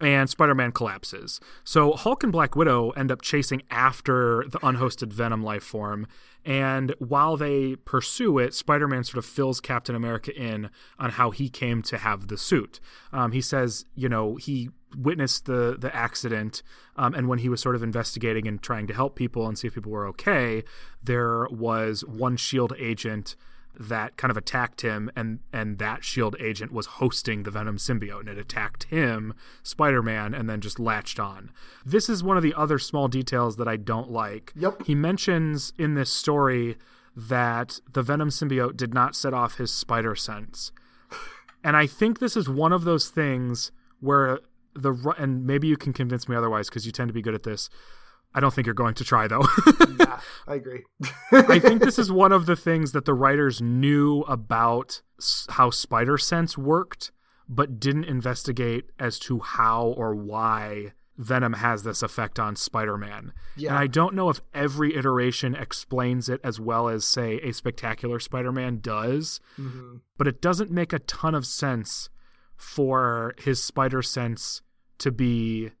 And spider-man collapses. So hulk and black widow end up chasing after the unhosted venom life form. And while they pursue it spider-man sort of fills captain america in on how he came to have the suit. Um, he says you know he witnessed the the accident um, and when he was sort of investigating and trying to help people and see if people were okay there was one shield agent that kind of attacked him and and that shield agent was hosting the venom symbiote and it attacked him spider-man and then just latched on. This is one of the other small details that i don't like. Yep. he mentions in this story that the venom symbiote did not set off his spider sense. And i think this is one of those things where the and maybe you can convince me otherwise because you tend to be good at this i don't think you're going to try though [LAUGHS] yeah, I agree. I think [LAUGHS] this is one of the things that the writers knew about how spider sense worked, but didn't investigate as to how or why Venom has this effect on Spider Man. Yeah. And I don't know if every iteration explains it as well as, say, a spectacular Spider Man does, Mm-hmm. but it doesn't make a ton of sense for his spider sense to be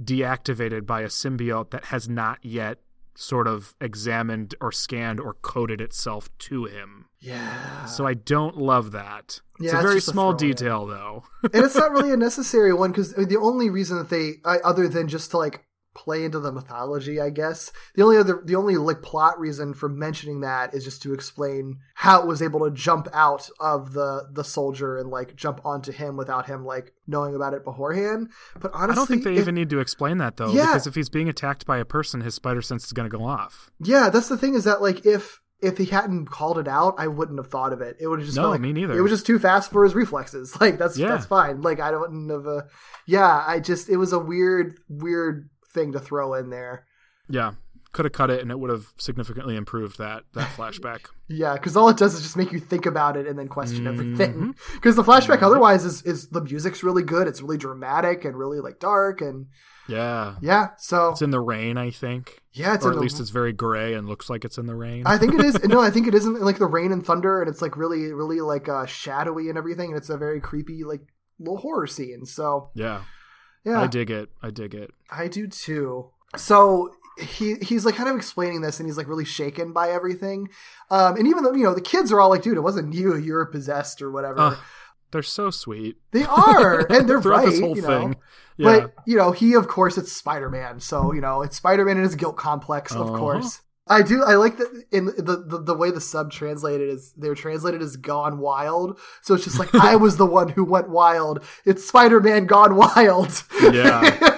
deactivated by a symbiote that has not yet sort of examined or scanned or coded itself to him. yeah. So I don't love that. Yeah, it's a very a small throw-in. detail though. and it's not really a [LAUGHS] necessary one because the only reason that they, I, other than just to like play into the mythology, I guess the only other, the only like plot reason for mentioning that is just to explain how it was able to jump out of the the soldier and like jump onto him without him like knowing about it beforehand. But honestly, I don't think they if- even need to explain that though, Yeah. because if he's being attacked by a person, his spider sense is going to go off. Yeah, that's the thing is that like if if he hadn't called it out, I wouldn't have thought of it. It would have just No, been like, me neither. It was just too fast for his reflexes. [LAUGHS] Like that's Yeah. that's fine. Like I don't have a yeah. I just it was a weird weird thing to throw in there. Yeah, could have cut it and it would have significantly improved that that [LAUGHS] flashback. Yeah, because all it does is just make you think about it and then question Mm-hmm. everything. Because the flashback otherwise is is the music's really good. It's really dramatic and really like dark and Yeah. yeah. So It's in the rain, I think. yeah, it's or at the- least it's very gray and looks like it's in the rain. I think it is. [LAUGHS] No, I think it isn't like the rain and thunder, and it's like really, really like uh, shadowy and everything, and it's a very creepy, like little horror scene. So yeah. Yeah, I dig it. I dig it. I do too. So he he's like kind of explaining this, and he's like really shaken by everything. Um, and even though you know the kids are all like, "Dude, it wasn't you. You were possessed or whatever." Ugh, they're so sweet. They are, [LAUGHS] and they're right. this whole you know. thing. Yeah. But you know, he of course it's Spider Man, so you know it's Spider Man and his guilt complex, of Uh-huh. course. I do. I like that in the, the the way the sub translated is they're translated as "gone wild," so it's just like [LAUGHS] I was the one who went wild. It's Spider Man gone wild. Yeah.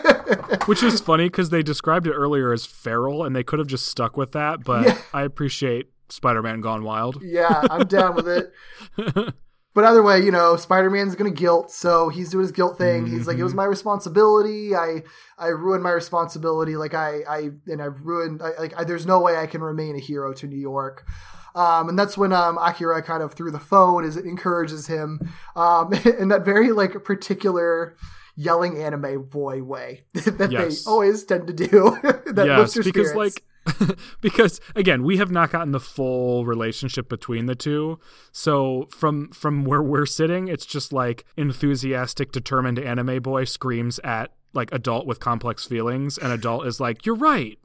[LAUGHS] Which is funny because they described it earlier as feral, and they could have just stuck with that. But Yeah. I appreciate Spider-Man Gone Wild. yeah, I'm down with it. [LAUGHS] But either way, you know, Spider Man's gonna guilt, so he's doing his guilt thing. He's like, it was my responsibility. I I ruined my responsibility. Like I I and I've ruined. I, like I, there's no way I can remain a hero to New York. Um, and that's when um, Akira kind of through the phone is it encourages him um, [LAUGHS] in that very like particular yelling anime boy way [LAUGHS] that Yes. they always tend to do. [LAUGHS] that yes, because spirits. like [LAUGHS] because again, we have not gotten the full relationship between the two. So from from where we're sitting, it's just like enthusiastic, determined anime boy screams at like adult with complex feelings, and adult is like, "You're right."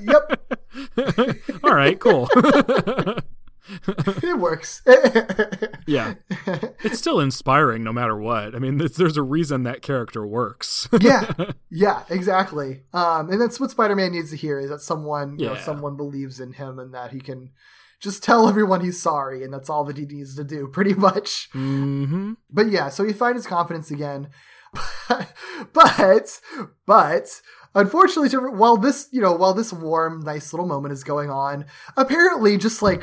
yep, [LAUGHS] All right, cool. [LAUGHS] [LAUGHS] it works. [LAUGHS] yeah, it's still inspiring no matter what. I mean, there's, there's a reason that character works. [LAUGHS] yeah, yeah, exactly. Um, and that's what Spider-Man needs to hear is that someone, you know, someone believes in him and that he can just tell everyone he's sorry, and that's all that he needs to do, pretty much. hmm But yeah, so he finds his confidence again. but, but, unfortunately, to, while this, you know, while this warm, nice little moment is going on, apparently, just like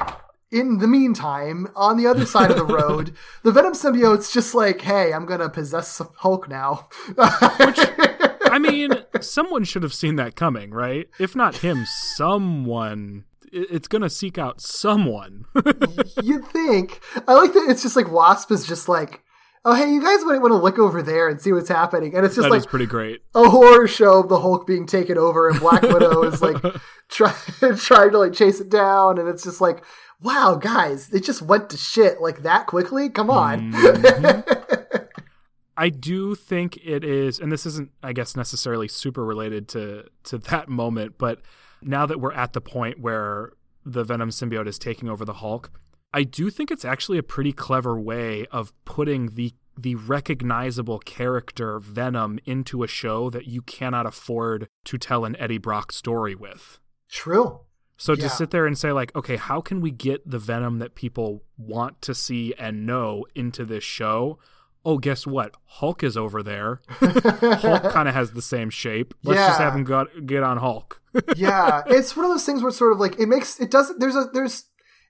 in the meantime, on the other side of the [LAUGHS] road, the Venom symbiote's just like, hey, I'm gonna possess Hulk now. I [LAUGHS] mean, someone should have seen that coming, right? If not him, someone. It's gonna seek out someone. [LAUGHS] You'd think. I like that it's just like Wasp is just like, oh hey, you guys might want to look over there and see what's happening, and it's just That like pretty great. a horror show of the Hulk being taken over, and Black Widow is like try, trying to like chase it down, and it's just like, wow, guys, it just went to shit like that quickly. Come on. Mm-hmm. [LAUGHS] I do think it is, and this isn't, I guess, necessarily super related to to that moment, but now that we're at the point where the Venom symbiote is taking over the Hulk, I do think it's actually a pretty clever way of putting the the recognizable character Venom into a show that you cannot afford to tell an Eddie Brock story with. True. So Yeah. to sit there and say like, okay, how can we get the Venom that people want to see and know into this show? Oh, guess what? Hulk is over there. [LAUGHS] Hulk kind of has the same shape. Let's just have him got, get on Hulk. [LAUGHS] yeah, it's one of those things where it's sort of like it makes it doesn't. There's a there's.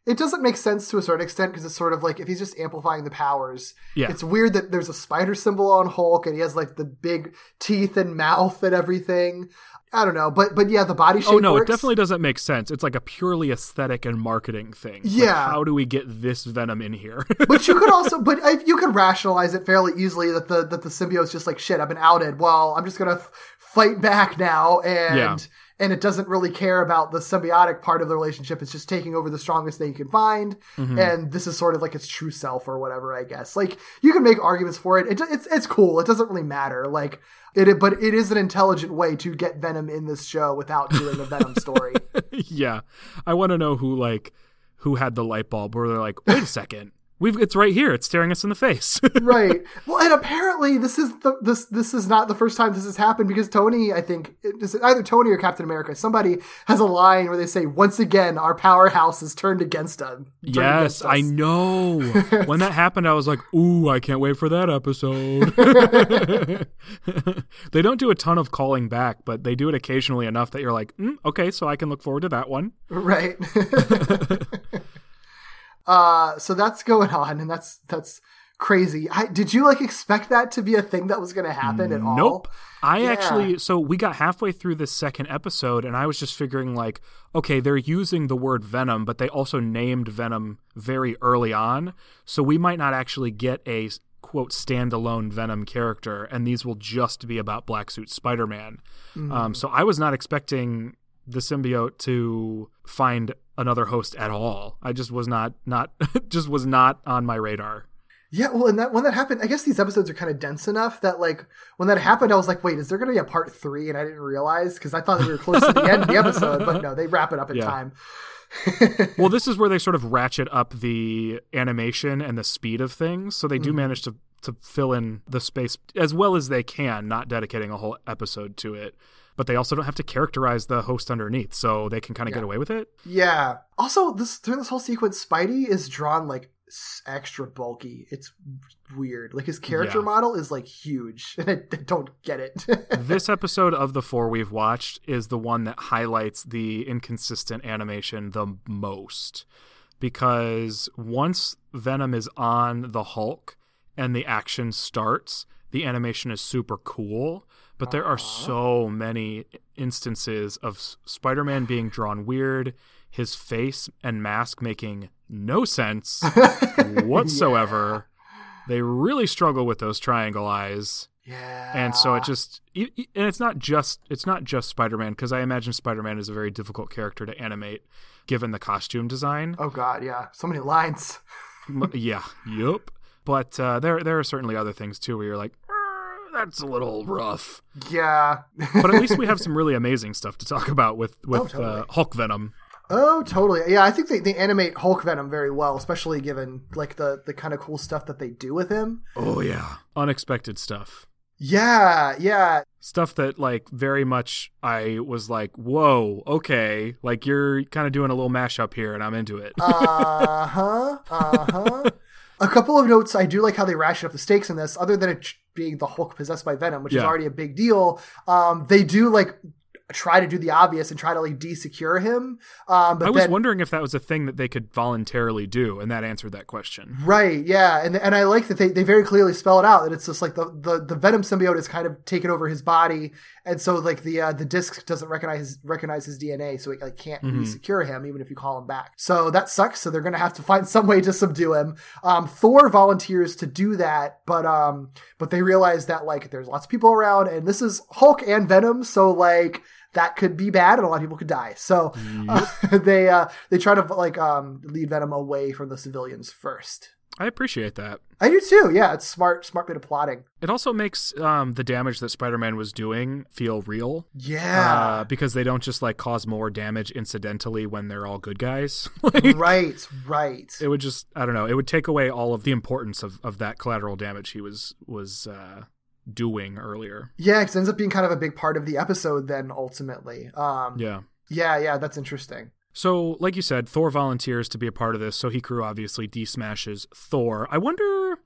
It doesn't make sense to a certain extent because it's sort of like if he's just amplifying the powers. Yeah. It's weird that there's a spider symbol on Hulk and he has like the big teeth and mouth and everything. I don't know, but but yeah, the body shape. oh no, works. it definitely doesn't make sense. It's like a purely aesthetic and marketing thing. Like, Yeah. how do we get this Venom in here? [LAUGHS] but you could also, but you could rationalize it fairly easily that the that the symbiote's just like shit. I've been outed. Well, I'm just gonna f- fight back now, and Yeah. And it doesn't really care about the symbiotic part of the relationship. It's just taking over the strongest thing you can find, Mm-hmm. and this is sort of like its true self or whatever. I guess like you can make arguments for it. it it's it's cool. It doesn't really matter. Like it, but it is an intelligent way to get Venom in this show without doing a Venom story. [LAUGHS] yeah. I want to know who like who had the light bulb where they're like, wait a second. We've it's right here. It's staring us in the face. [LAUGHS] right. Well, and apparently this is the this this is not the first time this has happened because Tony, I think, it is either Tony or Captain America. Somebody has a line where they say, "Once again, our powerhouse is turned against us." turned Yes, against I know. [LAUGHS] when that happened, I was like, "Ooh, I can't wait for that episode." [LAUGHS] they don't do a ton of calling back, but they do it occasionally enough that you're like, mm, "Okay, so I can look forward to that one." Right. Uh, so that's going on, and that's that's crazy. I, did you like expect that to be a thing that was going to happen at all? Nope. I Yeah. actually, so we got halfway through this second episode, and I was just figuring, like, okay, they're using the word Venom, but they also named Venom very early on. So we might not actually get a quote standalone Venom character, and these will just be about Black Suit Spider Man. Um, so I was not expecting the symbiote to find another host at all. I just was not, not, [LAUGHS] just was not on my radar. Yeah, well, and that when that happened, I guess these episodes are kind of dense enough that like when that happened, I was like, wait, is there going to be a part three? And I didn't realize because I thought we were close to the end of the [LAUGHS] episode, but no, they wrap it up in Yeah. time. [LAUGHS] well, this is where they sort of ratchet up the animation and the speed of things, so they do mm-hmm. manage to to fill in the space as well as they can, not dedicating a whole episode to it. But they also don't have to characterize the host underneath, so they can kind of get away with it. Yeah. Also, this during this whole sequence, Spidey is drawn like extra bulky. It's weird. Like his character Yeah. model is like huge, [LAUGHS] and I, I don't get it. [LAUGHS] this episode of the four we've watched is the one that highlights the inconsistent animation the most because once Venom is on the Hulk and the action starts, the animation is super cool. But there are so many instances of Spider-Man being drawn weird, his face and mask making no sense [LAUGHS] whatsoever. They really struggle with those triangle eyes yeah. and so it just and it's not just it's not just spider-man because i imagine spider-man is a very difficult character to animate given the costume design Oh God, yeah. So many lines. Yeah yep but uh, there there are certainly other things too where you're like "Er, that's a little rough Yeah. but at least we have [LAUGHS] some really amazing stuff to talk about with with totally. uh, hulk venom Oh, totally. Yeah, I think they, they animate Hulk Venom very well, especially given like the the kind of cool stuff that they do with him. oh yeah unexpected stuff Yeah, yeah. stuff that like very much i was like whoa okay like you're kind of doing a little mashup here and i'm into it Uh huh. Uh huh. [LAUGHS] A couple of notes. I do like how they ration up the stakes in this, other than it being the Hulk possessed by Venom, which is already a big deal. Um, they do like try to do the obvious and try to like desecure him. Um, but I was then, wondering if that was a thing that they could voluntarily do, and that answered that question. Right, yeah, and and I like that they, they very clearly spell it out that it's just like the, the, the venom symbiote has kind of taken over his body, and so like the uh, the disc doesn't recognize his, recognize his DNA, so it like can't Mm-hmm. secure him even if you call him back. So that sucks. So they're gonna have to find [LAUGHS] some way to subdue him. Um, Thor volunteers to do that, but um, but they realize that like there's lots of people around, and this is Hulk and Venom, so like that could be bad and a lot of people could die. So uh, [LAUGHS] they uh, they try to like um, lead Venom away from the civilians first. I appreciate that. I do too. Yeah, it's smart, smart bit of plotting. It also makes um, the damage that Spider-Man was doing feel real. Yeah, Uh, because they don't just like cause more damage incidentally when they're all good guys. [LAUGHS] Like, right, right. it would just I don't know. It would take away all of the importance of, of that collateral damage he was was uh, doing earlier. yeah, it ends up being kind of a big part of the episode. Then ultimately, um, Yeah. yeah, yeah, that's interesting. So, like you said, Thor volunteers to be a part of this. So Hikaru obviously desmashes Thor. I wonder,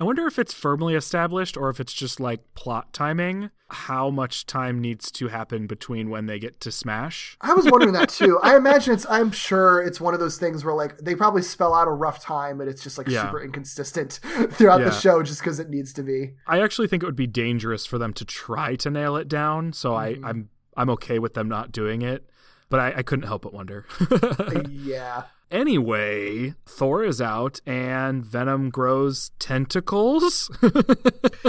I wonder if it's firmly established or if it's just like plot timing. How much time needs to happen between when they get to smash? I was wondering that too. [LAUGHS] I imagine it's. I'm sure it's one of those things where like they probably spell out a rough time, but it's just like Yeah. super inconsistent [LAUGHS] throughout the show, just because it needs to be. I actually think it would be dangerous for them to try to nail it down. So I, mm-hmm. I'm I'm okay with them not doing it. But I, I couldn't help but wonder. [LAUGHS] Yeah. Anyway, Thor is out and Venom grows tentacles. [LAUGHS]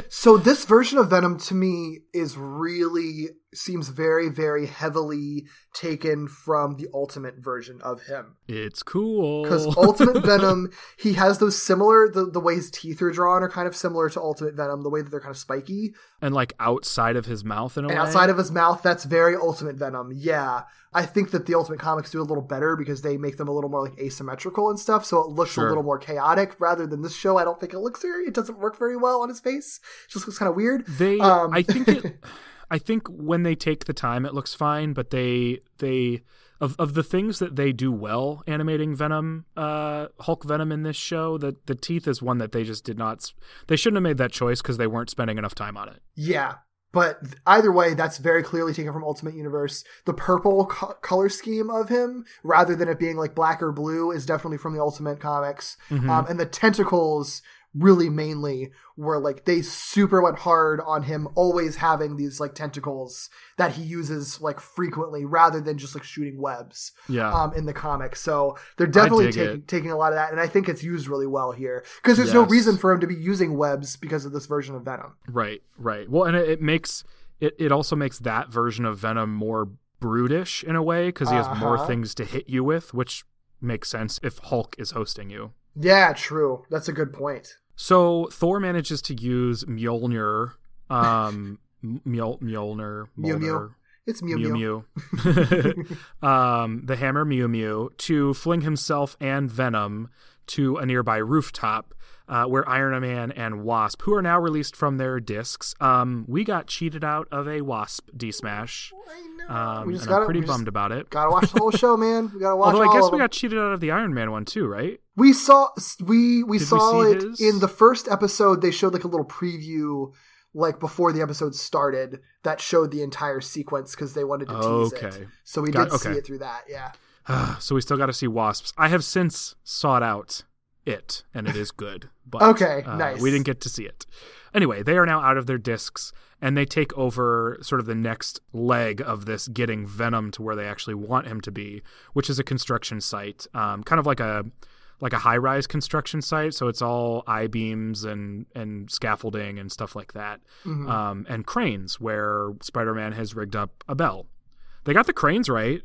So this version of Venom to me is really seems very very heavily taken from the ultimate version of him. it's cool. Because Ultimate [LAUGHS] Venom, he has those similar the, the way his teeth are drawn are kind of similar to Ultimate Venom, the way that they're kind of spiky. and like outside of his mouth in a And way. outside of his mouth, that's very Ultimate Venom. Yeah. I think that the Ultimate Comics do a little better because they make them a little more like asymmetrical and stuff, so it looks Sure. a little more chaotic rather than this show. I don't think it looks very it doesn't work very well on his face. It just looks kind of weird. they, Um, I think it. [LAUGHS] I think when they take the time, it looks fine. But they, they, of of the things that they do well, animating Venom, uh, Hulk Venom in this show, the the teeth is one that they just did not. They shouldn't have made that choice because they weren't spending enough time on it. Yeah. But either way, that's very clearly taken from Ultimate Universe. The purple co- color scheme of him, rather than it being like black or blue, is definitely from the Ultimate comics. Mm-hmm. Um, and the tentacles, really mainly, were like they super went hard on him always having these like tentacles that he uses like frequently, rather than just like shooting webs. Yeah. Um, in the comics, so they're definitely taking it. taking a lot of that, and I think it's used really well here because there's no reason for him to be using webs because of this version of Venom. Right, right. Well, and it, it makes it. It also makes that version of Venom more brutish in a way because he has more Uh-huh. things to hit you with, which makes sense if Hulk is hosting you. Yeah, true. That's a good point. So Thor manages to use Mjolnir, um, [LAUGHS] Mjol, Mjolnir, Mew Mew. Mjolnir, It's Mew Mew Mew. Mew, [LAUGHS] [LAUGHS] um, the hammer Mew Mew to fling himself and Venom to a nearby rooftop. Uh, where Iron Man and Wasp, who are now released from their discs, um, we got cheated out of a Wasp desmash. Um, We just and gotta- I'm pretty we bummed about it. Gotta watch the whole show, man. We gotta watch. Although I guess of we them. got cheated out of the Iron Man one too, right? We saw we we Did saw see it his? in the first episode. They showed like a little preview, like before the episode started, that showed the entire sequence because they wanted to tease it. So we Got- did see okay. it through that. Yeah. [SIGHS] so we still got to see wasps. I have since sought out it, and it is good. But Okay, uh, nice. We didn't get to see it. Anyway, they are now out of their discs, and they take over sort of the next leg of this getting Venom to where they actually want him to be, which is a construction site, um, kind of like a like a high rise construction site. So it's all I beams and and scaffolding and stuff like that, Mm-hmm. um, and cranes where Spider Man has rigged up a bell. They got the cranes right.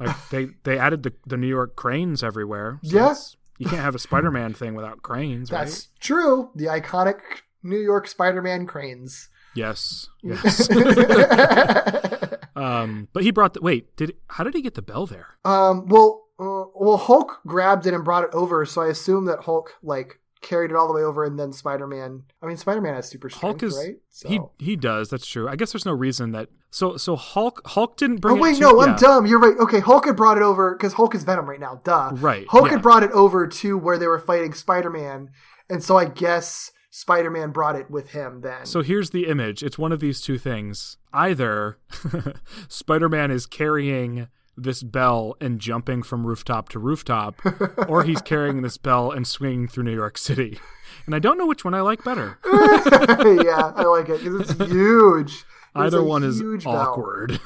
Like [LAUGHS] they they added the the New York cranes everywhere. So it's- you can't have a Spider Man thing without cranes, That's right? true. The iconic New York Spider-Man cranes. Yes, [LAUGHS] yes. [LAUGHS] um, but he brought the wait. Did how did he get the bell there? Um, well, uh, well, Hulk grabbed it and brought it over, so I assume that Hulk like carried it all the way over, and then Spider-Man. I mean, Spider-Man has super strength, Hulk is right? So. he he does. That's true. I guess there's no reason that. So so Hulk Hulk didn't bring. Oh wait, it to, no, I'm dumb. You're right. Okay, Hulk had brought it over because Hulk is Venom right now. Duh. Right, Hulk yeah. had brought it over to where they were fighting Spider-Man, and so I guess Spider-Man brought it with him then. So here's the image. It's one of these two things. Either [LAUGHS] Spider-Man is carrying this bell and jumping from rooftop to rooftop, or he's [LAUGHS] carrying this bell and swinging through New York City. And I don't know which one I like better. [LAUGHS] yeah, I like it because it's [LAUGHS] huge. It's Either one is awkward.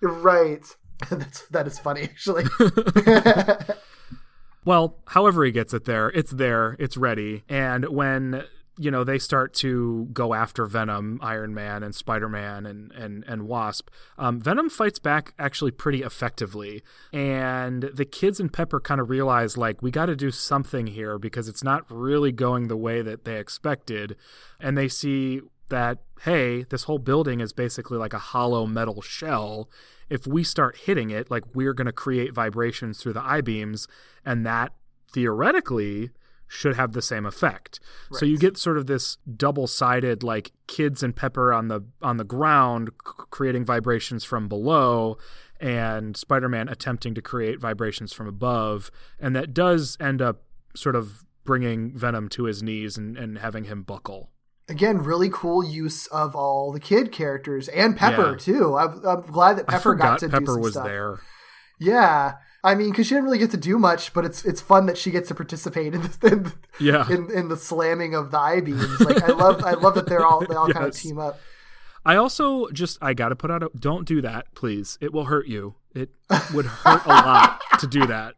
Right. That's that is funny actually. Well, however he gets it there, it's there, it's ready. And when you know they start to go after Venom, Iron Man, and Spider Man, and and and Wasp, um, Venom fights back actually pretty effectively. And the kids and Pepper kind of realize like we got to do something here because it's not really going the way that they expected. And they see that hey, this whole building is basically like a hollow metal shell. If we start hitting it, like we're going to create vibrations through the I beams, and that theoretically should have the same effect. So you get sort of this double-sided like kids and Pepper on the on the ground c- creating vibrations from below and Spider-Man attempting to create vibrations from above and that does end up sort of bringing Venom to his knees and, and having him buckle. Again, really cool use of all the kid characters and Pepper Yeah. too. I'm, I'm glad that Pepper got to do Pepper some was stuff. there. Yeah, I mean, because she didn't really get to do much, but it's it's fun that she gets to participate in this, in, Yeah. in, in the slamming of the I beams. Like I love I love that they're all they all kind of team up. I also just I got to put out a don't do that, please. It will hurt you. It would hurt a lot to do that.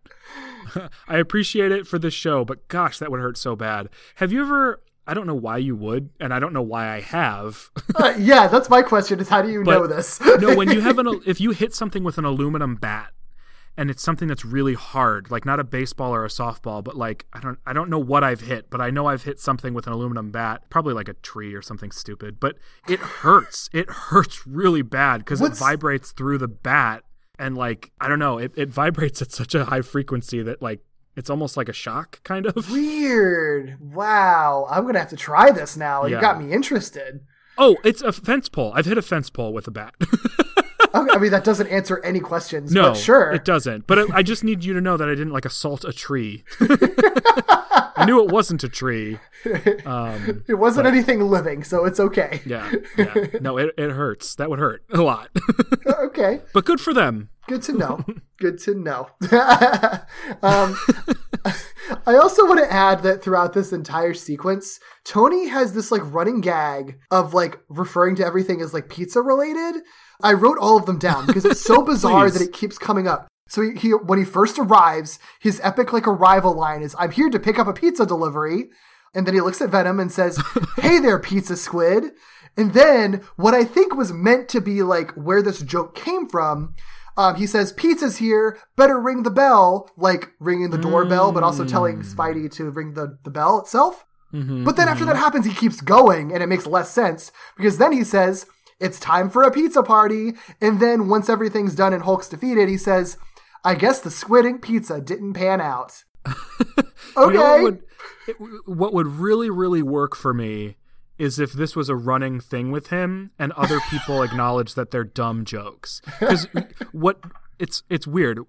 [LAUGHS] I appreciate it for this show, but gosh, that would hurt so bad. Have you ever I don't know why you would, and I don't know why I have. Uh, yeah, that's my question: is how do you But- know this? no, when you have an if you hit something with an aluminum bat and it's something that's really hard, like not a baseball or a softball, but like I don't I don't know what I've hit, but I know I've hit something with an aluminum bat, probably like a tree or something stupid, but it hurts. It hurts really bad cuz it vibrates through the bat and like I don't know, it it vibrates at such a high frequency that like it's almost like a shock kind of. [LAUGHS] Weird. Wow, I'm gonna have to try this now. You got me interested. Oh, it's a fence pole. I've hit a fence pole with a bat. [LAUGHS] Okay, I mean, that doesn't answer any questions. No, but sure. it doesn't. But I, I just need you to know that I didn't like assault a tree. [LAUGHS] I knew it wasn't a tree. Um, It wasn't anything living, so it's okay. yeah, yeah. No, it, it hurts. That would hurt a lot. [LAUGHS] okay, but good for them. good to know. [LAUGHS] good to know. [LAUGHS] um, I also want to add that throughout this entire sequence, Tony has this like running gag of like referring to everything as like pizza related. I wrote all of them down because it's so bizarre that it keeps coming up. So he, he when he first arrives, his epic like arrival line is "I'm here to pick up a pizza delivery," and then he looks at Venom and says, [LAUGHS] "Hey there, pizza squid." And then what I think was meant to be like where this joke came from, um, he says, "Pizza's here. Better ring the bell," like ringing the doorbell, but also telling mm. Spidey to ring the the bell itself. Mm-hmm, but then after that mm-hmm. happens, he keeps going, and it makes less sense because then he says, It's time for a pizza party. And then once everything's done and Hulk's defeated, he says, I guess the squid ink pizza didn't pan out. okay. [LAUGHS] You know what would, it, what would really, really work for me is if this was a running thing with him and other [LAUGHS] people acknowledge that they're dumb jokes. Because what it's it's weird.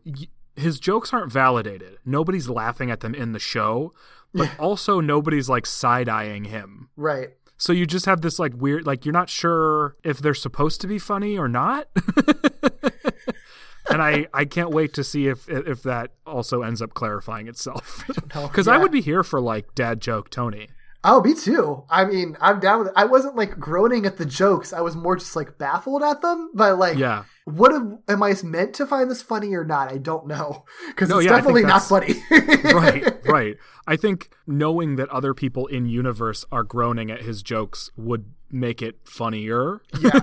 His jokes aren't validated. Nobody's laughing at them in the show, but also nobody's like side eyeing him. right. So you just have this like weird, like you're not sure if they're supposed to be funny or not. [LAUGHS] and I, I can't wait to see if if that also ends up clarifying itself. [LAUGHS] Because I Yeah. would be here for like dad joke Tony. Oh, me too. I mean, I'm down with it. I wasn't like groaning at the jokes. I was more just like baffled at them. But like, Yeah. what am, am I meant to find this funny or not? I don't know. Because No, it's yeah, definitely not funny. [LAUGHS] right, [LAUGHS] right. I think knowing that other people in universe are groaning at his jokes would make it funnier. yeah.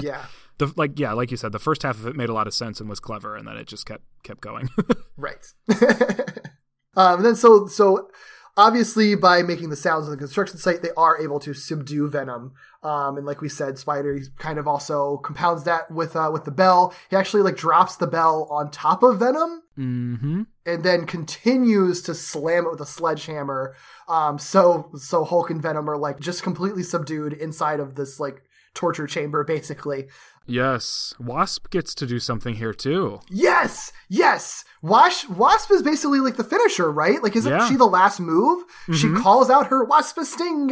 Yeah. The like yeah, like you said, the first half of it made a lot of sense and was clever, and then it just kept kept going. [LAUGHS] Right. [LAUGHS] um, then so so obviously by making the sounds of the construction site, they are able to subdue Venom. Um, and like we said, Spider he kind of also compounds that with uh, with the bell. He actually like drops the bell on top of Venom mm-hmm. and then continues to slam it with a sledgehammer. Um, so so Hulk and Venom are like just completely subdued inside of this like torture chamber, [LAUGHS] basically. Yes, Wasp gets to do something here too. Yes, yes. Wasp, Wasp is basically like the finisher, right? Like, isn't Yeah. she the last move? She calls out her Wasp sting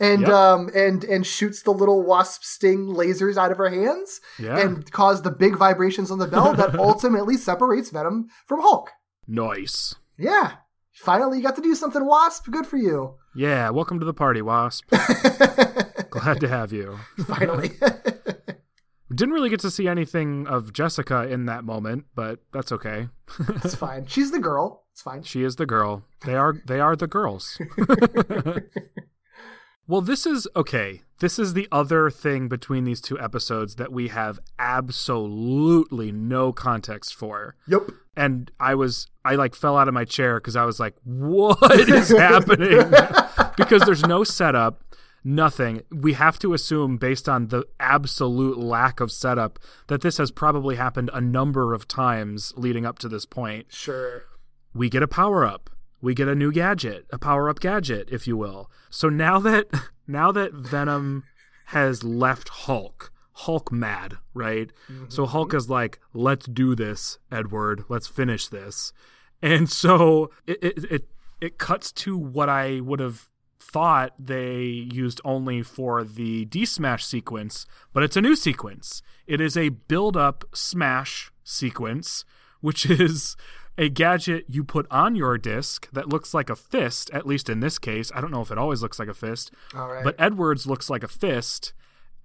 and Yep. um and and shoots the little Wasp sting lasers out of her hands Yeah. and cause the big vibrations on the bell that [LAUGHS] ultimately separates Venom from Hulk. Nice. Yeah, finally you got to do something, Wasp. Good for you. Yeah, welcome to the party, Wasp. [LAUGHS] Glad to have you. Finally. [LAUGHS] Didn't really get to see anything of Jessica in that moment, but that's okay. it's fine. She's the girl. It's fine. She is the girl. They are [LAUGHS] they are the girls. [LAUGHS] well, this is okay. This is the other thing between these two episodes that we have absolutely no context for. Yep. And I was I like fell out of my chair cuz I was like, "What is happening?" [LAUGHS] because there's no setup, nothing. We have to assume based on the absolute lack of setup that this has probably happened a number of times leading up to this point Sure. we get a power up. We get a new gadget, a power up gadget, if you will. So now that [LAUGHS] now that Venom has left Hulk, Hulk mad, right? Mm-hmm. So Hulk is like, "Let's do this, Edward. Let's finish this." And so it it it, it cuts to what I would have thought they used only for the D smash sequence, but it's a new sequence. It is a build up smash sequence, which [LAUGHS] is a gadget you put on your disc that looks like a fist, at least in this case. I don't know if it always looks like a fist, All right. but Edwards looks like a fist,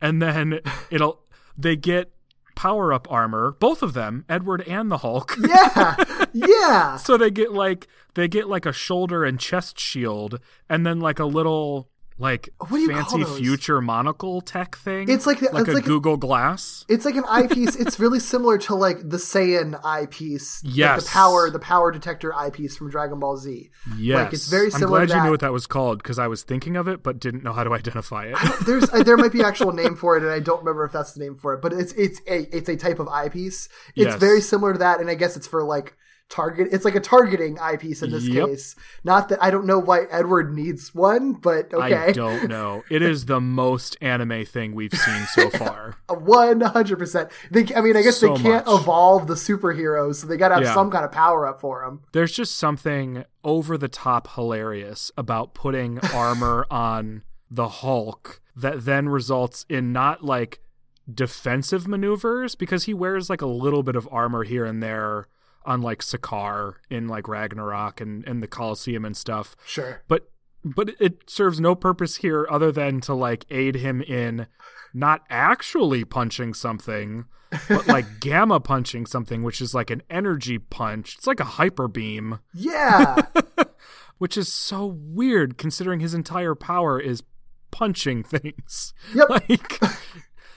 and then [LAUGHS] it'll they get power up armor, both of them, Edward and the Hulk. [LAUGHS] yeah. Yeah. [LAUGHS] So they get like they get like a shoulder and chest shield, and then like a little like What do you fancy future monocle tech thing. It's like the- like it's a like- Google Glass. It's like an [LAUGHS] eyepiece. it's really similar to like the Saiyan eyepiece. like Yes. the power, the power detector eyepiece from Dragon Ball Z. Yes, Like it's very I'm similar glad to you knew what that was called because I was thinking of it but didn't know how to [LAUGHS] identify it. There's there might be actual name for it, and I don't remember if that's the name for it. But it's it's a it's a type of eyepiece. It's Yes. very similar to that, and I guess it's for like target. It's like a targeting eyepiece in this Yep. case. Not that I don't know why Edward needs one, but okay. I don't know. It is the most anime thing we've seen so [LAUGHS] far. One hundred percent. They, I mean, I guess So they can't much. evolve the superheroes, so they got to have Yeah. some kind of power up for them. There's just something over the top hilarious about putting [LAUGHS] armor on the Hulk that then results in not like defensive maneuvers because he wears like a little bit of armor here and there on like Sakaar in like Ragnarok and, and the Colosseum and stuff. Sure. But but it serves no purpose here other than to like aid him in not actually punching something, but like [LAUGHS] gamma punching something, which is like an energy punch. It's like a hyper beam, Yeah. [LAUGHS] which is so weird considering his entire power is punching things. Yep. [LAUGHS] Like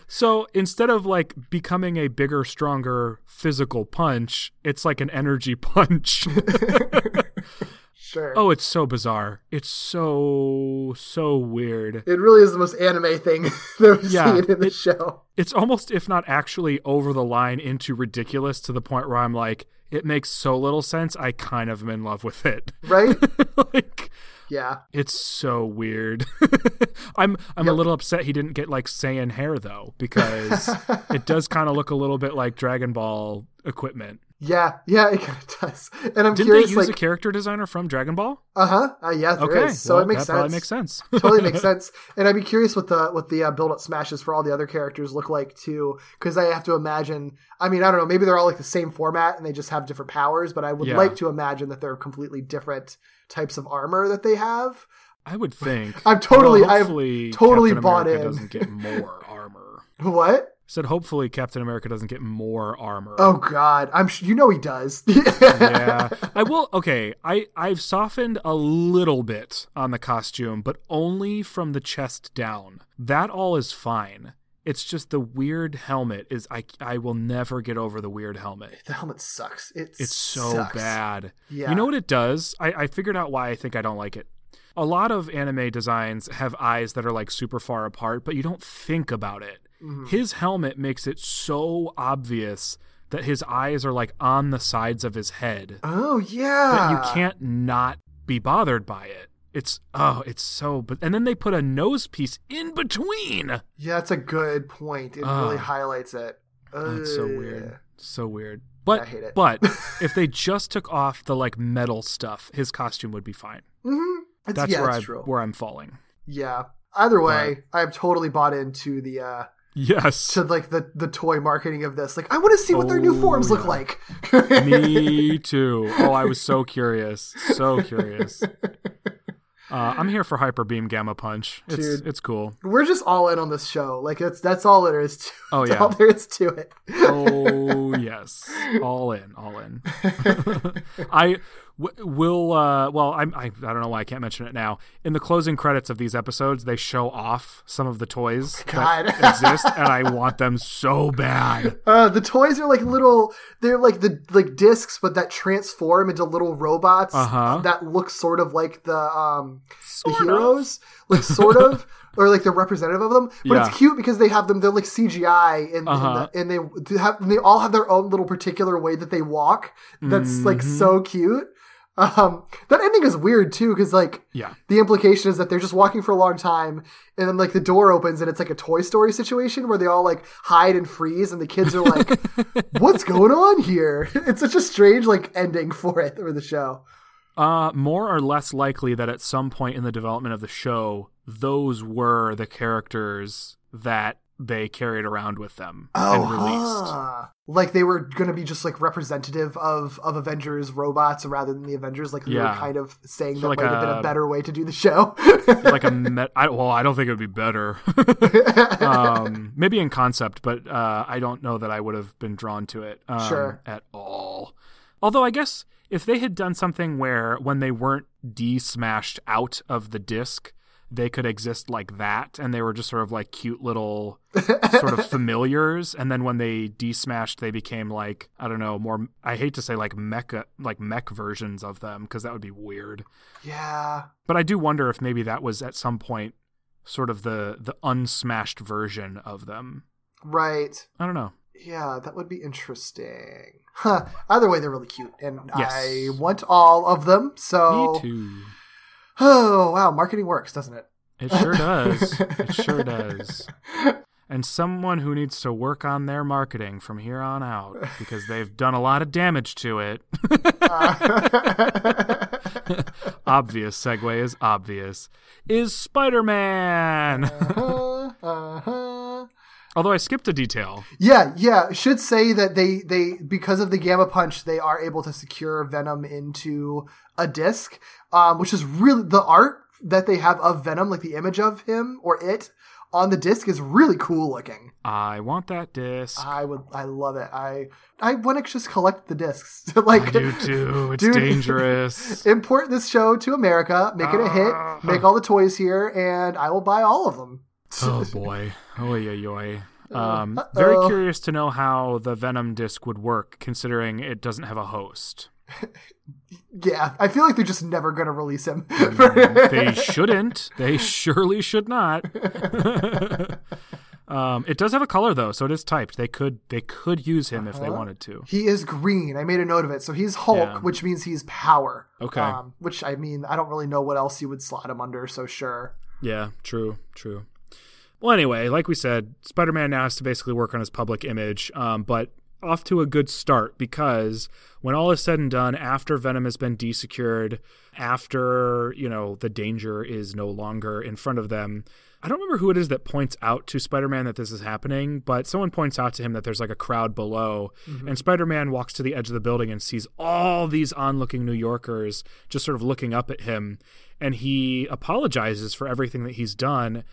so instead of like becoming a bigger, stronger physical punch, it's like an energy [LAUGHS] punch. sure. oh, it's so bizarre. It's so so weird. It really is the most anime thing [LAUGHS] that we've Yeah, seen in the it- show. it's almost if not actually over the line into ridiculous to the point where I'm like, it makes so little sense. I kind of am in love with it. Right? [LAUGHS] like Yeah. it's so weird. [LAUGHS] I'm I'm a little upset he didn't get like Saiyan hair though because [LAUGHS] it does kind of look a little bit like Dragon Ball equipment. Yeah. Yeah, it kind of does. And I'm Didn't curious, they use like, a character designer from Dragon Ball? uh-huh. Uh, yeah, there Okay, is. So well, it makes sense. makes sense. [LAUGHS] totally makes sense. And I'd be curious what the what the uh, build up smashes for all the other characters look like too, because I have to imagine. I mean, I don't know. Maybe they're all like the same format and they just have different powers, but I would Yeah. like to imagine that they're completely different types of armor that they have. I would think. [LAUGHS] I'm totally- Although I've hopefully totally Captain bought America in. Doesn't get more [LAUGHS] armor. What? said hopefully Captain America doesn't get more armor. Oh God, I'm sh- you know he does. [LAUGHS] yeah. I will okay, I I've softened a little bit on the costume, but only from the chest down. That all is fine. It's just the weird helmet is I I will never get over the weird helmet. the helmet sucks. It It's so sucks. bad. Yeah. You know what it does? I, I figured out why I think I don't like it. A lot of anime designs have eyes that are like super far apart, but you don't think about it. Mm-hmm. His helmet makes it so obvious that his eyes are like on the sides of his head Oh that yeah. you can't not be bothered by it. It's oh, it's so. But and then they put a nose piece in between. Yeah, that's a good point. It Ah. really highlights it. Oh, it's so weird. So weird. But I hate it. but [LAUGHS] if they just took off the like metal stuff, his costume would be fine. Mhm. That's yeah, where I true. where I'm falling. Yeah. Either way, I've totally bought into the uh Yes. to like the the toy marketing of this. Like, I want to see what their new Oh, forms look like. [LAUGHS] Me too. Oh, I was so curious. So curious. [LAUGHS] Uh, I'm here for Hyper Beam Gamma Punch. It's Dude. it's cool. We're just all in on this show. Like, that's that's all there is. To, Oh, yeah. all there is to it. Oh yes, all in, all in. [LAUGHS] I w- will. Uh, well, I'm, I I don't know why I can't mention it now. In the closing credits of these episodes, they show off some of the toys God. that [LAUGHS] exist, and I want them so bad. Uh, the toys are like little. They're like the like discs, but that transform into little robots Uh-huh. that look sort of like the um the Sort of. heroes, like sort of. [LAUGHS] Or like the representative of them, but Yeah. it's cute because they have them. They're like CGI, and, Uh-huh. and, the, and they they have they all have their own little particular way that they walk. That's like Mm-hmm. so cute. Um, that ending is weird too, because like Yeah. the implication is that they're just walking for a long time and then like the door opens and it's like a toy story situation where they all like hide and freeze and the kids are like [LAUGHS] what's going on here [LAUGHS] it's such a strange like ending for it for the show Uh, more or less likely that at some point in the development of the show, those were the characters that they carried around with them and released. huh. Like they were gonna be just like representative of of avengers robots rather than the avengers like they were kind of saying So that like might have been a- a better way to do the show [LAUGHS] like a [LAUGHS] met- I, well, I don't think it would be better. [LAUGHS] um, maybe in concept, but uh, I don't know that I would have been drawn to it um, Sure. at all. Although I guess if they had done something where when they weren't de-smashed out of the disc, they could exist like that, and they were just sort of like cute little [LAUGHS] sort of familiars, and then when they de-smashed, they became like I don't know more. I hate to say like mecha like mech versions of them because that would be weird. yeah But I do wonder if maybe that was at some point sort of the the unsmashed version of them. right I don't know. Yeah, that would be interesting. Huh. Either way, they're really cute, and Yes. I want all of them. So, Me too. Oh wow, marketing works, doesn't it? It sure does. it sure [LAUGHS] does. And someone who needs to work on their marketing from here on out because they've done a lot of damage to it. [LAUGHS] obvious segue is obvious. Is Spider Man. Uh-huh, uh-huh. Although I skipped a detail. Yeah, yeah. Should say that they they because of the gamma punch, they are able to secure Venom into a disc, um, which is really the art that they have of Venom, like the image of him or it on the disc, is really cool looking. I want that disc. I would, I love it. I I want to just collect the discs. [LAUGHS] like I do too. It's Dude. dangerous. [LAUGHS] import this show to America, make it a hit, make all the toys here, and I will buy all of them. Oh [LAUGHS] boy. Oy, oy, oy. Um, very Uh-oh. curious to know how the Venom disc would work, considering it doesn't have a host. [LAUGHS] Yeah, I feel like they're just never gonna release him. [LAUGHS] They shouldn't. They surely should not. um, it does have a color though, so it is typed. They could they could use him if they wanted to. he is green. I made a note of it. So he's Hulk, Yeah. which means he's power. Okay. Um, which I mean, I don't really know what else you would slot him under. So sure. Yeah, true, true. Well, anyway, like we said, Spider Man now has to basically work on his public image, um, but off to a good start because when all is said and done, after Venom has been desecured, after, you know, the danger is no longer in front of them, I don't remember who it is that points out to Spider Man that this is happening, but someone points out to him that there's like a crowd below. And Spider Man walks to the edge of the building and sees all these onlooking New Yorkers just sort of looking up at him. And he apologizes for everything that he's done.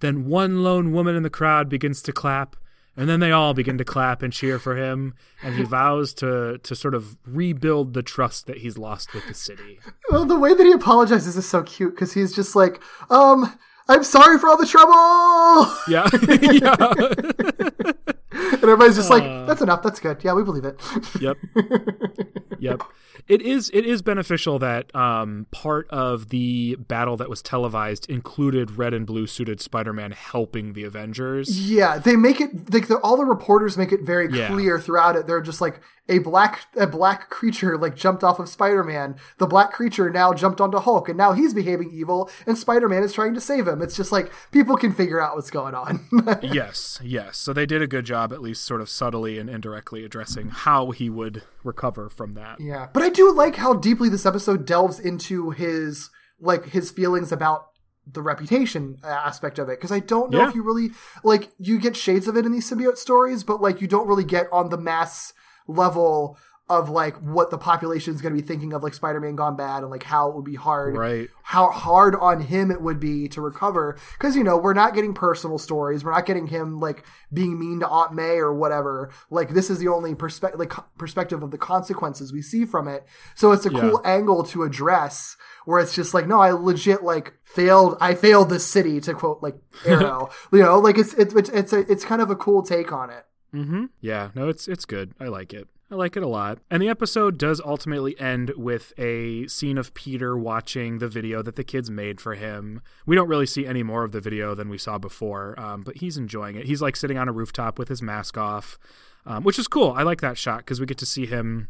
Then one lone woman in the crowd begins to clap. And then they all begin to clap and cheer for him, and he vows to to sort of rebuild the trust that he's lost with the city. Well, the way that he apologizes is so cute because he's just like, um, I'm sorry for all the trouble. Yeah, [LAUGHS] yeah. [LAUGHS] and everybody's just like, "That's enough. That's good. Yeah, we believe it." [LAUGHS] Yep. yep. It is it is beneficial that um, part of the battle that was televised included red and blue suited Spider-Man helping the Avengers. Yeah, they make it like the, all the reporters make it very Yeah. clear throughout it. They're just like a black a black creature like jumped off of Spider-Man. The black creature now jumped onto Hulk and now he's behaving evil and Spider-Man is trying to save him. It's just like people can figure out what's going on. [LAUGHS] yes, yes. So they did a good job at least sort of subtly and indirectly addressing how he would recover from that. yeah. But I do like how deeply this episode delves into his like his feelings about the reputation aspect of it because I don't know Yeah. if you really like you get shades of it in these symbiote stories, but like you don't really get on the mass level of like what the population is going to be thinking of like Spider-Man gone bad and like how it would be hard Right. how hard on him it would be to recover because you know we're not getting personal stories we're not getting him like being mean to aunt may or whatever like this is the only perspective like perspective of the consequences we see from it so it's a Yeah. cool angle to address where it's just like no i legit like failed i failed this city to quote like [LAUGHS] arrow you know like it's it's it's it's, a, it's kind of a cool take on it Mm-hmm. Yeah, no, it's it's good. I like it. I like it a lot. And the episode does ultimately end with a scene of Peter watching the video that the kids made for him. We don't really see any more of the video than we saw before, um, but he's enjoying it. He's like sitting on a rooftop with his mask off, um, which is cool. I like that shot because we get to see him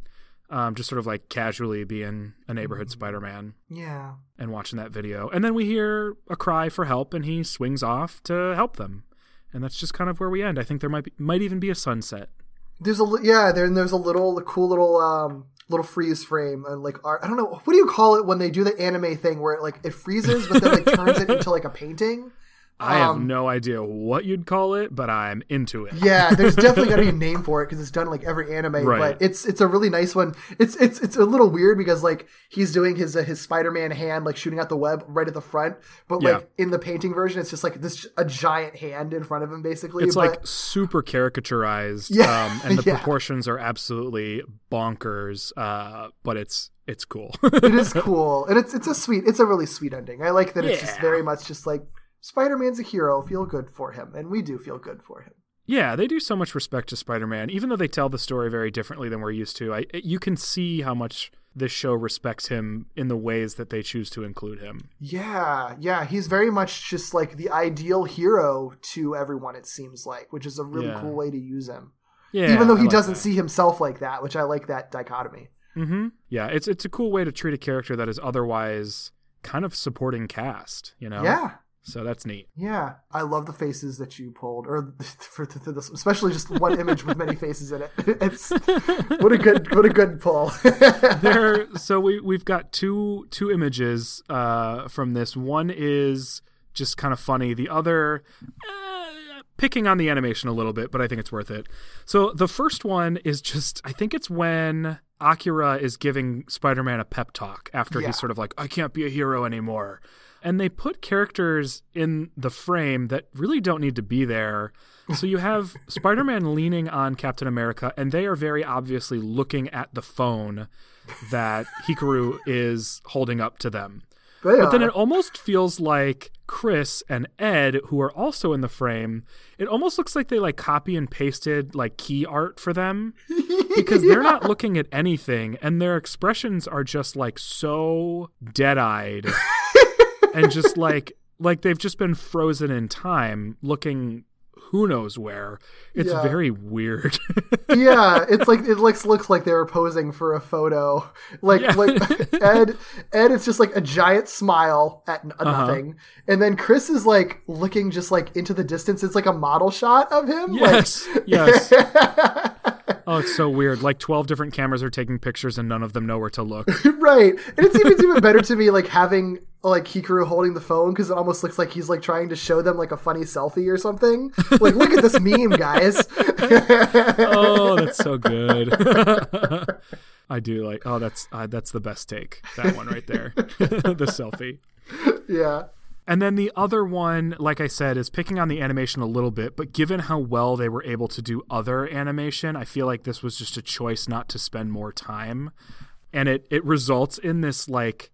um, just sort of like casually being a neighborhood Spider-Man yeah and watching that video. And then we hear a cry for help, and he swings off to help them. And that's just kind of where we end. I think there might be, might even be a sunset. There's a yeah, there, and there's a little cool little um little freeze frame and like art. I don't know what do you call it when they do the anime thing where it like it freezes but then like turns it into like a painting. I have Um, no idea what you'd call it, but I'm into it. Yeah, there's definitely got to be a [LAUGHS] name for it because it's done like every anime. Right. But it's it's a really nice one. It's it's it's a little weird because like he's doing his uh, his Spider-Man hand like shooting out the web right at the front, but like Yeah. in the painting version, it's just like this a giant hand in front of him basically. It's but, like super caricaturized, Yeah, um, [LAUGHS] and the yeah. proportions are absolutely bonkers. Uh, but it's it's cool. it is [LAUGHS] cool and it's it's a sweet it's a really sweet ending i like that it's just very much just like spider-man's a hero feel good for him and we do feel good for him yeah, they do so much respect to Spider-Man, even though they tell the story very differently than we're used to. I you can see how much this show respects him in the ways that they choose to include him. yeah yeah he's very much just like the ideal hero to everyone it seems like which is a really Yeah. cool way to use him Yeah, even though he like doesn't that. see himself like that which i like that dichotomy Mm-hmm. Yeah, it's it's a cool way to treat a character that is otherwise kind of supporting cast. You know. yeah So that's neat. yeah. I love the faces that you pulled or [LAUGHS] for, for this especially just one image with many faces in it. [LAUGHS] It's [LAUGHS] what a good what a good pull. There so we we've got two two images uh from this. One is just kind of funny. The other uh, picking on the animation a little bit but i think it's worth it. So the first one is just i think it's when akira is giving spider-man a pep talk after Yeah. he's sort of like i can't be a hero anymore and they put characters in the frame that really don't need to be there. So you have [LAUGHS] Spider-Man leaning on Captain America, and they are very obviously looking at the phone that Hikaru is holding up to them. They But then it almost feels like Chris and Ed, who are also in the frame, it almost looks like they like copy and pasted like key art for them. [LAUGHS] Because they're not looking at anything and their expressions are just like so dead-eyed [LAUGHS] and just like like they've just been frozen in time looking who knows where. It's Yeah. very weird. [LAUGHS] yeah, it's like it looks looks like they were posing for a photo. Like Yeah. like [LAUGHS] Ed Ed is just like a giant smile at Uh-huh. nothing, and then Chris is like looking just like into the distance. It's like a model shot of him. yes. Like, yes. [LAUGHS] Oh, it's so weird. Like 12 different cameras are taking pictures and none of them know where to look. [LAUGHS] right, and it's even, it's even better to me like having like Hikaru holding the phone because it almost looks like he's like trying to show them like a funny selfie or something. Like, look at this meme, guys. [LAUGHS] oh, that's so good. [LAUGHS] I do like. Oh, that's uh, that's the best take. That one right there, the selfie. yeah. And then the other one, like I said, is picking on the animation a little bit, but given how well they were able to do other animation, I feel like this was just a choice not to spend more time. And it it results in this like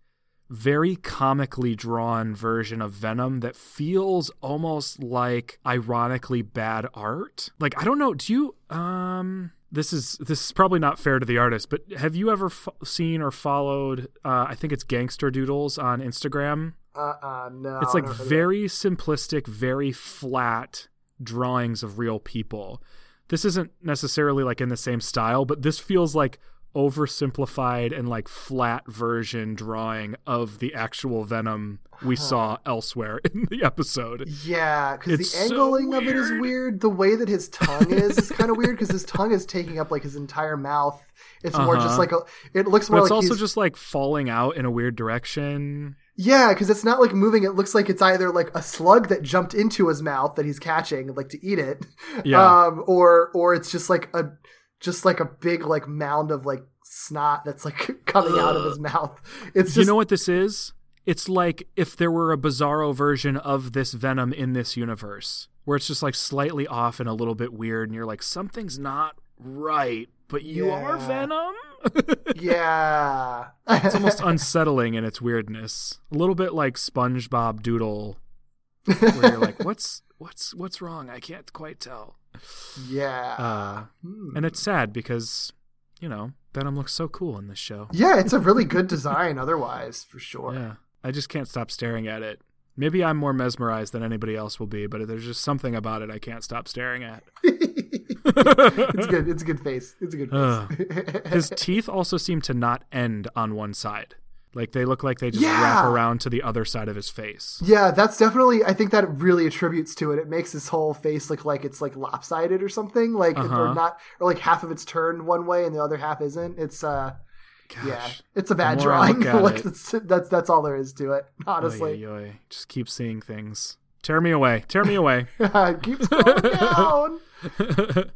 very comically drawn version of Venom that feels almost like ironically bad art. Like I don't know, do you um this is this is probably not fair to the artist, but have you ever f- seen or followed uh I think it's Gangster Doodles on Instagram? Uh, uh no. It's like very simplistic, very flat drawings of real people. This isn't necessarily like in the same style, but this feels like oversimplified and like flat version drawing of the actual Venom we saw elsewhere [LAUGHS] in the episode. Yeah, because the so angling of it is weird. The way that his tongue is is kind of [LAUGHS] weird because his tongue is taking up like his entire mouth. It's more just Uh-huh. like a. It looks more But it's like also just like falling out in a weird direction. Yeah, because it's not like moving. It looks like it's either like a slug that jumped into his mouth that he's catching, like to eat it, Yeah. um, or or it's just like a just like a big like mound of like snot that's like [LAUGHS] coming out of his mouth. It's just you know what this is? It's like if there were a bizarro version of this Venom in this universe, where it's just like slightly off and a little bit weird, and you're like, something's not right, but you are Venom? [LAUGHS] yeah. it's almost [LAUGHS] unsettling in its weirdness. A little bit like SpongeBob Doodle, where you're like, [LAUGHS] what's what's what's wrong? I can't quite tell. yeah. Uh, Hmm. and it's sad because, you know, Venom looks so cool in this show. Yeah, it's a really good design otherwise, for sure. Yeah. I just can't stop staring at it. Maybe I'm more mesmerized than anybody else will be, but there's just something about it I can't stop staring at. It's good. It's a good face. It's a good face. His [LAUGHS] teeth also seem to not end on one side. Like they look like they just Yeah. wrap around to the other side of his face. yeah, that's definitely. I think that really attributes to it. It makes his whole face look like it's like lopsided or something, like Uh-huh. or not, or like half of it's turned one way and the other half isn't. It's uh, Gosh. yeah, it's a bad drawing. [LAUGHS] like it- that's, that's that's all there is to it. Honestly, Oy, oy, oy. Just keep seeing things. Tear me away. Tear me away. [LAUGHS] keep scrolling down. [LAUGHS]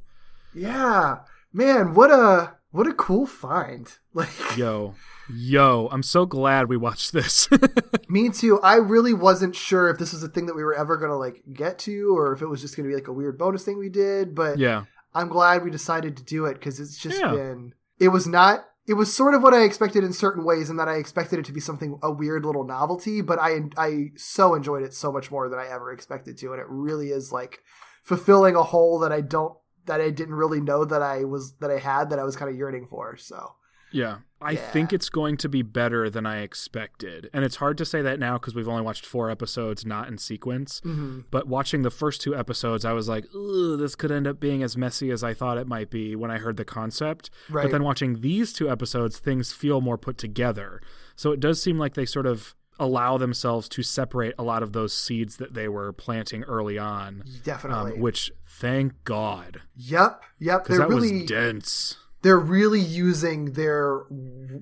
Yeah, man, what a what a cool find. [LAUGHS] Like yo. Yo. I'm so glad we watched this. [LAUGHS] Me too. I really wasn't sure if this was a thing that we were ever gonna like get to, or if it was just gonna be like a weird bonus thing we did. But yeah. I'm glad we decided to do it because it's just Yeah. been. It was not. It was sort of what I expected in certain ways, in that I expected it to be something a weird little novelty. But I I so enjoyed it so much more than I ever expected to, and it really is like fulfilling a hole that I don't that I didn't really know that I was that I had that I was kind of yearning for. So Yeah. I Yeah. think it's going to be better than I expected. And it's hard to say that now because we've only watched four episodes, not in sequence. Mm-hmm. But watching the first two episodes, I was like, Ugh, this could end up being as messy as I thought it might be when I heard the concept. Right. But then watching these two episodes, things feel more put together. So it does seem like they sort of allow themselves to separate a lot of those seeds that they were planting early on. definitely, Um, which, thank God, yep, yep. because that really was dense. They're really using their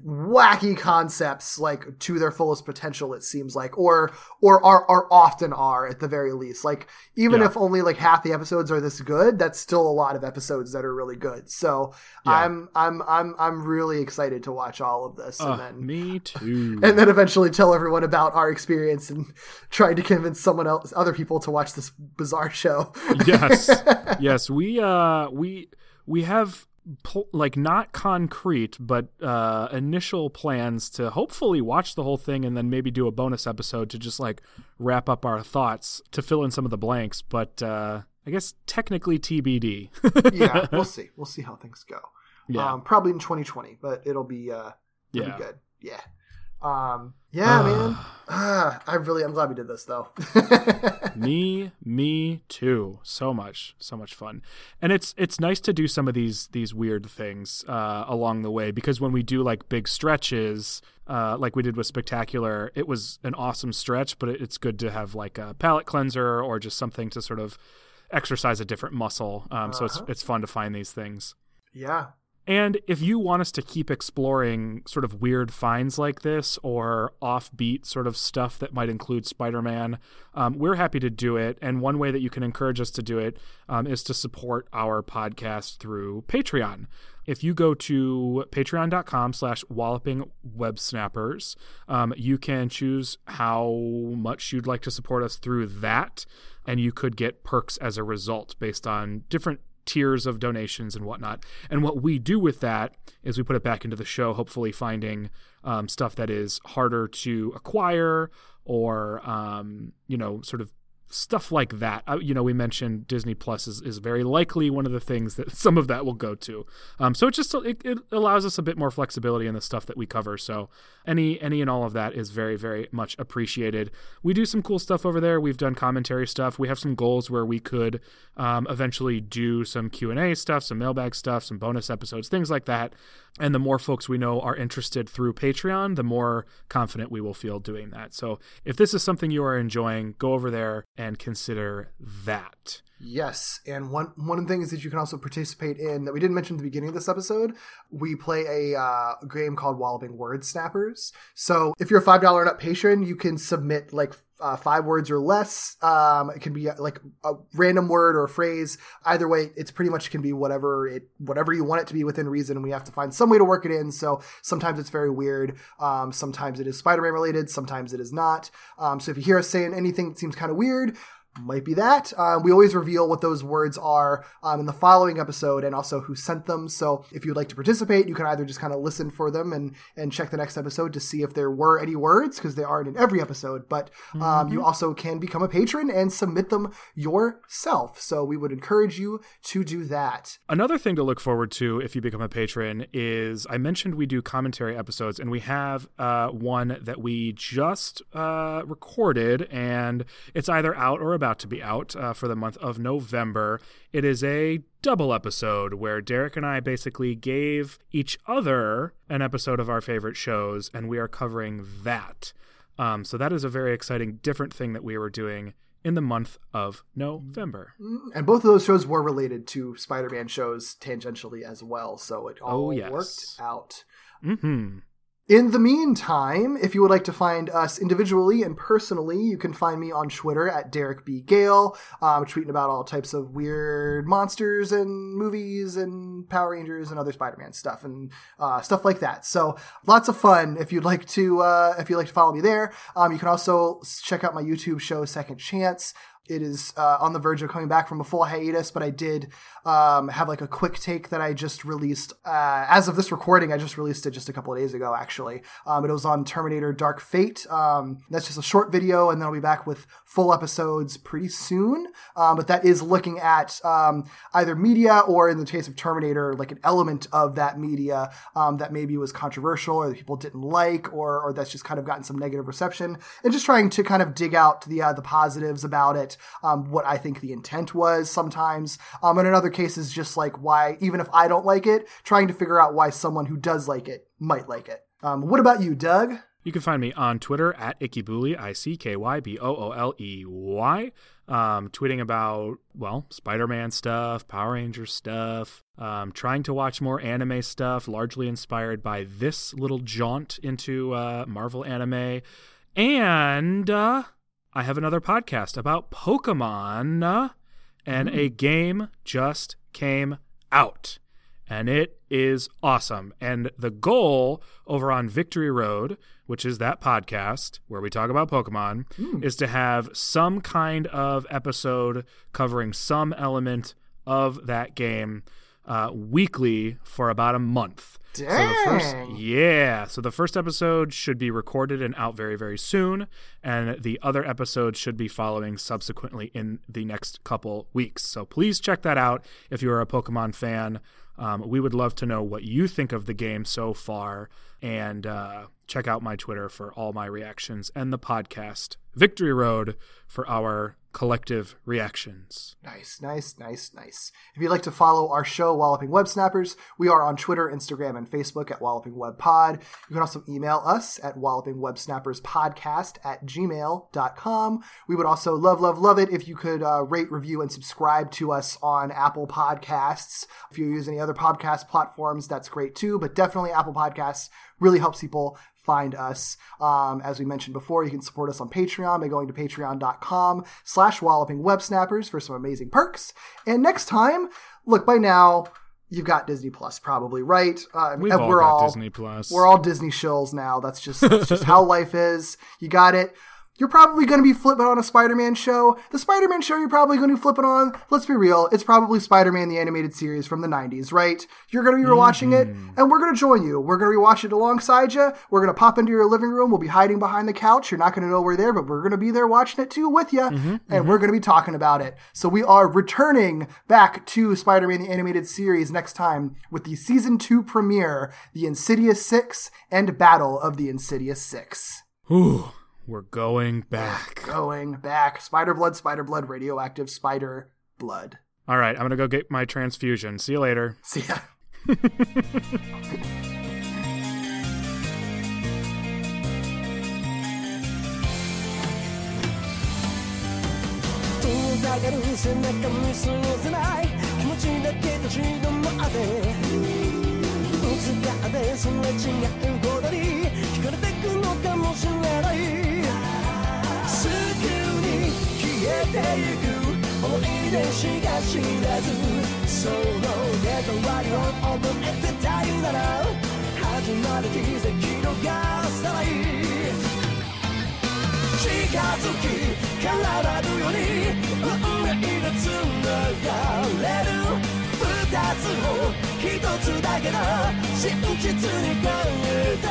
wacky concepts like to their fullest potential it seems like or or are, are often are at the very least like even Yeah. if only like half the episodes are this good that's still a lot of episodes that are really good so Yeah. i'm i'm i'm i'm really excited to watch all of this and then me too. [LAUGHS] and then eventually tell everyone about our experience and trying to convince someone else other people to watch this bizarre show yes [LAUGHS] yes we uh we we have like not concrete but uh initial plans to hopefully watch the whole thing and then maybe do a bonus episode to just like wrap up our thoughts to fill in some of the blanks. But uh i guess technically tbd [LAUGHS] yeah we'll see. We'll see how things go. Yeah. Um, probably in 2020 but it'll be uh it'll Yeah. be good. Yeah um yeah man. Ah, i really i'm glad we did this though. [LAUGHS] Me me too. So much so much fun. And it's it's nice to do some of these these weird things uh along the way because when we do like big stretches uh like we did with spectacular it was an awesome stretch but it, it's good to have like a palate cleanser or just something to sort of exercise a different muscle. Um so it's it's fun to find these things. Yeah and if you want us to keep exploring sort of weird finds like this or offbeat sort of stuff that might include Spider Man, um, we're happy to do it. And one way that you can encourage us to do it um, is to support our podcast through Patreon. If you go to patreon.com slash walloping web snappers, um, you can choose how much you'd like to support us through that. And you could get perks as a result based on different tiers of donations and whatnot. And what we do with that is we put it back into the show, hopefully finding um, stuff that is harder to acquire or um, you know sort of stuff like that. Uh, you know, we mentioned Disney Plus is, is very likely one of the things that [LAUGHS] some of that will go to. Um, so it just it, it allows us a bit more flexibility in the stuff that we cover. So any any and all of that is very very much appreciated. We do some cool stuff over there. We've done commentary stuff. We have some goals where we could um, eventually do some Q and A stuff, some mailbag stuff, some bonus episodes, things like that. And the more folks we know are interested through Patreon, the more confident we will feel doing that. So if this is something you are enjoying, go over there and consider that. Yes, and one one of the things that you can also participate in that we didn't mention at the beginning of this episode, we play a uh, game called Walloping Word Snappers. So if you're a five dollar and up patron, you can submit like uh, five words or less. Um, it can be uh, like a random word or a phrase. Either way, it's pretty much can be whatever it whatever you want it to be within reason. We have to find some way to work it in. So sometimes it's very weird. Um, sometimes it is Spider-Man related. Sometimes it is not. Um, so if you hear us saying anything that seems kind of weird, might be that. Um, we always reveal what those words are um, in the following episode and also who sent them. So if you'd like to participate, you can either just kind of listen for them and and check the next episode to see if there were any words because they aren't in every episode. But um, mm-hmm. you also can become a patron and submit them yourself. So we would encourage you to do that. Another thing to look forward to if you become a patron is I mentioned we do commentary episodes and we have uh, one that we just uh, recorded and it's either out or about to be out uh, for the month of November. It is a double episode where Derek and I basically gave each other an episode of our favorite shows, and we are covering that. Um, so that is a very exciting, different thing that we were doing in the month of November. Mm, and both of those shows were related to Spider Man shows tangentially as well. So it all oh, yes. worked out. Mm-hmm. In the meantime, if you would like to find us individually and personally, you can find me on Twitter at Derek B. Gale, um, tweeting about all types of weird monsters and movies and Power Rangers and other Spider-Man stuff and uh, stuff like that. So lots of fun. If you'd like to, uh, if you'd like to follow me there, um, you can also check out my YouTube show Second Chance it is uh, on the verge of coming back from a full hiatus, but I did um, have like a quick take that I just released. Uh, as of this recording, I just released it just a couple of days ago, actually. Um, it was on Terminator Dark Fate. Um, that's just a short video, and then I'll be back with full episodes pretty soon. Um, but that is looking at um, either media or, in the case of Terminator, like an element of that media um, that maybe was controversial or that people didn't like, or, or that's just kind of gotten some negative reception, and just trying to kind of dig out the uh, the positives about it um, what I think the intent was sometimes. Um, and in other cases, just like why, even if I don't like it, trying to figure out why someone who does like it might like it. Um, what about you, Doug? You can find me on Twitter at Ickybooley, I C K Y B O O L E Y, um, tweeting about, well, Spider Man stuff, Power Rangers stuff, um, trying to watch more anime stuff, largely inspired by this little jaunt into uh, Marvel anime. And uh, I have another podcast about Pokemon, and a game just came out. And it is awesome. And the goal over on Victory Road, which is that podcast where we talk about Pokemon, mm. is to have some kind of episode covering some element of that game uh, weekly for about a month. Dang. So the first, yeah. So the first episode should be recorded and out very, very soon, and the other episodes should be following subsequently in the next couple weeks. So please check that out if you're a Pokemon fan. Um, we would love to know what you think of the game so far, and uh, check out my Twitter for all my reactions and the podcast Victory Road for our collective reactions. Nice, nice, nice, nice. If you'd like to follow our show, Walloping Web Snappers, we are on Twitter, Instagram, and Facebook at Walloping Web Pod. You can also email us at Walloping Web Snappers Podcast at gmail.com. We would also love, love, love it if you could uh, rate, review, and subscribe to us on Apple Podcasts. If you use any other podcast platforms, that's great too, but definitely Apple Podcasts really helps people find us. Um, as we mentioned before, you can support us on Patreon by going to patreon.com slash walloping web snappers for some amazing perks. And next time, look, by now, you've got Disney Plus, probably right. Uh, We've all we're got all Disney Plus. We're all Disney shills now. That's just that's just how [LAUGHS] life is. You got it. You're probably going to be flipping on a Spider-Man show. The Spider-Man show you're probably going to be flipping on, let's be real, it's probably Spider-Man the animated series from the 90s, right? You're going to be watching it mm-hmm. and we're going to join you. We're going to be watching it alongside you. We're going to pop into your living room. We'll be hiding behind the couch. You're not going to know we're there, but we're going to be there watching it too with you mm-hmm. and mm-hmm. we're going to be talking about it. So we are returning back to Spider-Man the animated series next time with the season 2 premiere, The Insidious 6 and Battle of the Insidious 6 Ooh, we're going back. going back. Spider blood, spider blood, radioactive spider blood. All right, I'm gonna go get my transfusion. See you later. See ya. 遠ざかる背中見過ごせない気持ちだけ立ち止まってぶつかってすれ違うことに惹かれてくのかもしれない えてゆく思い出しか知らずその役割を覚えてたいなら始まる奇跡のがさない近づき体るように運命がつながれる二つを一つだけの真実に変えて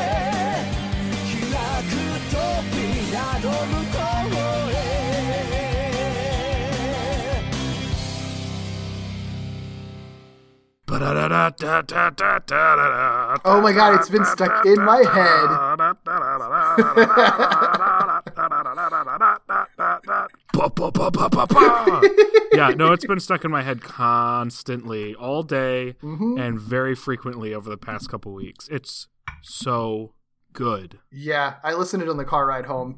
開く扉の向こうへ Oh my god, it's been stuck in my head. yeah, no, it's been stuck in my head constantly, all day, Mm-hmm. and very frequently over the past couple weeks. It's so good. Yeah, I listened to it on the car ride home.